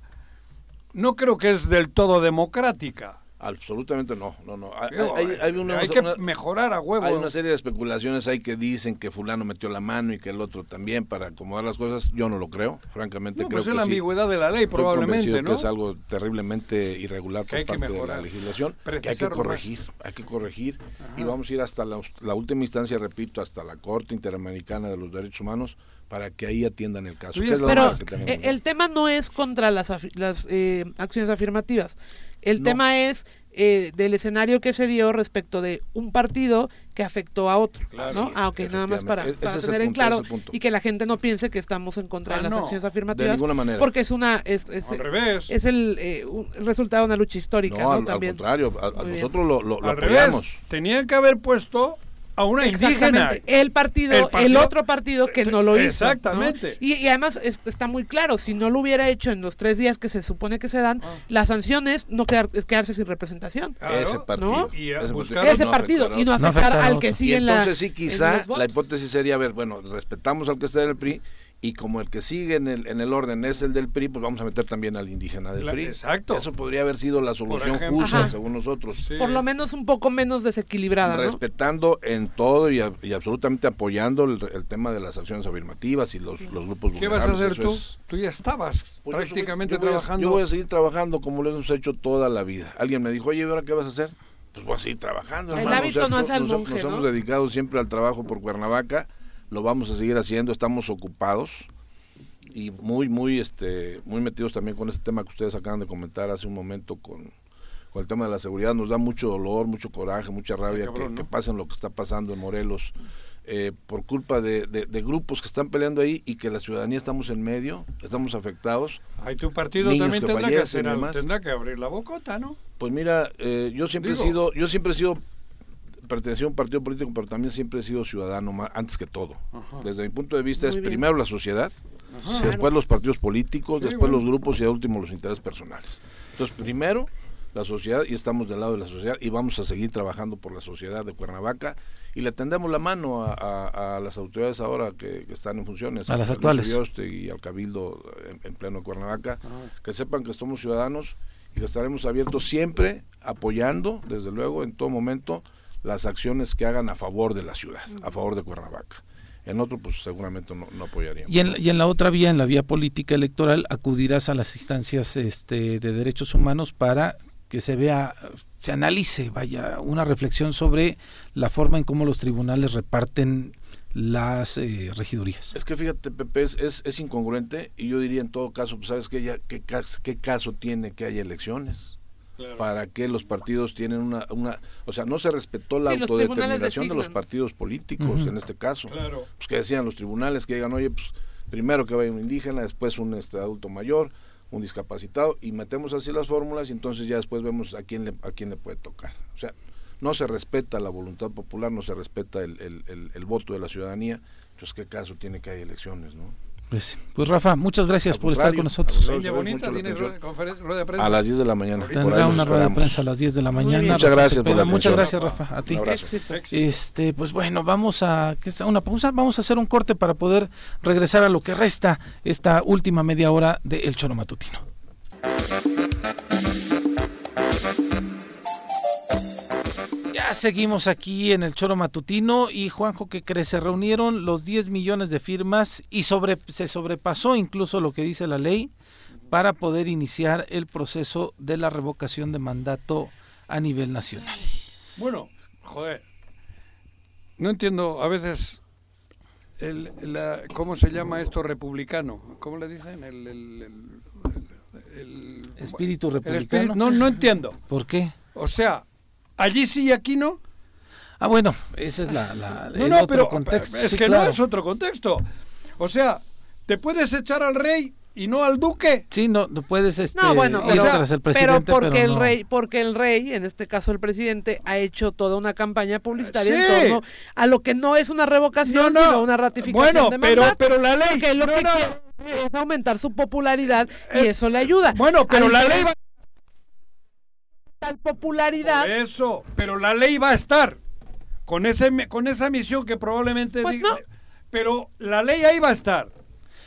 No creo que es del todo democrática. Absolutamente no, no, no. Hay, Digo, hay- hay una- hay que una- mejorar a huevo. Hay una serie de especulaciones ahí que dicen que fulano metió la mano y que el otro también para acomodar las cosas. Yo no lo creo, francamente No, creo pues que es la sí. ambigüedad de la ley, Estoy probablemente, que es algo terriblemente irregular Que por que parte de la legislación, que hay que corregir, hay que corregir y vamos a ir hasta la, la última instancia, repito, hasta la Corte Interamericana de los Derechos Humanos para que ahí atiendan el caso. Pero única que tenemos, eh, ¿no? el tema no es contra las, afi- las eh, acciones afirmativas. El No. tema es eh, del escenario que se dio respecto de un partido que afectó a otro. Claro. ¿no? Ah, ok, nada más para. E- tener en claro y que la gente no piense que estamos en contra Ah, de las no, acciones de afirmativas. ninguna manera. Porque es una es, es- Al revés. es el, eh, un- el resultado de una lucha histórica. no, No, al, al También. contrario, a, a Muy bien. nosotros lo, lo- lo Al apoyamos. revés. Tenían que haber puesto a una indígena. Exactamente. El partido, El otro partido que no lo hizo. ¿no? Exactamente. Y, y además es- está muy claro, si no lo hubiera hecho en los tres días que se supone que se dan, Ah. las sanciones no quedar, es quedarse sin representación. Claro. Ese partido. ¿no? Y a ese buscar- partido Ese no partido afectará y no afectar afectar al que Y sigue en la. entonces sí, quizá la hipótesis sería, a ver, bueno, respetamos al que está en el PRI y como el que sigue en el, en el orden es el del PRI, pues vamos a meter también al indígena del PRI. exacto. Eso podría haber sido la solución ejemplo. justa, Ajá. según nosotros. Sí. Por lo menos un poco menos desequilibrada, ¿no? Respetando en todo y, a- y absolutamente apoyando el, el tema de las acciones afirmativas y los, los grupos ¿Qué vas a hacer eso tú? es- Tú ya estabas Pues yo prácticamente voy a- trabajando. Yo voy a seguir trabajando como lo hemos hecho toda la vida. Alguien me dijo, oye, ¿y ahora qué vas a hacer? Pues voy a seguir trabajando. El hermano. hábito no hace al nos, monje, nos ¿no? hemos dedicado siempre al trabajo por Cuernavaca, lo vamos a seguir haciendo, estamos ocupados y muy, muy, este, muy metidos también con este tema que ustedes acaban de comentar hace un momento con, con el tema de la seguridad. Nos da mucho dolor, mucho coraje, mucha rabia cabrón, que, ¿no? que pasen lo que está pasando en Morelos. eh, por culpa de, de- de grupos que están peleando ahí y que la ciudadanía estamos en medio, estamos afectados. Ahí tu partido Niños también que tendrá que, hacer tendrá que abrir la bocota, ¿no? Pues mira, eh, yo siempre Digo. he sido, yo siempre he sido pertenecido a un partido político, pero también siempre he sido ciudadano más, antes que todo. Desde mi punto de vista Muy es bien. primero la sociedad, Ajá. después los partidos políticos, Sí, después bueno. los grupos y al último los intereses personales. Entonces, primero la sociedad y estamos del lado de la sociedad y vamos a seguir trabajando por la sociedad de Cuernavaca y le tendemos la mano a, a- a las autoridades ahora que, que están en funciones, A las al actuales. Y al Cabildo en, en pleno Cuernavaca, Ah. que sepan que somos ciudadanos y que estaremos abiertos siempre apoyando, desde luego, en todo momento, las acciones que hagan a favor de la ciudad, a favor de Cuernavaca. En otro, pues seguramente no, no apoyaríamos. Y en, y en la otra vía, en la vía política electoral, acudirás a las instancias este, de derechos humanos para que se vea, se analice, vaya, una reflexión sobre la forma en cómo los tribunales reparten las eh, regidurías. Es que fíjate, Pepe, es, es, es incongruente y yo diría en todo caso, pues sabes qué, ya, qué, qué caso tiene que haya elecciones. ¿Para qué los partidos tienen una, una... O sea, no se respetó la Sí, los tribunales autodeterminación de los partidos políticos en este caso. Claro. Pues que decían los tribunales que digan, oye, pues primero que vaya un indígena, después un este, adulto mayor, un discapacitado, y metemos así las fórmulas y entonces ya después vemos a quién le, a quién le puede tocar. O sea, no se respeta la voluntad popular, no se respeta el, el, el- el voto de la ciudadanía, entonces qué caso tiene que hay elecciones, ¿no? Pues, pues Rafa, muchas gracias por estar con nosotros. bonita, tiene rueda, de prensa. A las 10 de la mañana. Tendrá una rueda de prensa a las 10 de la mañana. Muchas gracias por la Muchas gracias, Rafa. A ti. Este, pues bueno, vamos a una pausa, vamos a hacer un corte para poder regresar a lo que resta esta última media hora de El Choro Matutino. Ya seguimos aquí en el Choro Matutino y Juanjo que cree, se reunieron los 10 millones de firmas y sobre, se sobrepasó incluso lo que dice la ley para poder iniciar el proceso de la revocación de mandato a nivel nacional. Bueno, joder. No entiendo a veces el, la- cómo se llama esto republicano. ¿Cómo le dicen? El, el- el- el- Espíritu el republicano. espíritu- no, no entiendo. ¿Por qué? O sea, allí sí y aquí no. Ah, bueno, ese es la, la- No, el no, otro pero contexto. es Sí, que claro. no es otro contexto. O sea, te puedes echar al rey y no al duque. Sí, no, no puedes este, No, bueno, ir pero, tras el pero presidente, porque pero el no. rey, porque el rey, en este caso el presidente, ha hecho toda una campaña publicitaria Sí. en torno a lo que no es una revocación, No, no. sino una ratificación Bueno, de pero, mandato. pero la ley. Porque lo no, que no. quiere es aumentar su popularidad y Eh, eso le ayuda. Bueno, pero la ley va tal popularidad. Por eso, pero la ley va a estar con ese con esa misión que probablemente Pues diga- no. pero la ley ahí va a estar.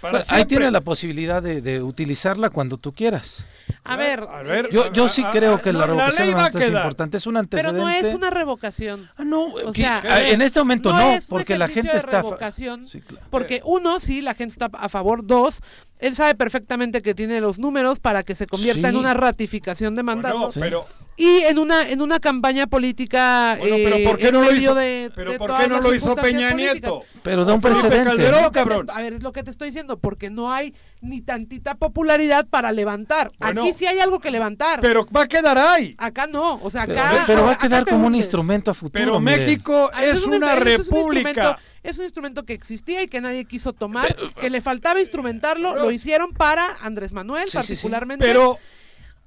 Bueno, ahí tienes la posibilidad de, de utilizarla cuando tú quieras. A ver, A ver, Yo, yo sí a- a- creo que no, la la revocación ley de va a mandato es quedar. importante. Es un pero antecedente. no es una revocación. Ah, no, O sea, ah, en este momento no, es porque la gente de está... revocación, Sí, claro. Porque uno, sí, la gente está a favor. Dos, él sabe perfectamente que tiene los números para que se convierta en una ratificación de Bueno, mandato. pero Y en una en una campaña política Bueno, pero eh, ¿por qué en no lo medio hizo? de, pero de ¿por qué no lo hizo Peña políticas. Nieto? Pero da un precedente. Calderón, cabrón. A ver, es lo que te estoy diciendo, porque no hay ni tantita popularidad para levantar. Bueno, Aquí sí hay algo que levantar. pero va a quedar ahí. acá no, o sea, Pero, acá pero va a quedar como un instrumento a futuro. Pero. México es un- una ese es un república. Es un instrumento que existía y que nadie quiso tomar, que le faltaba instrumentarlo, lo hicieron para Andrés Manuel Sí, sí, sí. particularmente. Pero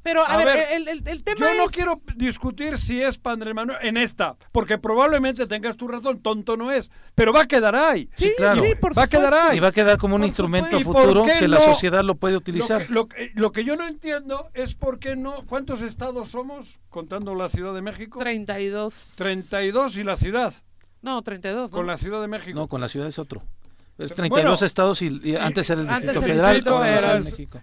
Pero, a, a ver, ver, el, el- el tema yo no quiero discutir si es para Andrés Manuel en esta, porque probablemente tengas tu razón, tonto no es, pero va a quedar ahí. Sí, claro. sí, por Va a quedar ahí. Y va a quedar como un Por instrumento supuesto. ¿Y por futuro que la sociedad lo puede Lo utilizar. que, lo que- lo que yo no entiendo es por qué no, ¿cuántos estados somos contando la Ciudad de México? 32. 32 y la ciudad, No, 32. ¿no? con la Ciudad de México. No, con la ciudad es otro. Es Pero, 32 bueno, estados y, y antes era el antes Distrito el Federal, Distrito Federal. México.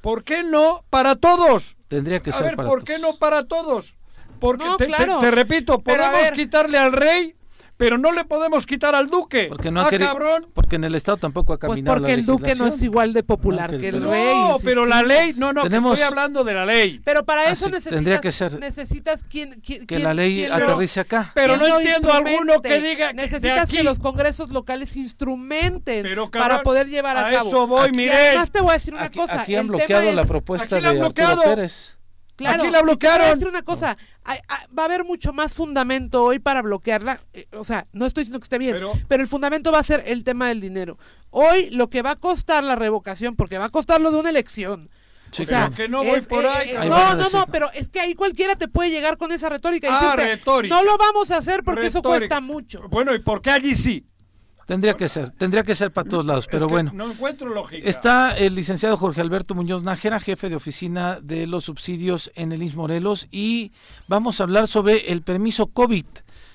¿Por qué no para todos? Tendría que A ser ver, para ¿por qué no para todos? Porque No, te, te- claro. te repito, Pero a podemos quitarle al rey, pero no le podemos quitar al duque. Porque no ah, ha querido- cabrón. porque en el estado tampoco ha Pues caminado porque la el duque no es igual de popular No, que el- rey. No, pero la insistimos. ley, no, no, que Tenemos- estoy hablando de la ley. Pero para Ah, eso sí, necesitas, tendría que ser- necesitas quien, quien- Que quien- la ley quien lo- aterrice acá. Pero no entiendo alguno que diga que necesitas aquí- que los congresos locales instrumenten Pero, para cabrón, poder llevar a, a cabo. eso voy, Miguel. además te voy a decir una Aquí, cosa. aquí han bloqueado la es- propuesta de Arturo. Pérez. Claro, Aquí la te voy a bloquearon. decir una cosa, hay- hay- va a haber mucho más fundamento hoy para bloquearla. eh, o sea, no estoy diciendo que esté bien, Pero- pero, el fundamento va a ser el tema del dinero. Hoy lo que va a costar la revocación, porque va a costar lo de una elección. O sea, Pero que no voy por ahí, Ahí no, a no, decir. no, pero es que ahí cualquiera te puede llegar con esa retórica y Ah, decirte, retórica. no lo vamos a hacer porque eso cuesta mucho. Bueno, ¿y por qué allí sí? Tendría que ser, tendría que ser para todos lados, pero Es que bueno. No encuentro lógica. Está el licenciado Jorge Alberto Muñoz Nájera, jefe de oficina de los subsidios en el IMSS Morelos, y vamos a hablar sobre el permiso COVID.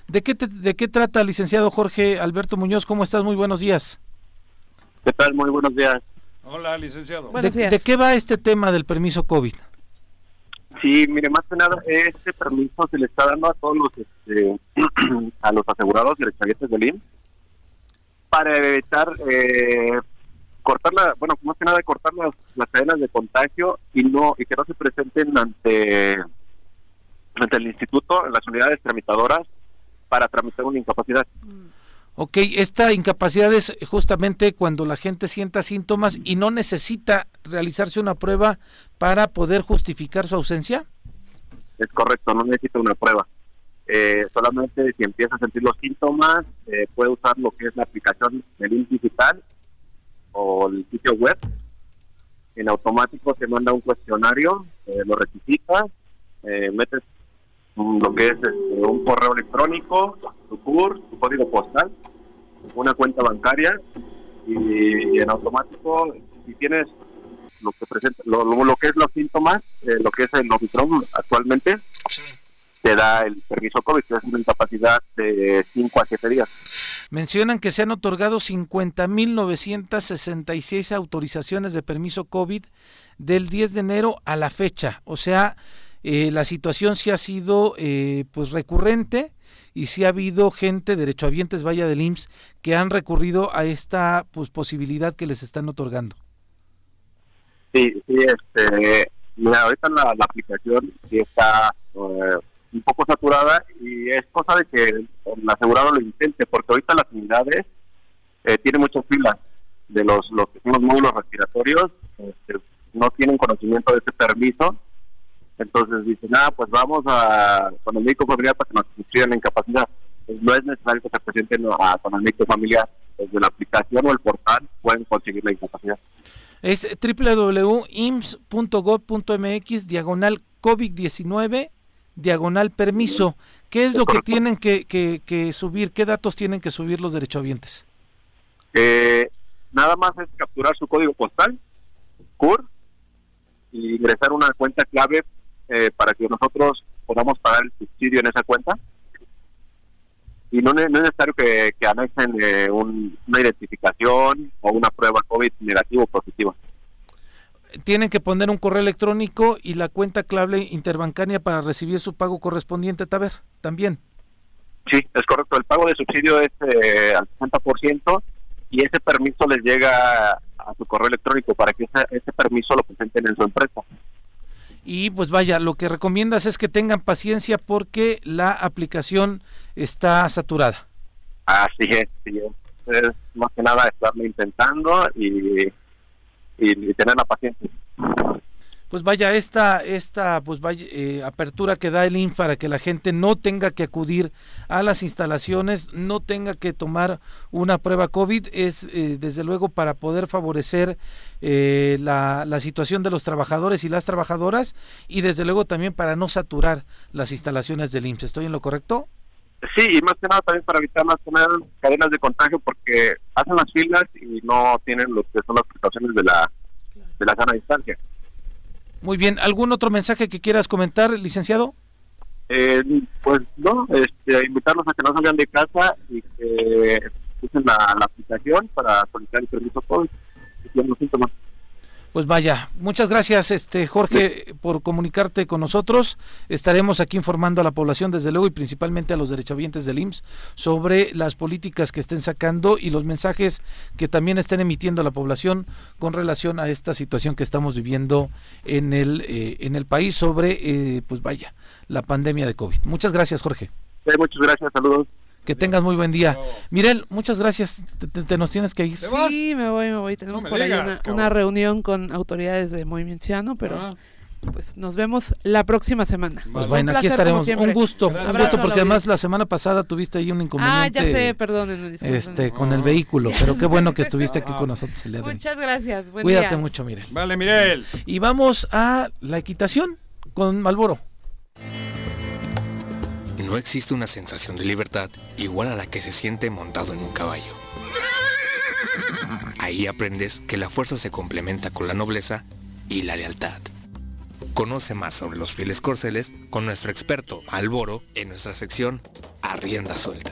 ¿De qué, te- ¿De qué trata, licenciado Jorge Alberto Muñoz? ¿Cómo estás? Muy buenos días. ¿Qué tal? Muy buenos días. Hola, licenciado. ¿De, días. de qué va este tema del permiso COVID? Sí, mire, más que nada, este permiso se le está dando a todos los, este, a los asegurados y expedientes del IMSS para evitar, eh, cortar la, bueno, más que nada cortar las, las cadenas de contagio y no y que no se presenten ante ante el instituto, en las unidades tramitadoras, para tramitar una incapacidad. Ok, esta incapacidad es justamente cuando la gente sienta síntomas y no necesita realizarse una prueba para poder justificar su ausencia. Es correcto, no necesita una prueba. Eh, solamente si empieza a sentir los síntomas, eh, puede usar lo que es la aplicación del IMSS Digital o el sitio web. En automático se manda un cuestionario, eh, lo requisitas, eh, metes lo que es este, un correo electrónico, tu CUR, tu código postal, una cuenta bancaria y, en automático, si tienes lo que presenta, lo, lo, que es los síntomas, eh, lo que es el Omicron actualmente, te da el permiso COVID, que es una incapacidad de 5 a 7 días. Mencionan que se han otorgado 50.966 autorizaciones de permiso COVID del 10 de enero a la fecha. O sea, eh, la situación sí ha sido eh, pues recurrente y sí ha habido gente, derechohabientes, vaya del IMSS, que han recurrido a esta pues, posibilidad que les están otorgando. Sí, sí, este, mira, ahorita la, aplicación sí está eh, un poco saturada y es cosa de que el asegurado lo intente, porque ahorita las unidades eh, tienen muchas filas de los, los, los módulos respiratorios, este, no tienen conocimiento de ese permiso, entonces dicen, ah, pues vamos a, con el médico familiar para que nos inscriban la incapacidad. Pues no es necesario que se presenten a, con el médico familiar, desde la aplicación o el portal pueden conseguir la incapacidad. Es www.ims.gov.mx diagonal COVID-19 diagonal permiso. ¿Qué es lo que tienen que, que, subir? ¿Qué datos tienen que subir los derechohabientes? Eh, nada más es capturar su código postal, CUR, y ingresar una cuenta clave eh, para que nosotros podamos pagar el subsidio en esa cuenta. Y no, es necesario que, que anexen eh, una identificación o una prueba COVID negativo o positiva tienen que poner un correo electrónico y la cuenta clave interbancaria para recibir su pago correspondiente, Taber, también. Sí, es correcto. El pago de subsidio es eh, al 60% y ese permiso les llega a su correo electrónico para que ese, permiso lo presenten en su empresa. Y pues vaya, lo que recomiendas es que tengan paciencia porque la aplicación está saturada. Así es, sí es. más que nada estarlo intentando y y, tener la paciencia. Pues vaya, esta, esta pues vaya, eh, apertura que da el INF para que la gente no tenga que acudir a las instalaciones, no tenga que tomar una prueba COVID, es eh, desde luego para poder favorecer eh, la, la, situación de los trabajadores y las trabajadoras y desde luego también para no saturar las instalaciones del IMSS. ¿Estoy en lo correcto? Sí, y más que nada también para evitar las cadenas de contagio porque hacen las filas y no tienen lo que son las precauciones de la, de la sana distancia. Muy bien, ¿algún otro mensaje que quieras comentar, licenciado? Eh, pues no, este, invitarlos a que no salgan de casa y que usen la, aplicación para solicitar el permiso COVID y tienen los síntomas. Pues vaya, muchas gracias este Jorge por comunicarte con nosotros. Estaremos aquí informando a la población desde luego y principalmente a los derechohabientes del IMSS sobre las políticas que estén sacando y los mensajes que también estén emitiendo a la población con relación a esta situación que estamos viviendo en el eh, en el país sobre eh, pues vaya, la pandemia de COVID. Muchas gracias, Jorge. muchas gracias, saludos. Que tengas muy buen día. Mirel, muchas gracias. Te, nos tienes que ir. Sí, me voy, me voy. Tenemos por ahí una, reunión con autoridades de Movimiento Ciano, pero ah. pues nos vemos la próxima semana. Pues bueno, aquí estaremos. Un gusto, un gusto porque además la semana pasada tuviste ahí un inconveniente. Ah, ya sé, perdónenme. Este, con el vehículo, pero qué bueno que estuviste aquí con nosotros el día de Muchas gracias. Cuídate mucho, Mirel. Vale, Mirel. Y vamos a la equitación con Malboro. No existe una sensación de libertad igual a la que se siente montado en un caballo. Ahí aprendes que la fuerza se complementa con la nobleza y la lealtad. Conoce más sobre los fieles corceles con nuestro experto Alboro en nuestra sección Arrienda Suelta.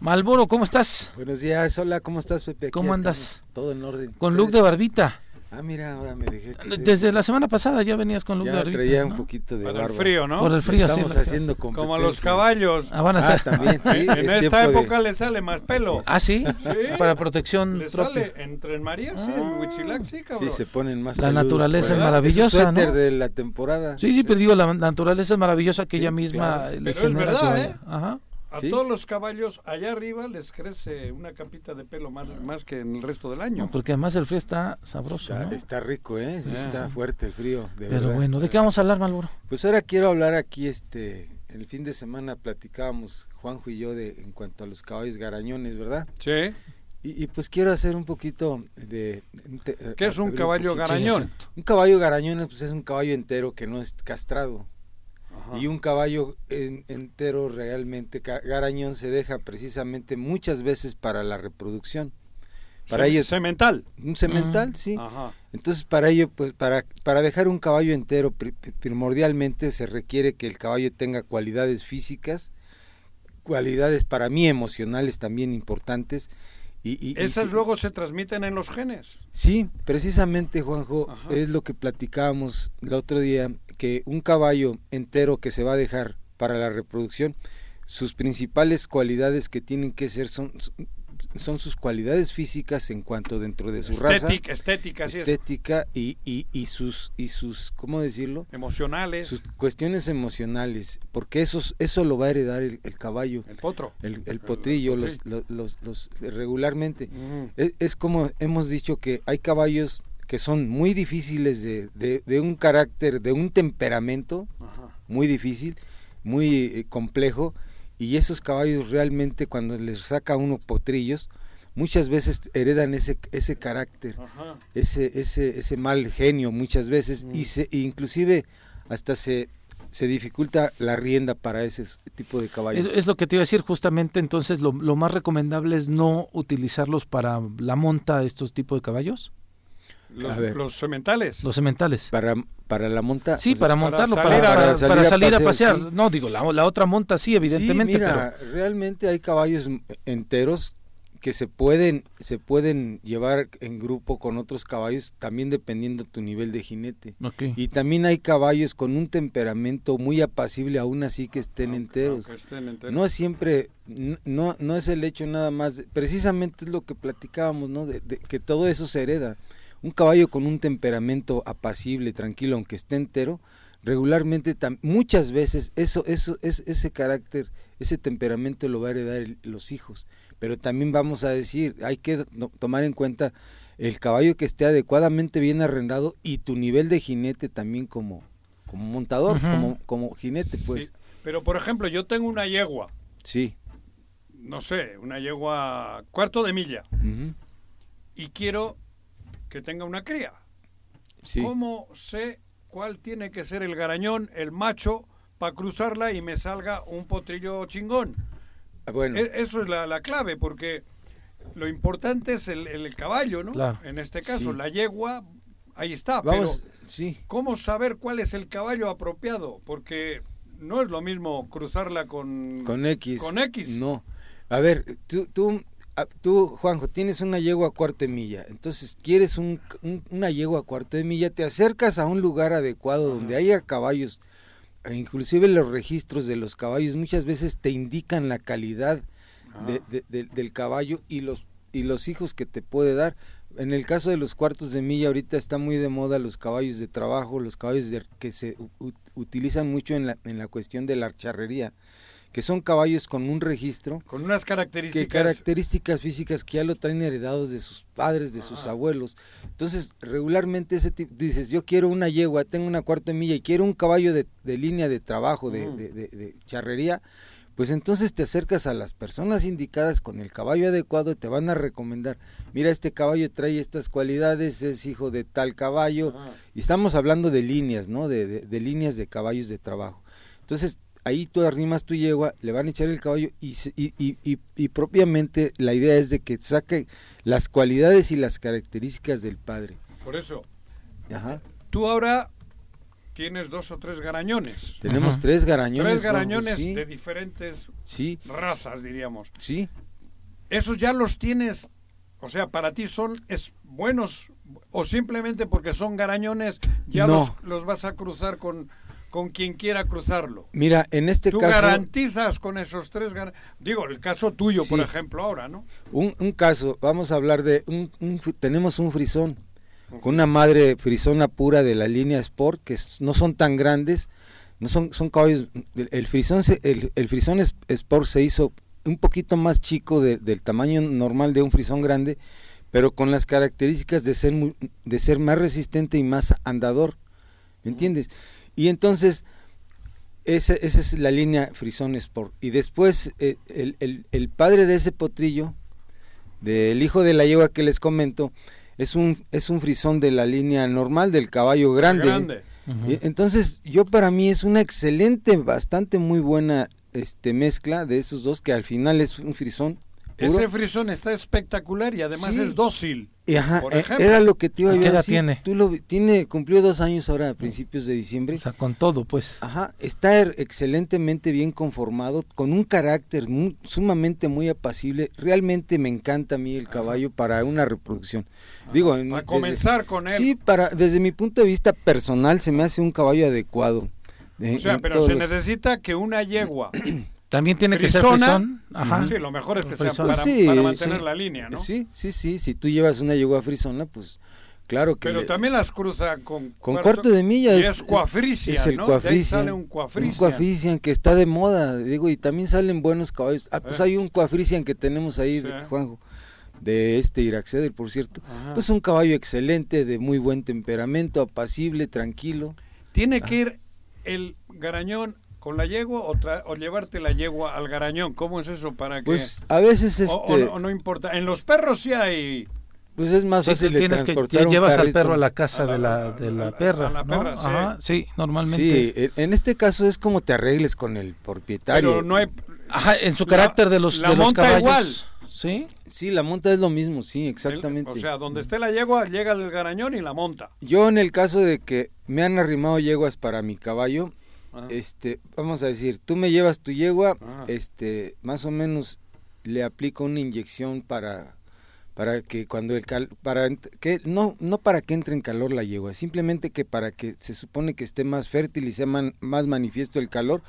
Malboro, ¿cómo estás? Buenos días, hola, ¿cómo estás, Pepe? ¿Cómo andas? Todo en orden. Con look de barbita. Ah, mira, ahora me dejé. Desde la semana pasada ya venías con look ya de barbita. traía un poquito de Para el frío, ¿no? Por el frío, Estamos haciendo Como a los caballos. Ah, van a ser. Ah, también, sí. en esta época le sale más pelo. Ah, ¿sí? sí. Para protección le Sale entre en María, sí, en Huichilac, sí, cabrón. Sí, se ponen más La naturaleza es maravillosa, ¿no? de la temporada. Sí, sí, pero digo, la naturaleza es maravillosa que ella misma le pero genera. Es verdad, ¿eh? Ajá. A todos los caballos allá arriba les crece una capita de pelo más, más que en el resto del año. porque además el frío está sabroso. Está, rico, ¿eh? está fuerte el frío. De Pero bueno, ¿de qué vamos a hablar, Malboro? Pues ahora quiero hablar aquí, este, el fin de semana platicábamos Juanjo y yo de en cuanto a los caballos garañones, ¿verdad? Sí. Y, pues quiero hacer un poquito de... ¿Qué es un caballo garañón? un caballo garañón pues es un caballo entero que no es castrado. Y un caballo entero realmente garañón se deja precisamente muchas veces para la reproducción. Para ellos semental. Un semental, sí. Entonces para ello pues para para dejar un caballo entero primordialmente se requiere que el caballo tenga cualidades físicas, cualidades para mí emocionales también importantes y, ¿Esas luego se transmiten en los genes? Sí, precisamente, Juanjo, es lo que platicábamos el otro día, que un caballo entero que se va a dejar para la reproducción, sus principales cualidades que tienen que ser son, son sus cualidades físicas en cuanto dentro de su raza. Estética estética y, y, y, sus y sus cómo decirlo emocionales. Sus cuestiones emocionales porque eso eso lo va a heredar el, caballo. El potro. El, el potrillo Los, los, los, regularmente. Es, como hemos dicho que hay caballos que son muy difíciles de, de, un carácter de un temperamento muy difícil muy eh, complejo y esos caballos realmente cuando les saca uno potrillos, muchas veces heredan ese ese carácter, ese ese ese mal genio muchas veces y mm. se inclusive hasta se se dificulta la rienda para ese tipo de caballos. Es, lo que te iba a decir, justamente entonces lo, lo, más recomendable es no utilizarlos para la monta, estos tipos de caballos. Los, sementales. Los sementales. Para, para la monta. Sí, para montarlo, para, salir, a, pasear. No, digo, la, la, otra monta sí, evidentemente. mira, realmente hay caballos enteros que se pueden, se pueden llevar en grupo con otros caballos, también dependiendo tu nivel de jinete. Y también hay caballos con un temperamento muy apacible, aún así que estén, enteros. No es siempre, no, no es el hecho nada más, precisamente es lo que platicábamos, ¿no? de, que todo eso se hereda. Un caballo con un temperamento apacible, tranquilo, aunque esté entero, regularmente muchas veces eso eso es ese carácter ese temperamento lo va a heredar los hijos. Pero también vamos a decir hay que tomar en cuenta el caballo que esté adecuadamente bien arrendado y tu nivel de jinete también como como montador como como jinete pues. pero por ejemplo yo tengo una yegua. Sí. No sé una yegua cuarto de milla. Y quiero que tenga una cría. ¿Cómo sé cuál tiene que ser el garañón, el macho, para cruzarla y me salga un potrillo chingón? Ah, bueno. E, eso es la, clave, porque lo importante es el, caballo, ¿no? En este caso, la yegua, ahí está. Vamos, sí. ¿cómo saber cuál es el caballo apropiado? Porque no es lo mismo cruzarla con, con X. Con X. No. A ver, tú, tú tú, Juanjo, tienes una yegua a cuarto de milla, entonces quieres un, una yegua a cuarto de milla, te acercas a un lugar adecuado donde haya caballos, e inclusive los registros de los caballos muchas veces te indican la calidad del caballo y los, y los hijos que te puede dar. En el caso de los cuartos de milla, ahorita está muy de moda los caballos de trabajo, los caballos que se utilizan mucho en la, en la cuestión de la charrería que son caballos con un registro. Con unas características. características físicas que ya lo traen heredados de sus padres, de sus abuelos. Entonces, regularmente ese tipo, dices, yo quiero una yegua, tengo una cuarta milla y quiero un caballo de, línea de trabajo, de, de, charrería, pues entonces te acercas a las personas indicadas con el caballo adecuado y te van a recomendar, mira, este caballo trae estas cualidades, es hijo de tal caballo, y estamos hablando de líneas, ¿no? De, de líneas de caballos de trabajo. Entonces, ahí tú arrimas tu yegua, le van a echar el caballo y, y, y, y, propiamente la idea es de que saque las cualidades y las características del padre. Por eso, Ajá. tú ahora tienes dos o tres garañones. Tenemos tres garañones. Tres garañones de diferentes razas, diríamos. Sí. Esos ya los tienes, o sea, para ti son es buenos o simplemente porque son garañones ya los, los vas a cruzar con con quien quiera cruzarlo. Mira, en este Tú caso... garantizas con esos tres... Digo, el caso tuyo, por ejemplo, ahora, ¿no? Un, un, caso, vamos a hablar de... Un, tenemos un frisón, con una madre frisona pura de la línea Sport, que no son tan grandes, no son, son caballos... El frisón, el, el frisón Sport se hizo un poquito más chico del tamaño normal de un frisón grande, pero con las características de ser, de ser más resistente y más andador. ¿Me entiendes? Y entonces, esa, esa es la línea Frison Sport. Y después, eh, el, el, padre de ese potrillo, del hijo de la yegua que les comento, es un, es un frisón de la línea normal del caballo grande. Entonces, yo para mí es una excelente, bastante muy buena este mezcla de esos dos que al final es un frisón. Ese frisón está espectacular y además es dócil. Ajá, eh, era lo que te iba a decir. ¿Qué edad tiene? Tú lo, tiene, cumplió dos años ahora a principios de diciembre. O sea, con todo, pues. Ajá, está er, excelentemente bien conformado, con un carácter sumamente muy apacible. Realmente me encanta a mí el caballo para una reproducción. Digo, a comenzar con él. Sí, para, desde mi punto de vista personal se me hace un caballo adecuado. o sea, pero se necesita que una yegua También tiene que ser frisón. Ajá. Sí, lo mejor es que sea para, mantener la línea, ¿no? Sí, sí, sí. Si tú llevas una yegua frisona, pues claro que. Pero también las cruza con. Con cuarto, de milla. Y es, cuafrician, es el ¿no? sale un cuafrician. Un que está de moda, digo, y también salen buenos caballos. Ah, pues eh. hay un cuafrician que tenemos ahí, de Juanjo, de este Iraxeder, por cierto. Pues un caballo excelente, de muy buen temperamento, apacible, tranquilo. Tiene que ir el garañón con la yegua o, o, llevarte la yegua al garañón? ¿Cómo es eso para que...? Pues a veces este... O, no, importa. En los perros sí hay... Pues es más fácil de transportar que llevas al perro a la casa de la, de la, perra. A la perra, sí. Ajá, sí, normalmente. Sí, en este caso es como te arregles con el propietario. Pero no hay... Ajá, en su carácter de los, de los caballos. igual. ¿Sí? Sí, la monta es lo mismo, sí, exactamente. o sea, donde esté la yegua, llega el garañón y la monta. Yo en el caso de que me han arrimado yeguas para mi caballo, este, vamos a decir, tú me llevas tu yegua, este, más o menos le aplico una inyección para para que cuando el cal, para que no no para que entre en calor la yegua, simplemente que para que se supone que esté más fértil y sea más manifiesto el calor,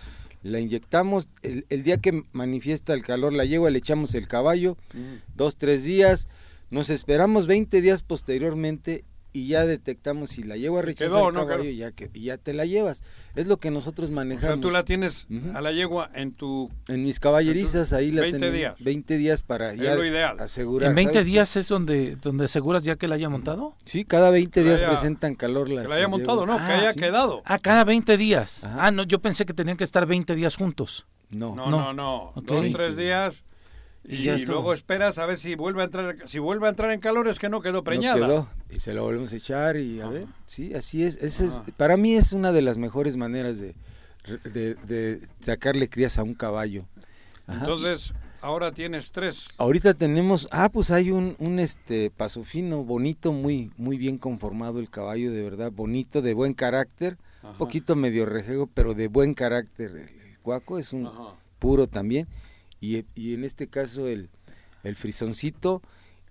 la inyectamos el, el, día que manifiesta el calor la yegua le echamos el caballo, mm. dos tres días, nos esperamos 20 días posteriormente y ya detectamos si la yegua rechaza el caballo y ya, que, y ya te la llevas. Es lo que nosotros manejamos. O sea, tú la tienes a la yegua en tu... En mis caballerizas, ahí la 20 días. 20 días para ya asegurar. ¿En 20 días es donde, donde aseguras ya que la haya montado? Sí, cada 20 días presentan calor las Que la haya montado, no, que haya ah, quedado. Ah, cada 20 días. Ah, no, yo pensé que tenían que estar 20 días juntos. No, no, no. no, Dos, tres días y, luego esperas a ver si vuelve a entrar si vuelve a entrar en calor es que no quedó preñada. Y se lo volvemos a echar y a ver. Sí, así es. es para mí es una de las mejores maneras de, de, sacarle crías a un caballo. Entonces, ahora tienes tres. Ahorita tenemos, ah, pues hay un, un este paso fino, bonito, muy, muy bien conformado el caballo, de verdad, bonito, de buen carácter, un poquito medio rejego, pero de buen carácter. El, cuaco es un puro también y, y en este caso el, el frisoncito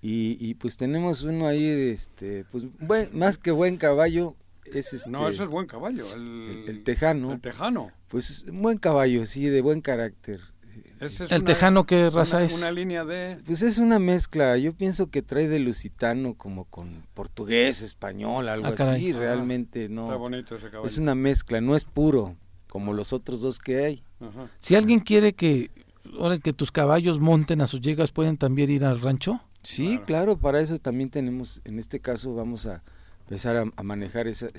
y, y, pues tenemos uno ahí este pues buen, más que buen caballo es este, no ese es buen caballo el, tejano. el tejano. Pues un buen caballo sí de buen carácter. El tejano qué raza es una línea de pues es una mezcla yo pienso que trae de lusitano como con portugués español algo ah, así realmente no. está bonito ese caballo. es una mezcla no es puro como los otros dos que hay. Si alguien quiere que ahora que tus caballos monten a sus llegas, ¿pueden también ir al rancho? Sí, claro. para eso también tenemos, en este caso vamos a empezar a, manejar ese,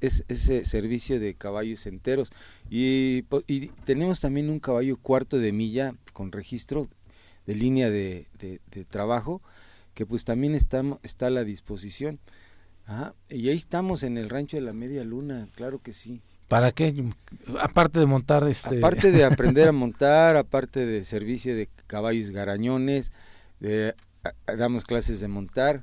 ese, servicio de caballos enteros. Y, tenemos también un caballo cuarto de milla con registro de línea de, trabajo, que pues también está, está a la disposición. Y ahí estamos en el rancho de la media luna, claro que sí. ¿Para qué? Aparte de montar este... Aparte de aprender a montar, aparte de servicio de caballos garañones, damos clases de montar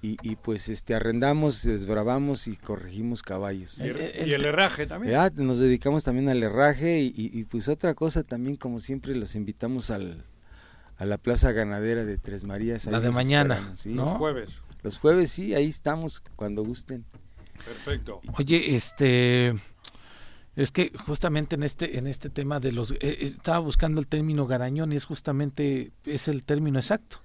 y, y, pues este arrendamos, desbravamos y corregimos caballos. Y el, herraje también. nos dedicamos también al herraje y, y, pues otra cosa también, como siempre, los invitamos al, a la Plaza Ganadera de Tres Marías. La de mañana, Los jueves. Los jueves, sí, ahí estamos cuando gusten. Perfecto. Oye, este... Es que justamente en este en este tema de los eh, eh, estaba buscando el término garañón y es justamente es el término exacto.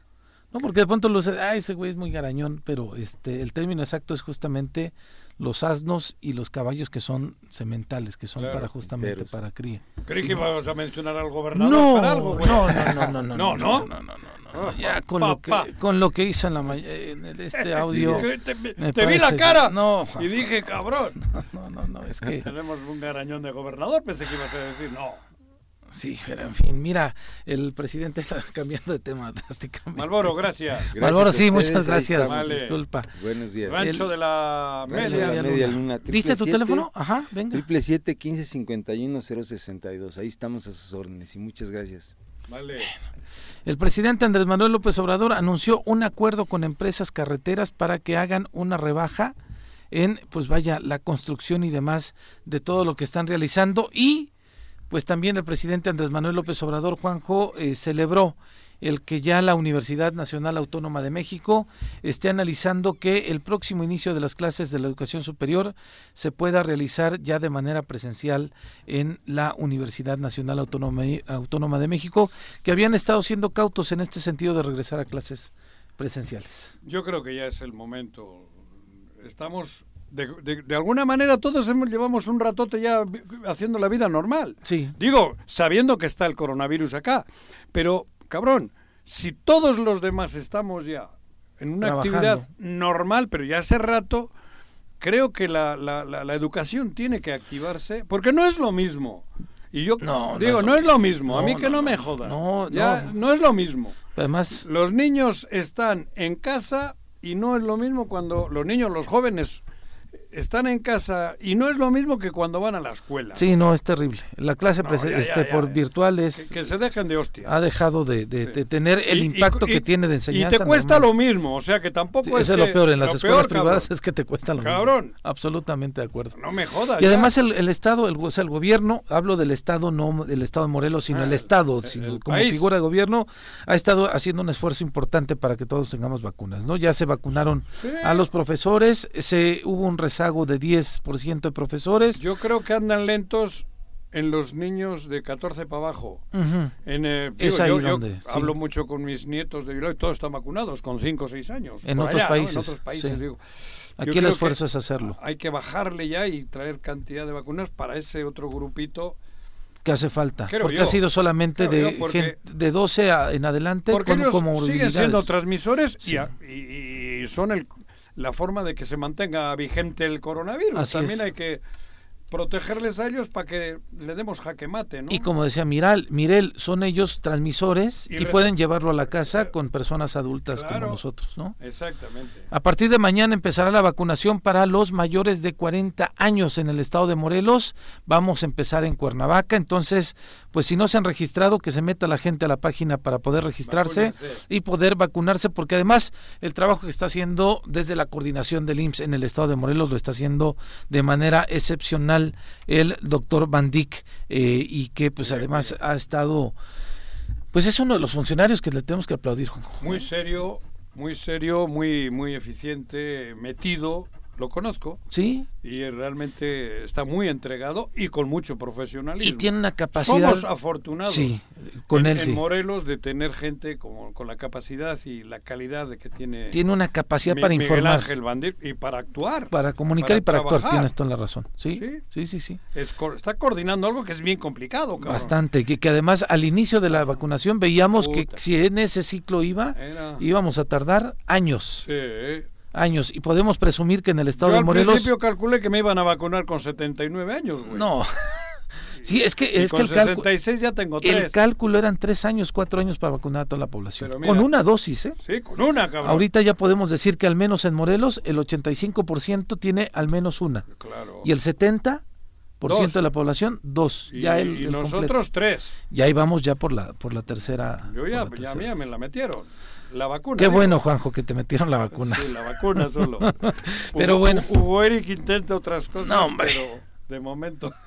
No, porque de pronto los ah, ese güey es muy garañón, pero este el término exacto es justamente los asnos y los caballos que son sementales, que son para justamente para cría. Creí que ibas a mencionar al gobernador no, para algo, No, no, no, no, no, no, no, no, no, ya con lo que con lo que hizo en la en este audio te, vi la cara. no, y dije cabrón. no no no, es que tenemos un garañón de gobernador pensé que ibas a decir no Sí, pero en fin, mira, el presidente está cambiando de tema drásticamente. Malboro, gracias. gracias Malboro, sí, muchas gracias. Vale. Disculpa. Buenos días. Rancho de la media, media, media luna. ¿Viste tu teléfono? Ajá, venga. Triple siete quince cincuenta y uno cero sesenta y dos. Ahí estamos a sus órdenes y muchas gracias. Vale. El presidente Andrés Manuel López Obrador anunció un acuerdo con empresas carreteras para que hagan una rebaja en, pues vaya, la construcción y demás de todo lo que están realizando y pues también el presidente Andrés Manuel López Obrador, Juanjo, eh, celebró el que ya la Universidad Nacional Autónoma de México esté analizando que el próximo inicio de las clases de la educación superior se pueda realizar ya de manera presencial en la Universidad Nacional Autónoma, Autónoma de México, que habían estado siendo cautos en este sentido de regresar a clases presenciales. Yo creo que ya es el momento. Estamos de, de, alguna manera todos hemos, llevamos un ratote ya haciendo la vida normal. Sí. Digo, sabiendo que está el coronavirus acá. Pero, cabrón, si todos los demás estamos ya en una actividad normal, pero ya hace rato, creo que la, la, la, educación tiene que activarse, porque no es lo mismo. Y yo no, digo, no es, lo, mismo. A mí que no, me jodan. No, ya, no. es lo mismo. Además, los niños están en casa y no es lo mismo cuando los niños, los jóvenes están en casa y no es lo mismo que cuando van a la escuela. Sí, no, es terrible. La clase este, por virtual es... Que, se dejen de hostia. Ha dejado de, tener el impacto que tiene de enseñanza. Y te cuesta lo mismo, o sea que tampoco es... es lo peor, en las escuelas privadas es que te cuesta lo cabrón. mismo. Absolutamente de acuerdo. No me jodas. Y además el, Estado, el, o sea, el gobierno, hablo del Estado, no del Estado de Morelos, sino el ah, Estado, sino como figura de gobierno, ha estado haciendo un esfuerzo importante para que todos tengamos vacunas, ¿no? Ya se vacunaron a los profesores, se hubo un rezago de 10 de profesores. Yo creo que andan lentos en los niños de 14 para abajo. en, eh, yo, hablo mucho con mis nietos de Bilbao y todos están vacunados con 5 o 6 años. En, otros, países, Aquí el esfuerzo es hacerlo. Hay que bajarle ya y traer cantidad de vacunas para ese otro grupito que hace falta. porque ha sido solamente de, de 12 en adelante porque ellos siguen siendo transmisores y, y, son el, la forma de que se mantenga vigente el coronavirus. También hay que protegerles a ellos para que le demos jaque mate, ¿no? Y como decía Miral, Mirel, son ellos transmisores y, pueden llevarlo a la casa con personas adultas como nosotros, ¿no? Exactamente. A partir de mañana empezará la vacunación para los mayores de 40 años en el estado de Morelos. Vamos a empezar en Cuernavaca, entonces, pues si no se han registrado, que se meta la gente a la página para poder registrarse y poder vacunarse, porque además el trabajo que está haciendo desde la coordinación del IMSS en el estado de Morelos lo está haciendo de manera excepcional el doctor Van Dyck eh, y que pues además ha estado pues es uno de los funcionarios que le tenemos que aplaudir muy serio muy serio muy muy eficiente metido lo conozco. Sí. Y realmente está muy entregado y con mucho profesionalismo. Y tiene una capacidad. Somos afortunados. Sí, con en, él. Morelos de tener gente como, con la capacidad y la calidad de que tiene. Tiene una capacidad para informar. Ángel Bandir y para actuar. Para comunicar y para actuar. Tienes toda la razón. Sí, sí, sí, sí. está coordinando algo que es bien complicado. Bastante. Que, que además al inicio de la vacunación veíamos que si en ese ciclo iba, íbamos a tardar años. Sí años y podemos presumir que en el estado de Morelos... al principio calculé que me iban a vacunar con 79 años, güey. No. Sí, es que, es con el 66 ya tengo tres. El cálculo eran tres años, cuatro años para vacunar a toda la población. con una dosis, ¿eh? Sí, con una, cabrón. Ahorita ya podemos decir que al menos en Morelos el 85% tiene al menos una. Claro. Y el 70% de la población, dos. Y, ya el, nosotros tres. Ya íbamos ya por la por la tercera. Yo ya, ya mía me la metieron la vacuna. Qué bueno, Juanjo, que te metieron la vacuna. Sí, la vacuna solo. pero bueno. Hugo Eric intenta otras cosas, no, hombre. pero de momento.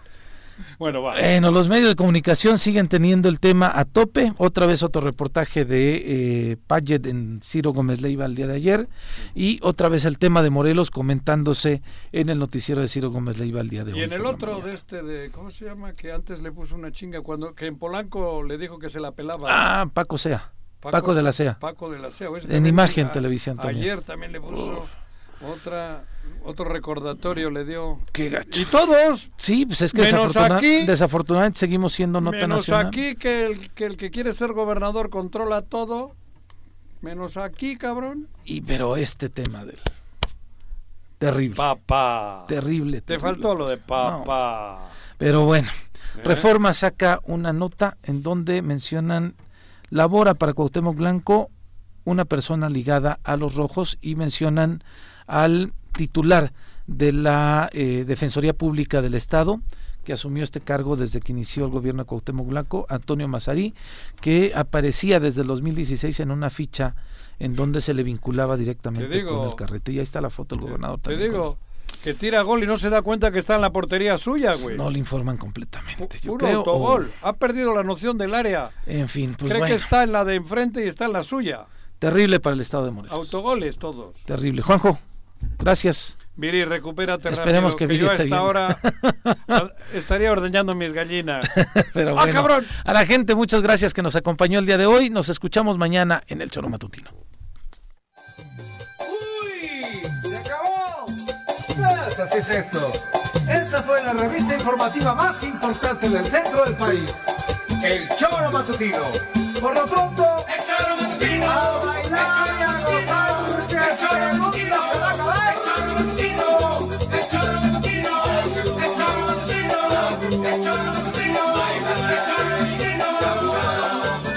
Bueno, va. Bueno, los medios de comunicación siguen teniendo el tema a tope. Otra vez otro reportaje de eh, Paget en Ciro Gómez Leiva el día de ayer. Y otra vez el tema de Morelos comentándose en el noticiero de Ciro Gómez Leiva el día de hoy. Y en el otro de este, de ¿cómo se llama? Que antes le puso una chinga cuando que en Polanco le dijo que se la pelaba. Ah, Paco Sea. Paco, de la Sea. Paco de la Sea. En imagen, televisión también. Ayer también le puso otra otro recordatorio le dio. Qué gacho. Y todos. Sí, pues es que desafortunadamente seguimos siendo nota menos aquí que el, que el que quiere ser gobernador controla todo. Menos aquí, cabrón. Y pero este tema del terrible. Papá. Terrible, Te faltó lo de papá. pero bueno, Reforma saca una nota en donde mencionan labora para Cuauhtémoc Blanco una persona ligada a los rojos y mencionan al titular de la eh, Defensoría Pública del Estado, que asumió este cargo desde que inició el gobierno de Cuauhtémoc Blanco, Antonio Mazarí, que aparecía desde el 2016 en una ficha en donde se le vinculaba directamente con el carrete. Y ahí está la foto del gobernador. Te digo, que tira gol y no se da cuenta que está en la portería suya, güey. No le informan completamente. Yo un autogol. Ha perdido la noción del área. En fin, pues Cree que está en la de enfrente y está en la suya. Terrible para el estado de Morelos. Autogoles todos. Terrible. Juanjo, gracias. Viri, recupérate Esperemos que, Viri esté ahora estaría ordeñando mis gallinas. Pero ¡Ah, cabrón! A la gente, muchas gracias que nos acompañó el día de hoy. Nos escuchamos mañana en el Choro Matutino. Es esto. Esta fue la revista informativa más importante del centro del país. El Choro Matutino. Por lo pronto, el Choro Matutino. A bailar y a gozar. El Choro Matutino. Se va a acabar. El Choro Matutino. El Choro.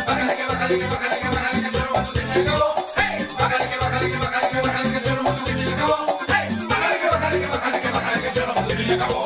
Bájale que bájale que bájale. acabó.